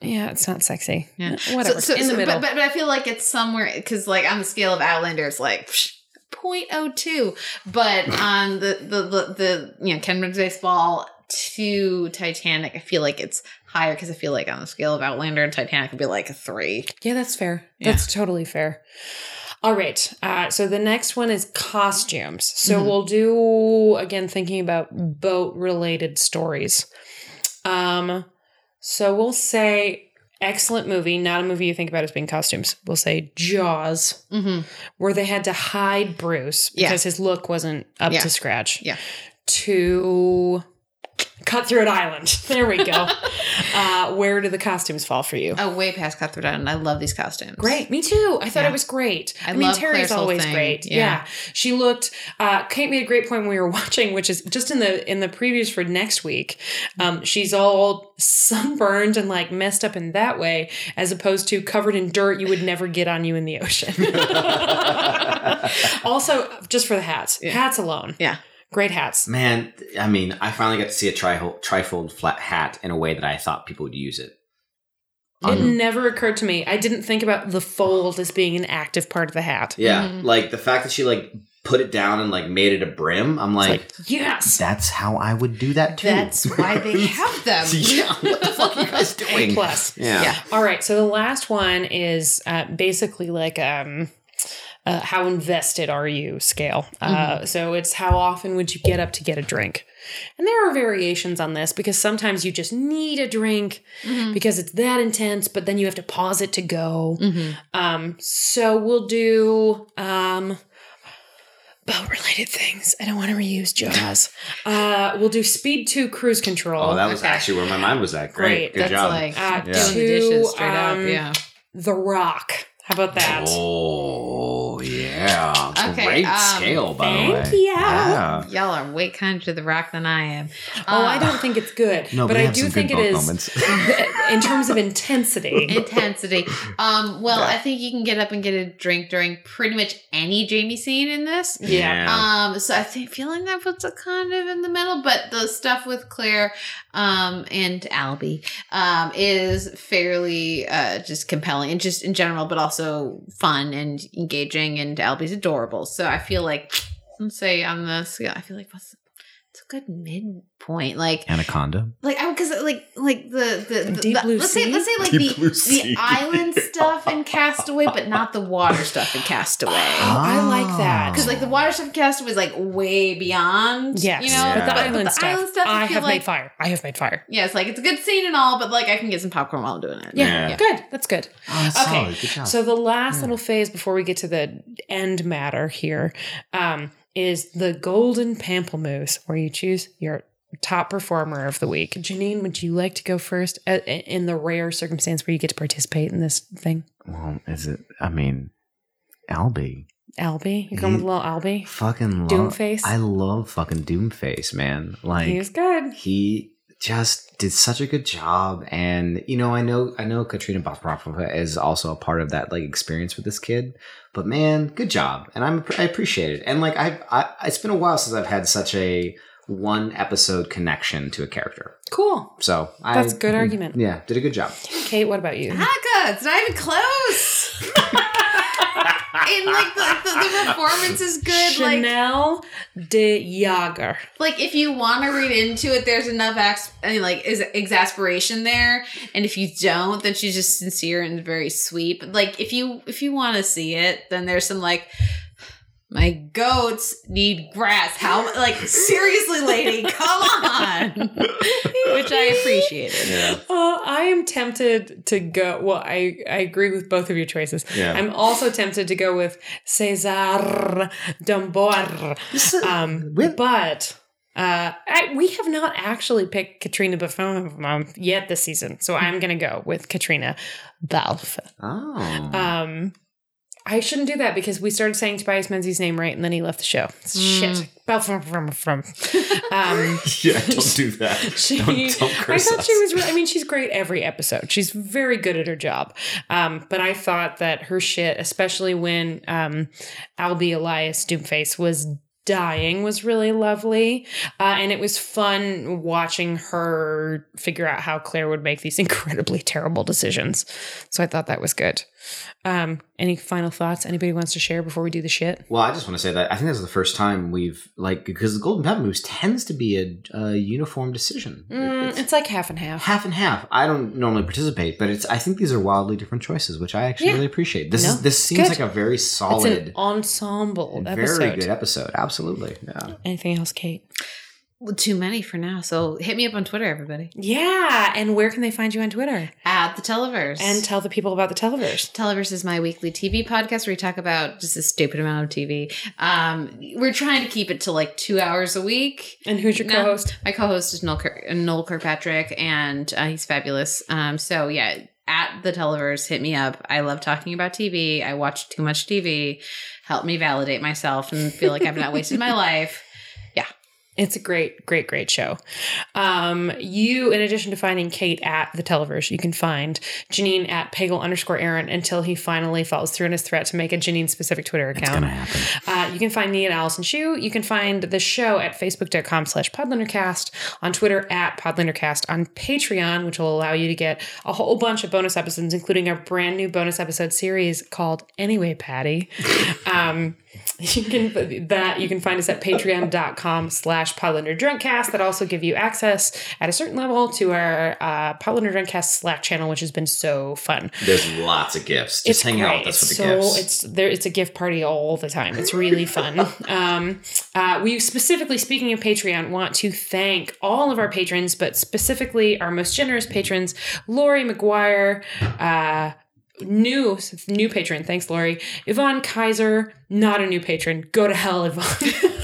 Yeah, it's not sexy. yeah, Whatever. So, so, in the so- middle. But, but, but I feel like it's somewhere because like on the scale of Outlander, it's like. psh, 0.02 but on the, the the the you know ken burns baseball to titanic i feel like it's higher because i feel like on the scale of outlander and titanic would be like a three Yeah, that's fair. Yeah. That's totally fair. All right. Uh, so the next one is costumes. So Mhm. we'll do again thinking about boat related stories. Um, so we'll say excellent movie, not a movie you think about as being costumes. We'll say Jaws, mm-hmm. where they had to hide Bruce Yeah. because his look wasn't up Yeah. to scratch. Yeah. To Cutthroat Island. There we go. uh, where do the costumes fall for you? oh way past cutthroat island i love these costumes Great, me too. I thought Yeah. it was great. I, I mean, Terry's always thing. great. Yeah. Yeah. she looked. Uh, Kate made a great point when we were watching, which is just in the in the previews for next week. Um, she's all sunburned and like messed up in that way, as opposed to covered in dirt you would never get on you in the ocean. also, just for the hats, Yeah. hats alone, yeah great hats. Man, I mean, I finally got to see a tri- trifold flat hat in a way that I thought people would use it. It Um, never occurred to me. I didn't think about the fold as being an active part of the hat. yeah, Mhm. like the fact that she like put it down and like made it a brim. I'm like, like yes. that's how I would do that too. that's why they have them yeah, what the fuck are you guys A doing? plus. Yeah. Yeah. All right. So the last one is uh, basically like um, uh, how invested are you scale. Uh, so it's how often would you get up to get a drink? And there are variations on this because sometimes you just need a drink Mhm. because it's that intense, but then you have to pause it to go. Mhm. Um, so we'll do um, boat related things. I don't want to reuse Jaws. uh, we'll do speed two cruise control. Oh, that was Okay. actually where my mind was at. Great. Great. Good that's job. like Uh, doing two, the dishes straight um, up yeah the Rock. How about that? Oh, yeah. Okay, Great um, scale, by thank the way. you. Yeah. y'all are way kinder to the rock than i am Oh, Uh, I don't think it's good. No, but they I have do some think good it moments. in terms of intensity. intensity. Um, well, Yeah. I think you can get up and get a drink during pretty much any Jamie scene in this. Yeah. Um, so I think feeling that puts it kind of in the middle, but the stuff with Claire um and Albie um is fairly uh just compelling and just in general, but also fun and engaging and Albie's adorable. So I feel like let's say on the scale, I feel like what's it's a good midpoint. Like Anaconda. like I because like like the the, the, Deep the- let's say let's say like Deep the the island stuff in Castaway, but not the water stuff in Castaway. Oh, I like that. Because like the water stuff in Castaway is like way beyond. yes, you know. Yeah. but the But, island but the stuff. island stuff, I I feel have like made fire. I have made fire. yeah, it's like it's a good scene and all, but like I can get some popcorn while I'm doing it. Yeah, Yeah. good. That's good. Oh, that's Okay, solid. Good job. So the last little phase before we get to the end matter here um, is the golden pamplemousse, where you choose your top performer of the week. Janine, would you like to go first uh, in the rare circumstance where you get to participate in this thing? well, is it? I mean, Albie. Albie, you're going with little Albie. Fucking love. Doomface? I love fucking Doomface, man. Like he's good. he just did such a good job and you know i know i know katrina Bopropova is also a part of that like experience with this kid but man good job and i'm i appreciate it and like i've I, it's been a while since i've had such a one episode connection to a character Cool. so That's I, a good argument. yeah did a good job Kate, what about you? Hanukkah, it's not even close. and like the, the, the performance is good. Like Chanel de Jager. like if you want to read into it, there's enough ex- I mean, like is exasperation there, and if you don't, then she's just sincere and very sweet. But like if you if you want to see it, then there's some like. My goats need grass. How like seriously, lady, come on, which I appreciated. yeah Uh, I am tempted to go. Well, I, I agree with both of your choices. Yeah. I'm also tempted to go with César Domboy. Um, With- but uh, I, we have not actually picked Katrina Buffon yet this season, so I'm going to go with Caitriona Balfe. oh Um, I shouldn't do that because we started saying Tobias Menzies' name right, and then he left the show. Shit. Balfe from from. Um, yeah don't do that she, don't, don't I thought us. she was. re- I mean, she's great every episode. She's very good at her job. Um, but I thought that her shit, especially when um, Albie Elias Doomface was dying, was really lovely, uh, and it was fun watching her figure out how Claire would make these incredibly terrible decisions. So I thought that was good. Um, any final thoughts? Anybody wants to share before we do the shit? Well, I just want to say that I think this is the first time we've like because the Golden Pamplemousse tends to be a, a uniform decision. Mm, It's it's like half and half. half and half. I don't normally participate, but it's I think these are wildly different choices, which I actually Yeah. really appreciate. This No, is this seems good. like a very It's solid, ensemble episode. very good episode. Absolutely, yeah. Anything else, Kate? Well, too many for now. So hit me up on Twitter, everybody. Yeah, and where can they find you on Twitter? At the Televerse. And tell the people about the Televerse. Televerse is my weekly TV podcast where we talk about just a stupid amount of TV. Um, we're trying to keep it to like two hours a week. And who's your No. co-host? My co-host is Noel, Kir- Noel Kirkpatrick, and uh, he's fabulous. Um, so yeah, at the Televerse, hit me up. I love talking about TV. I watch too much TV. Help me validate myself and feel like I've not wasted my life. It's a great, great, great show. Um, you, in addition to finding Kate at the Televerse, you can find Janine at Pagel underscore Aaron until he finally follows through on his threat to make a Janine specific Twitter It's account. gonna happen. Uh, you can find me at Allison Shu. You can find the show at facebook.com slash podlandercast, on Twitter at podlandercast, on Patreon, which will allow you to get a whole bunch of bonus episodes, including our brand new bonus episode series called Anyway, Patty. um, you can that you can find us at patreon.com slash podlander drunkcast that also give you access at a certain level to our uh drunkcast slack channel which has been so fun There's lots of gifts. Just hang out with us for the so gifts. it's there. It's a gift party all the time. It's really fun. um, uh, we specifically, speaking of Patreon, want to thank all of our patrons, but specifically our most generous patrons: Lori McGuire. Uh, New new patron, thanks Lori. Yvonne Kaiser, not a new patron. Go to hell, Yvonne.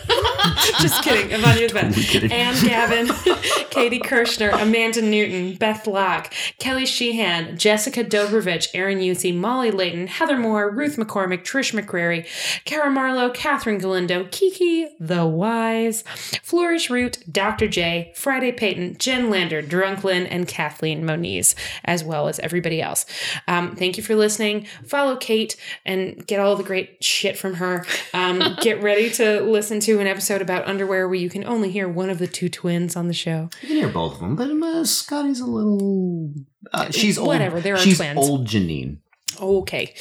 Just kidding. The best. Anne Gavin, Katie Kirschner, Amanda Newton, Beth Locke, Kelly Sheehan, Jessica Dobrovich, Aaron Yusey, Molly Layton, Heather Moore, Ruth McCormick, Trish McCrary, Kara Marlowe, Catherine Galindo, Kiki the Wise, Flourish Root, Dr. J, Friday Payton, Jen Lander, Drunklin, and Kathleen Moniz, as well as everybody else. Um, thank you for listening. Follow Kate and get all the great shit from her. Um, get ready to listen to an episode about underwear where you can only hear one of the two twins on the show. you can hear both of them, but uh, Scotty's a little. Uh, she's old. Whatever, there are she's twins. old Janine. Okay.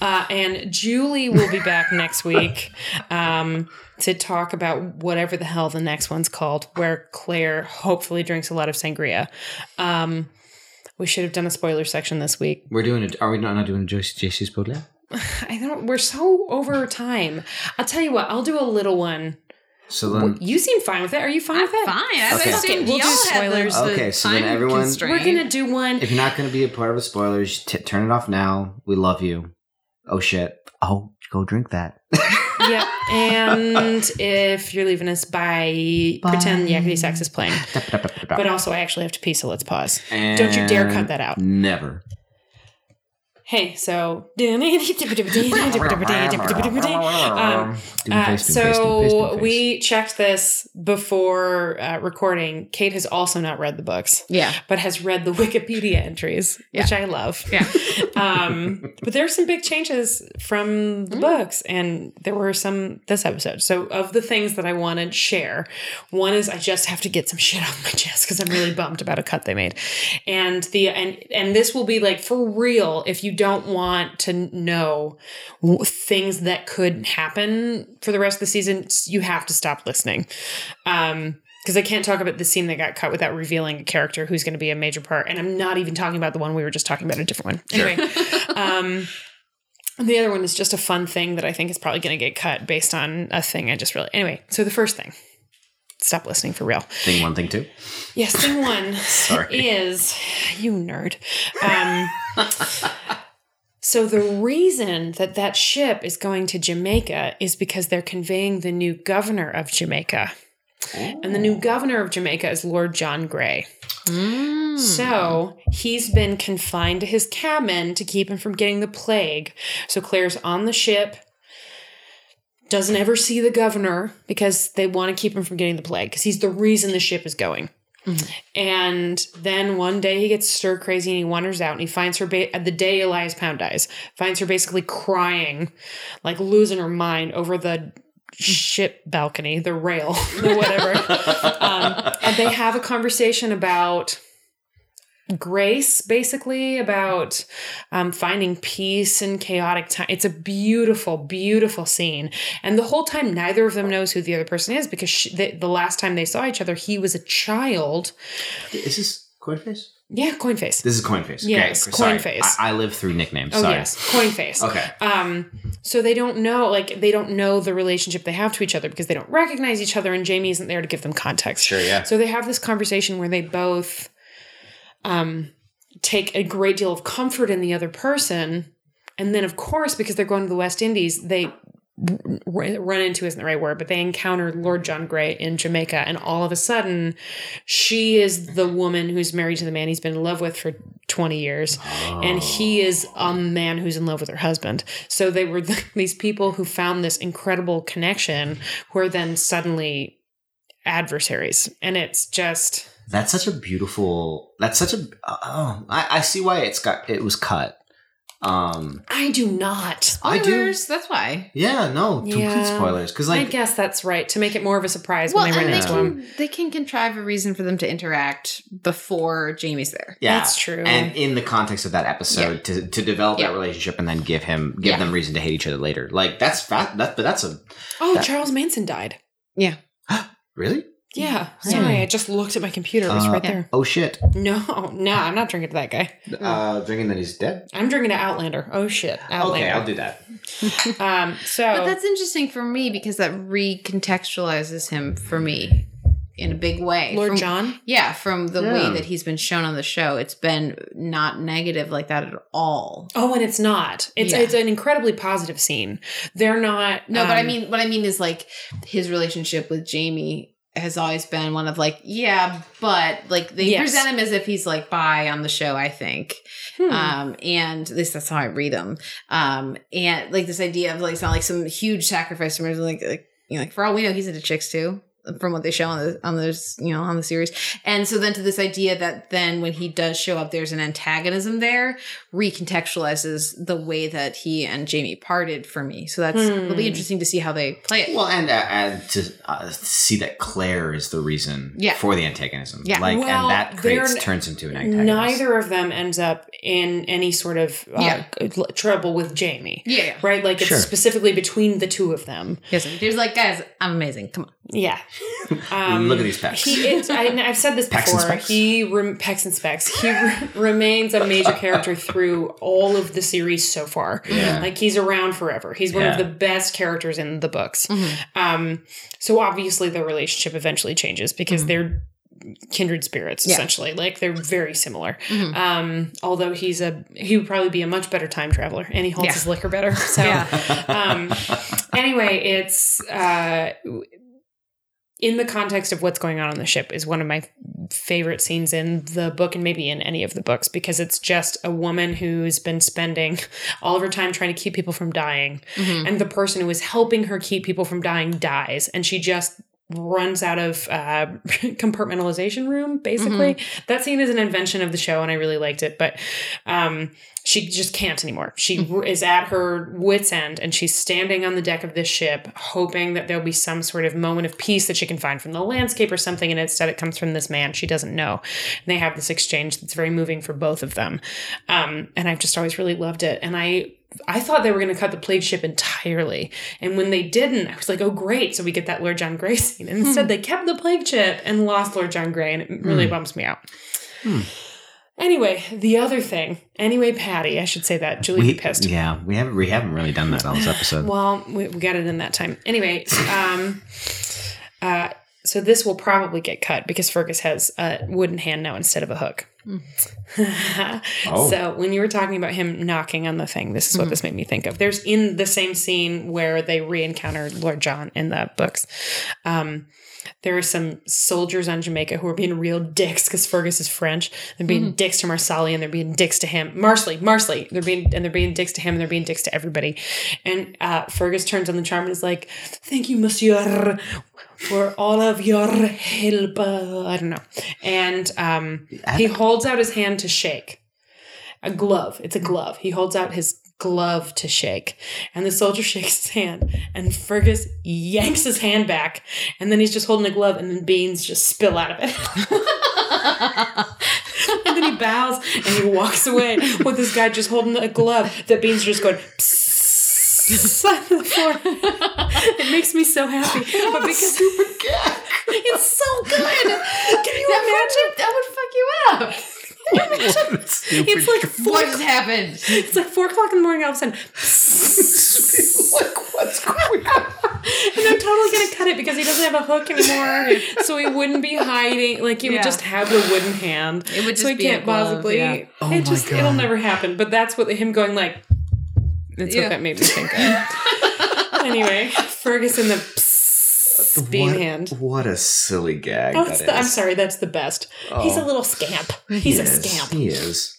Uh, and Julie will be back next week um, to talk about whatever the hell the next one's called, where Claire hopefully drinks a lot of sangria. Um, we should have done a spoiler section this week. We're doing it. Are we not, not doing a JC's Baudelaire? I don't. We're so over time. I'll tell you what. I'll do a little one. So then, You seem fine with it. Are you fine with it? Fine. I Okay. assumed We'll do y'all had spoilers. the, the Okay, so then time everyone- constraint. We're gonna do one. if you're not going to be a part of the spoilers, t- turn it off now. We love you. Oh shit. Oh, go drink that. Yep. And if you're leaving us by pretend Yakety Sax is playing. But also, I actually have to pee, so let's pause. Don't you dare cut that out. Never. Hey, so um, uh, Doomface, Doomface, so Doomface, Doomface. we checked this before uh, recording. Kate has also not read the books, Yeah. but has read the Wikipedia entries, which I love. Yeah. um, but there's some big changes from the books, and there were some this episode. So, of the things that I want to share, one is I just have to get some shit off my chest because I'm really bummed about a cut they made, and the and and this will be like for real. If you don't want to know things that could happen for the rest of the season, you have to stop listening. Um, because I can't talk about the scene that got cut without revealing a character who's going to be a major part. And I'm not even talking about the one we were just talking about, a different one. Anyway, um, and the other one is just a fun thing that I think is probably going to get cut based on a thing I just really. Anyway, so the first thing, stop listening for real. thing one, thing two. Yes, thing one Sorry. is you nerd. Um, so the reason that that ship is going to Jamaica is because they're conveying the new governor of Jamaica. And the new oh. governor of Jamaica is Lord John Grey. Hmm. So he's been confined to his cabin to keep him from getting the plague. So Claire's on the ship, doesn't ever see the governor because they want to keep him from getting the plague because he's the reason the ship is going. And then one day he gets stir crazy and he wanders out and he finds her ba- the day Elias Pound dies, finds her basically crying, like losing her mind over the ship balcony, the rail, or whatever. um, and they have a conversation about grace, basically, about um, finding peace in chaotic time. It's a beautiful, beautiful scene. And the whole time, neither of them knows who the other person is because she, the, the last time they saw each other, he was a child. Is this Coinface? Yeah, coin face. This is Coinface. Yes, okay. Coinface. I, I live through nicknames. Oh sorry. yes, coin face. Okay. Um, so they don't know, like they don't know the relationship they have to each other because they don't recognize each other, and Jamie isn't there to give them context. Sure, yeah. So they have this conversation where they both, um, take a great deal of comfort in the other person, and then of course because they're going to the West Indies, they run into isn't the right word, but they encounter Lord John Grey in Jamaica, and all of a sudden, she is the woman who's married to the man he's been in love with for twenty years, and he is a man who's in love with her husband. So they were these people who found this incredible connection, who are then suddenly adversaries, and it's just That's such a beautiful. That's such a. Oh, I, I see why it's got. It was cut. Um. I do not. I do. Spoilers, That's why. Yeah. No. Complete Yeah. spoilers. Because I guess that's right to make it more of a surprise Well, when they run and they into can, him. they can contrive a reason for them to interact before Jamie's there. Yeah, That's true. And in the context of that episode, to, to develop Yeah. that relationship and then give him give Yeah. them reason to hate each other later, like that's fat. That but that's a Oh, that- Charles Manson died. Yeah. really. Yeah. Sorry, I just looked at my computer. It was Uh, right there. Oh shit! No, no, I'm not drinking to that guy. Uh, drinking that he's dead. I'm drinking to Outlander. Oh shit, Okay, I'll do that. Um, so But that's interesting for me because that recontextualizes him for me in a big way. Lord From- John. Yeah, from the Yeah. way that he's been shown on the show, it's been not negative like that at all. Oh, and it's not. It's Yeah. it's an incredibly positive scene. They're not. No, but I um, mean, what I mean is like his relationship with Jamie has always been one of like, yeah, but like they Yes. present him as if he's like bi on the show, I think. hmm. Um, and at least that's how I read them. Um, and like this idea of like it's not like some huge sacrifice like like you know, like for all we know, he's into chicks too. From what they show on the on those you know on the series, and so then to this idea that then when he does show up, there's an antagonism there, recontextualizes the way that he and Jamie parted for me. So that's it'll be Hmm. interesting to see how they play it. Well, and uh, and to uh, see that Claire is the reason Yeah. for the antagonism. Yeah. like Well, and that they're creates turns into an antagonist. Neither of them ends up in any sort of uh, Yeah. trouble with Jamie. Yeah, yeah. Right, like it's Sure. specifically between the two of them. Yes, he was like, guys, I'm amazing. Come on. Yeah. Um, Look at these pecs. He, it's, I, I've said this Pecs and before. specs? He rem, pecs and specs. He re- remains a major character through all of the series so far. Yeah. Like he's around forever. He's one of the best characters in the books. Um, so obviously the relationship eventually changes because they're kindred spirits Yeah. essentially. Like they're very similar. Mhm. Um, although he's a he would probably be a much better time traveler and he holds Yeah. his liquor better. So Yeah. um, anyway, it's uh, in the context of what's going on on the ship is one of my favorite scenes in the book and maybe in any of the books because it's just a woman who's been spending all of her time trying to keep people from dying. Mm-hmm. And the person who is helping her keep people from dying dies. And she just runs out of uh, compartmentalization room basically. That scene is an invention of the show and i really liked it but um, she just can't anymore. She is at her wits end and she's standing on the deck of this ship hoping that there'll be some sort of moment of peace that she can find from the landscape or something and instead it comes from this man. She doesn't know. And they have this exchange that's very moving for both of them. Um, and i've just always really loved it. And i I thought they were going to cut the plague ship entirely. And when they didn't, I was like, oh, great. So we get that Lord John Grey scene. And instead, they kept the plague ship and lost Lord John Grey. And it really bums me out. Anyway, the other thing. Anyway, Patty, I should say that. Julie We, pissed. yeah, we haven't we haven't really done that on this episode. Well, we, we got it in that time. Anyway, um, uh, so this will probably get cut because Fergus has a wooden hand now instead of a hook. So when you were talking about him knocking on the thing, this is what this made me think of. There's in the same scene where they re-encounter Lord John in the books. Um, there are some soldiers on Jamaica who are being real dicks because Fergus is French. They're being dicks to Marsali and they're being dicks to him. Marsley, Marsley. They're being and they're being dicks to him and they're being dicks to everybody. And uh, Fergus turns on the charm and is like, "Thank you, Monsieur, for all of your help." Uh, I don't know. And um, he holds out his hand to shake a glove. It's a glove. He holds out his glove to shake, and the soldier shakes his hand, and Fergus yanks his hand back, and then he's just holding a glove, and then beans just spill out of it. and then he bows and he walks away with this guy just holding a glove that beans are just going. Psst on the floor. it makes me so happy, but because you forget it's so good. Can you imagine? That would fuck you up. It's like four What just happened? It's like four o'clock in the morning. All of a sudden, like what's going on? and I'm totally gonna cut it because he doesn't have a hook anymore, so he wouldn't be hiding. Like he would just have the wooden hand. It would so he be a can't glove, possibly. yeah. Oh it my just it'll never happen. But that's what him going like. That's Yeah. what that made me think of. anyway, Ferguson the psst, bean what, hand. What a silly gag Oh, that the, I'm sorry, that's the best. He's a Oh. little scamp. He's He a scamp. He is.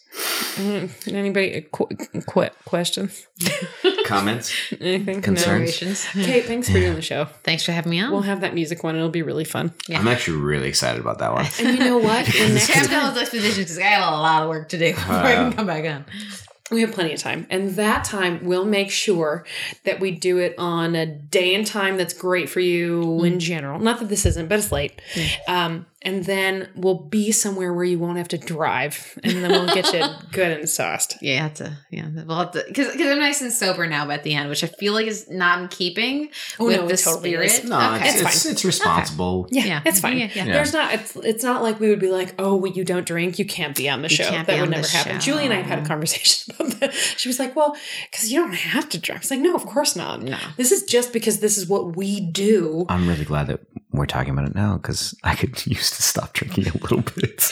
Mm, Anybody qu- qu- questions? Comments? Anything? Concerns? No? Kate, thanks for doing the show. Thanks for having me on. We'll have that music one. It'll be really fun. Yeah. I'm actually really excited about that one. And you know what? When next Have time, those because I got a lot of work to do before I can come back on. We have plenty of time. And that time, we'll make sure that we do it on a day and time that's great for you in general. Not that this isn't, but it's late. Um, and then we'll be somewhere where you won't have to drive. And then we'll get you good and sauced. Yeah, it's a yeah. We'll have to because I'm nice and sober now at the end, which I feel like is not in keeping Oh, with no, the totally spirit. is. No, okay. it's, It's it's, fine. it's responsible. Yeah, Yeah. it's fine. Yeah, yeah. There's not. It's it's not like we would be like, oh, well, you don't drink, you can't be on the show. can't That be would on never the happen. show. Julie and I have had a mm-hmm. conversation about that. She was like, well, because you don't have to drive. I was like, no, of course not. No. this is just because this is what we do. I'm really glad that we're talking about it now because I could use to stop drinking a little bit.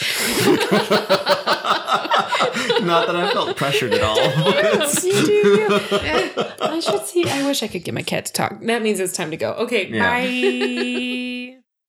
Not that I felt pressured at all. you do. You. do. Eh, I should see. I wish I could get my cat to talk. That means it's time to go. Okay, Yeah. bye.